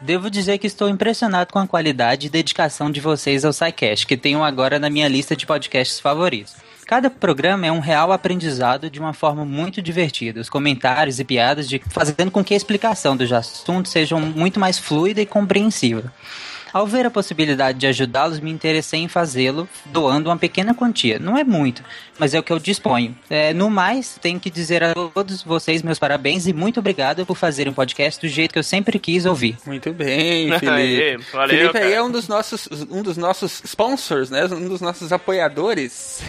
Devo dizer que estou impressionado com a qualidade e dedicação de vocês ao SciCast, que tenho agora na minha lista de podcasts favoritos. Cada programa é um real aprendizado de uma forma muito divertida. Os comentários e piadas de fazendo com que a explicação dos assuntos sejam muito mais fluida e compreensiva. Ao ver a possibilidade de ajudá-los, me interessei em fazê-lo, doando uma pequena quantia. Não é muito, mas é o que eu disponho. É, no mais, tenho que dizer a todos vocês meus parabéns e muito obrigado por fazerem um podcast do jeito que eu sempre quis ouvir. Muito bem, Felipe. Valeu, Felipe aí cara. é um dos nossos, um dos nossos sponsors, né? Um dos nossos apoiadores.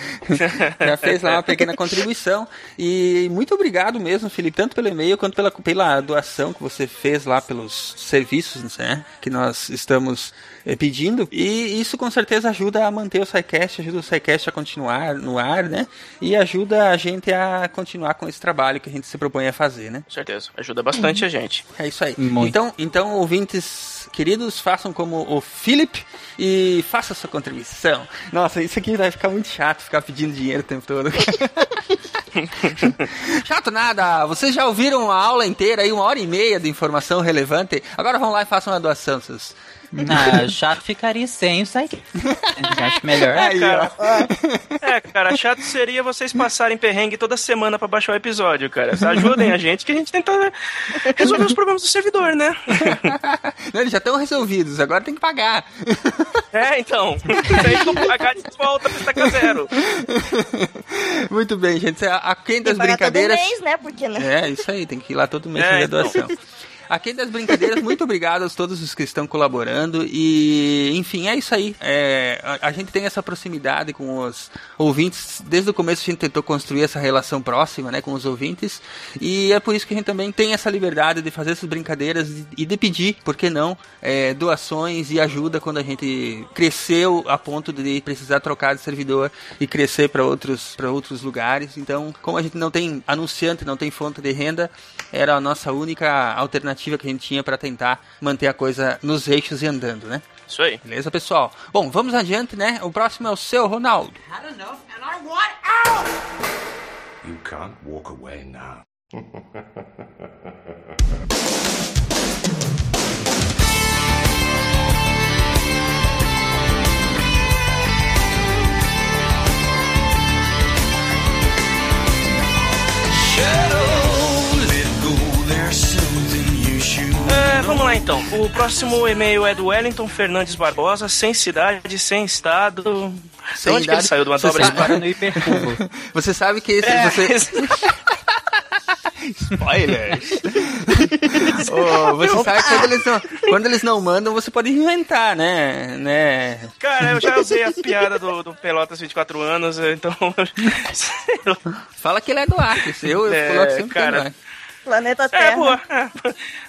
Já fez lá uma pequena contribuição. E muito obrigado mesmo, Felipe, tanto pelo e-mail quanto pela, pela doação que você fez lá pelos serviços, né? Que nós estamos eh, pedindo. E isso com certeza ajuda a manter o SciCast, ajuda o SciCast a continuar no ar, né? E ajuda a gente a continuar com esse trabalho que a gente se propõe a fazer, né? Com certeza. Ajuda bastante a gente. É isso aí. Muito. Então, então, ouvintes queridos, façam como o Philip e façam sua contribuição. Nossa, isso aqui vai ficar muito chato, ficar pedindo dinheiro o tempo todo. chato nada! Vocês já ouviram a aula inteira aí, uma hora e meia de informação relevante. Agora vão lá e façam uma doação, seus. Ah, chato ficaria sem o SciCast. Acho melhor. É, cara. É, cara, chato seria vocês passarem perrengue toda semana pra baixar o episódio, cara. Ajudem a gente que a gente tenta resolver os problemas do servidor, né? Não, eles já estão resolvidos, agora tem que pagar. É, então. Tem que pagar de volta pra estaca zero. Muito bem, gente. A, a quem das Tem que pagar todo brincadeiras. mês, né? Porque, né? É, isso aí, tem que ir lá todo mês É, fazer a então. doação. Aqui das brincadeiras, muito obrigado a todos os que estão colaborando e, enfim, é isso aí. É, a, a gente tem essa proximidade com os ouvintes. Desde o começo a gente tentou construir essa relação próxima, né, com os ouvintes e é por isso que a gente também tem essa liberdade de fazer essas brincadeiras e- de pedir, por que não, é, doações e ajuda quando a gente cresceu a ponto de precisar trocar de servidor e crescer para outros outros lugares. Então, como a gente não tem anunciante, não tem fonte de renda, era a nossa única alternativa que a gente tinha para tentar manter a coisa nos eixos e andando, né? Isso aí. Beleza, pessoal? Bom, vamos adiante, né? O próximo é o seu, Ronaldo. You can't walk away now. É, então. O próximo e-mail é do Wellington Fernandes Barbosa, sem cidade, sem estado. Sem De onde que ele idade. saiu? De uma Você dobra sabe- de no hipercubo. Você sabe que esse, É, você... Spoilers! Ô, você sabe que quando eles, não, quando eles não mandam, você pode inventar, né? né? Cara, eu já usei a piada do, do Pelotas 24 anos, então. Fala que ele é do Acre. Eu, eu É, coloco sempre cara. Ele é. Planeta Terra. É, boa.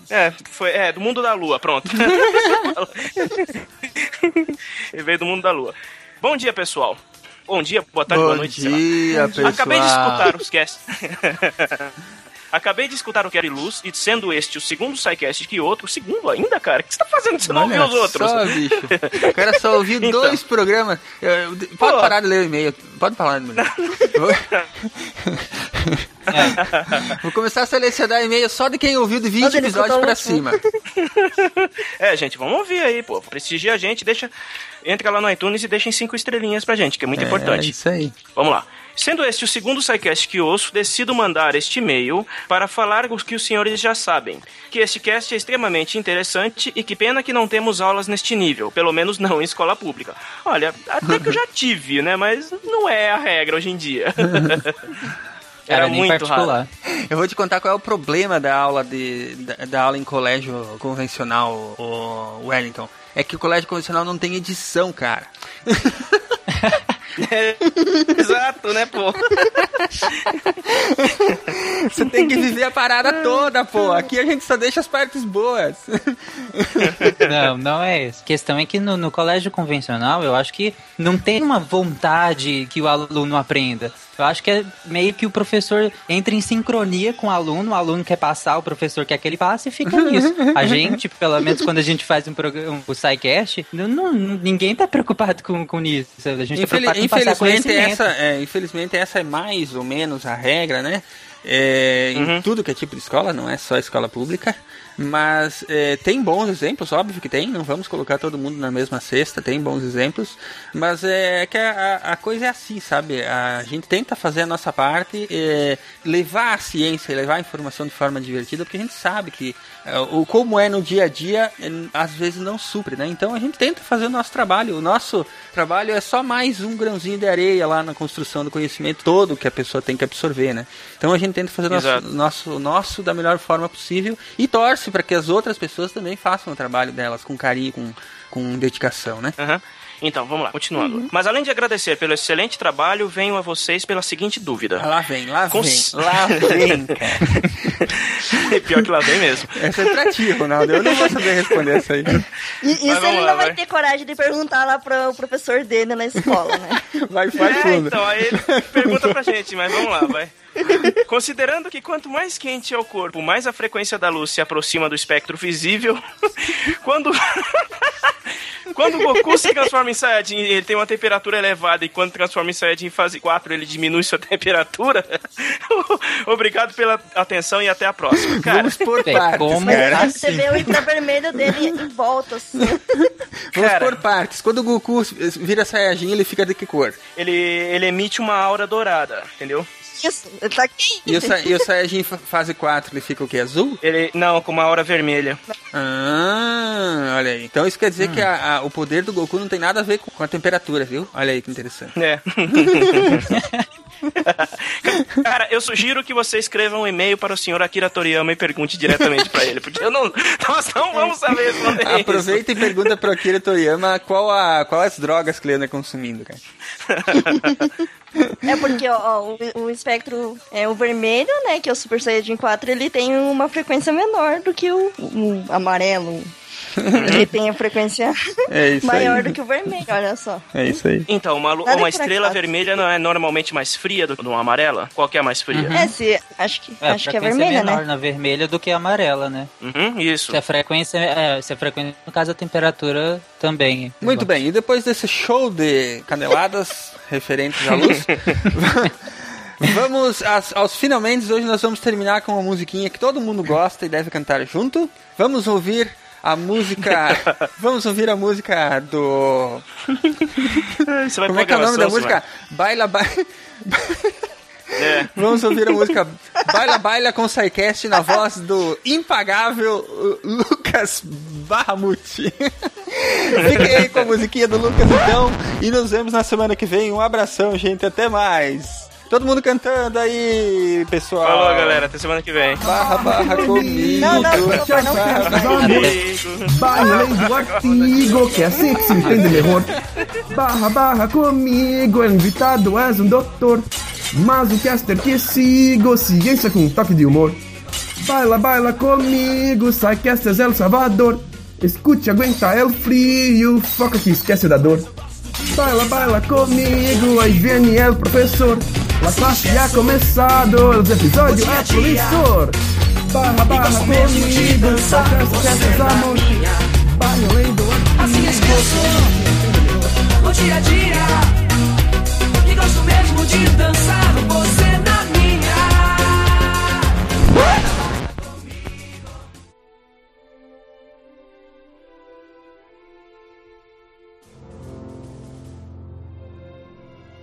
É, é, foi, é, do mundo da lua, pronto. Ele veio do mundo da lua. Bom dia, pessoal. Bom dia, boa tarde, Bom boa noite. sei lá. dia, pessoal. Acabei de escutar os casts. Acabei de escutar o Quero Luz, e sendo este o segundo SciCast que outro, o segundo ainda, cara? O que você tá fazendo? Você não ouviu os outros? Só, bicho. O cara só ouviu Então. dois programas. Pode Pô. parar de ler o e-mail. Pode falar, mulher. Vou começar a selecionar e-mail só de quem ouviu de 20 Mas ele episódios pra cima. É, gente, vamos ouvir aí, pô. Prestigia a gente, deixa. Entra lá no iTunes e deixem cinco estrelinhas pra gente, que é muito É, importante. isso aí. Vamos lá. Sendo este o segundo SciCast que ouço, decido mandar este e-mail para falar o que os senhores já sabem. Que este cast é extremamente interessante e que pena que não temos aulas neste nível, pelo menos não em escola pública. Olha, até que eu já tive, né? Mas não é a regra hoje em dia. Era muito raro. Eu vou te contar qual é o problema da aula de da, da aula em colégio convencional, o Wellington. É que o colégio convencional não tem edição, cara. Exato, né, pô? Você tem que viver a parada toda, pô. Aqui a gente só deixa as partes boas. Não, não é isso. A questão é que no, no colégio convencional, eu acho que não tem uma vontade que o aluno aprenda. Eu acho que é meio que o professor entra em sincronia com o aluno, o aluno quer passar, o professor quer que ele passe e fica nisso. A gente, pelo menos quando a gente faz um programa, o SciCast, não, não- ninguém tá preocupado com, com isso. A gente tá Infeli- preocupado com passar infelizmente, conhecimento. essa, é, infelizmente, essa é mais ou menos a regra, né? É, Em tudo que é tipo de escola, não é só escola pública. Mas é, tem bons exemplos, óbvio que tem, não vamos colocar todo mundo na mesma cesta, tem bons exemplos. Mas é que a, a coisa é assim, sabe? A gente tenta fazer a nossa parte, é, levar a ciência, levar a informação de forma divertida, porque a gente sabe que é, o como é no dia a dia, é, às vezes não supre, né? Então a gente tenta fazer o nosso trabalho. O nosso trabalho é só mais um grãozinho de areia lá na construção do conhecimento todo que a pessoa tem que absorver, né? Então a gente tenta fazer o nosso, nosso, nosso da melhor forma possível e torce para que as outras pessoas também façam o trabalho delas com carinho, com, com dedicação, né? Aham. Então, vamos lá, continuando. Mas além de agradecer pelo excelente trabalho, venho a vocês pela seguinte dúvida. Ah, lá vem, lá Cons- vem, lá vem, Pior que lá vem mesmo. Essa é pra ti, Ronaldo. Eu não vou saber responder essa aí. E isso ele lá, não vai vai. ter coragem de perguntar lá pro professor dele na escola, né? Vai, É, então, aí ele pergunta pra gente, mas vamos lá, vai. Considerando que quanto mais quente é o corpo, mais a frequência da luz se aproxima do espectro visível, quando quando o Goku se transforma em Saiyajin, ele tem uma temperatura elevada e quando transforma em Saiyajin em fase 4, ele diminui sua temperatura. Obrigado pela atenção e até a próxima. Cara, Vamos por É, partes, como cara. Você vê o infravermelho dele em volta, assim. Vamos Cara. por partes. Quando o Goku vira Saiyajin, ele fica de que cor? ele, ele emite uma aura dourada, entendeu? Isso, ele tá quente. E o, Sa- e o Saiyajin fa- fase 4, ele fica o que? Azul? Ele, não, com uma aura vermelha. Ah, olha aí. Então isso quer dizer que a- a- o poder do Goku não tem nada a ver com, com a temperatura, viu? Olha aí que interessante. É. Cara, eu sugiro que você escreva um e-mail para o senhor Akira Toriyama e pergunte diretamente para ele, porque eu não, nós não vamos saber responder isso. Aproveita e pergunta pro Akira Toriyama qual, a, qual as drogas que ele anda consumindo, cara. É porque ó, o, o espectro é o vermelho, né? Que é o Super Saiyajin 4, ele tem uma frequência menor do que o, o amarelo. Ele tem a frequência É isso maior aí. do que o vermelho, olha só. É isso aí. Então, uma, uma estrela vermelha não é normalmente mais fria do que uma amarela? Qual que é a mais fria? É, se, acho que, É, a acho que é frequência vermelha, menor né? na vermelha do que a amarela, né? Uhum, isso. Se a frequência, é, se a frequência, no caso a temperatura também. Muito bem, e depois desse show de caneladas referentes à luz, vamos às- aos finalmente. Hoje nós vamos terminar com uma musiquinha que todo mundo gosta e deve cantar junto. Vamos ouvir a música. vamos ouvir a música do. Você vai Como é que é o nome da música? Baila, baila. É. Vamos ouvir a música Baila Baila com SciCast na voz do impagável Lucas Barramuti. Fiquem aí com a musiquinha do Lucas então e nos vemos na semana que vem. Um abração, gente. Até mais. Todo mundo cantando aí, pessoal. Falou, galera. Até semana que vem. Barra, barra comigo. Não, não, não, barra, não, barra, não. comigo. Vai lendo o artigo, que é assim que se entende melhor. Barra, barra comigo, invitado és um doutor. Mas o caster que sigo, ciência com um toque de humor. Baila, baila comigo, sai casters El Salvador. Escute, aguenta el frio, foca que esquece da dor. Baila, baila comigo, aí vem el professor. La classe ha começado, o episódio é promissor. Barra, barra, comigo, estamos. Vai além do Assim é que eu sou, o dia a dia. E gosto mesmo de dançar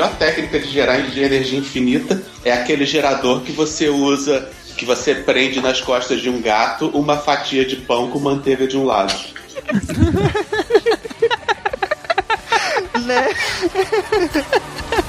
Melhor, a melhor técnica de gerar de energia infinita é aquele gerador que você usa, que você prende nas costas de um gato uma fatia de pão com manteiga de um lado. né?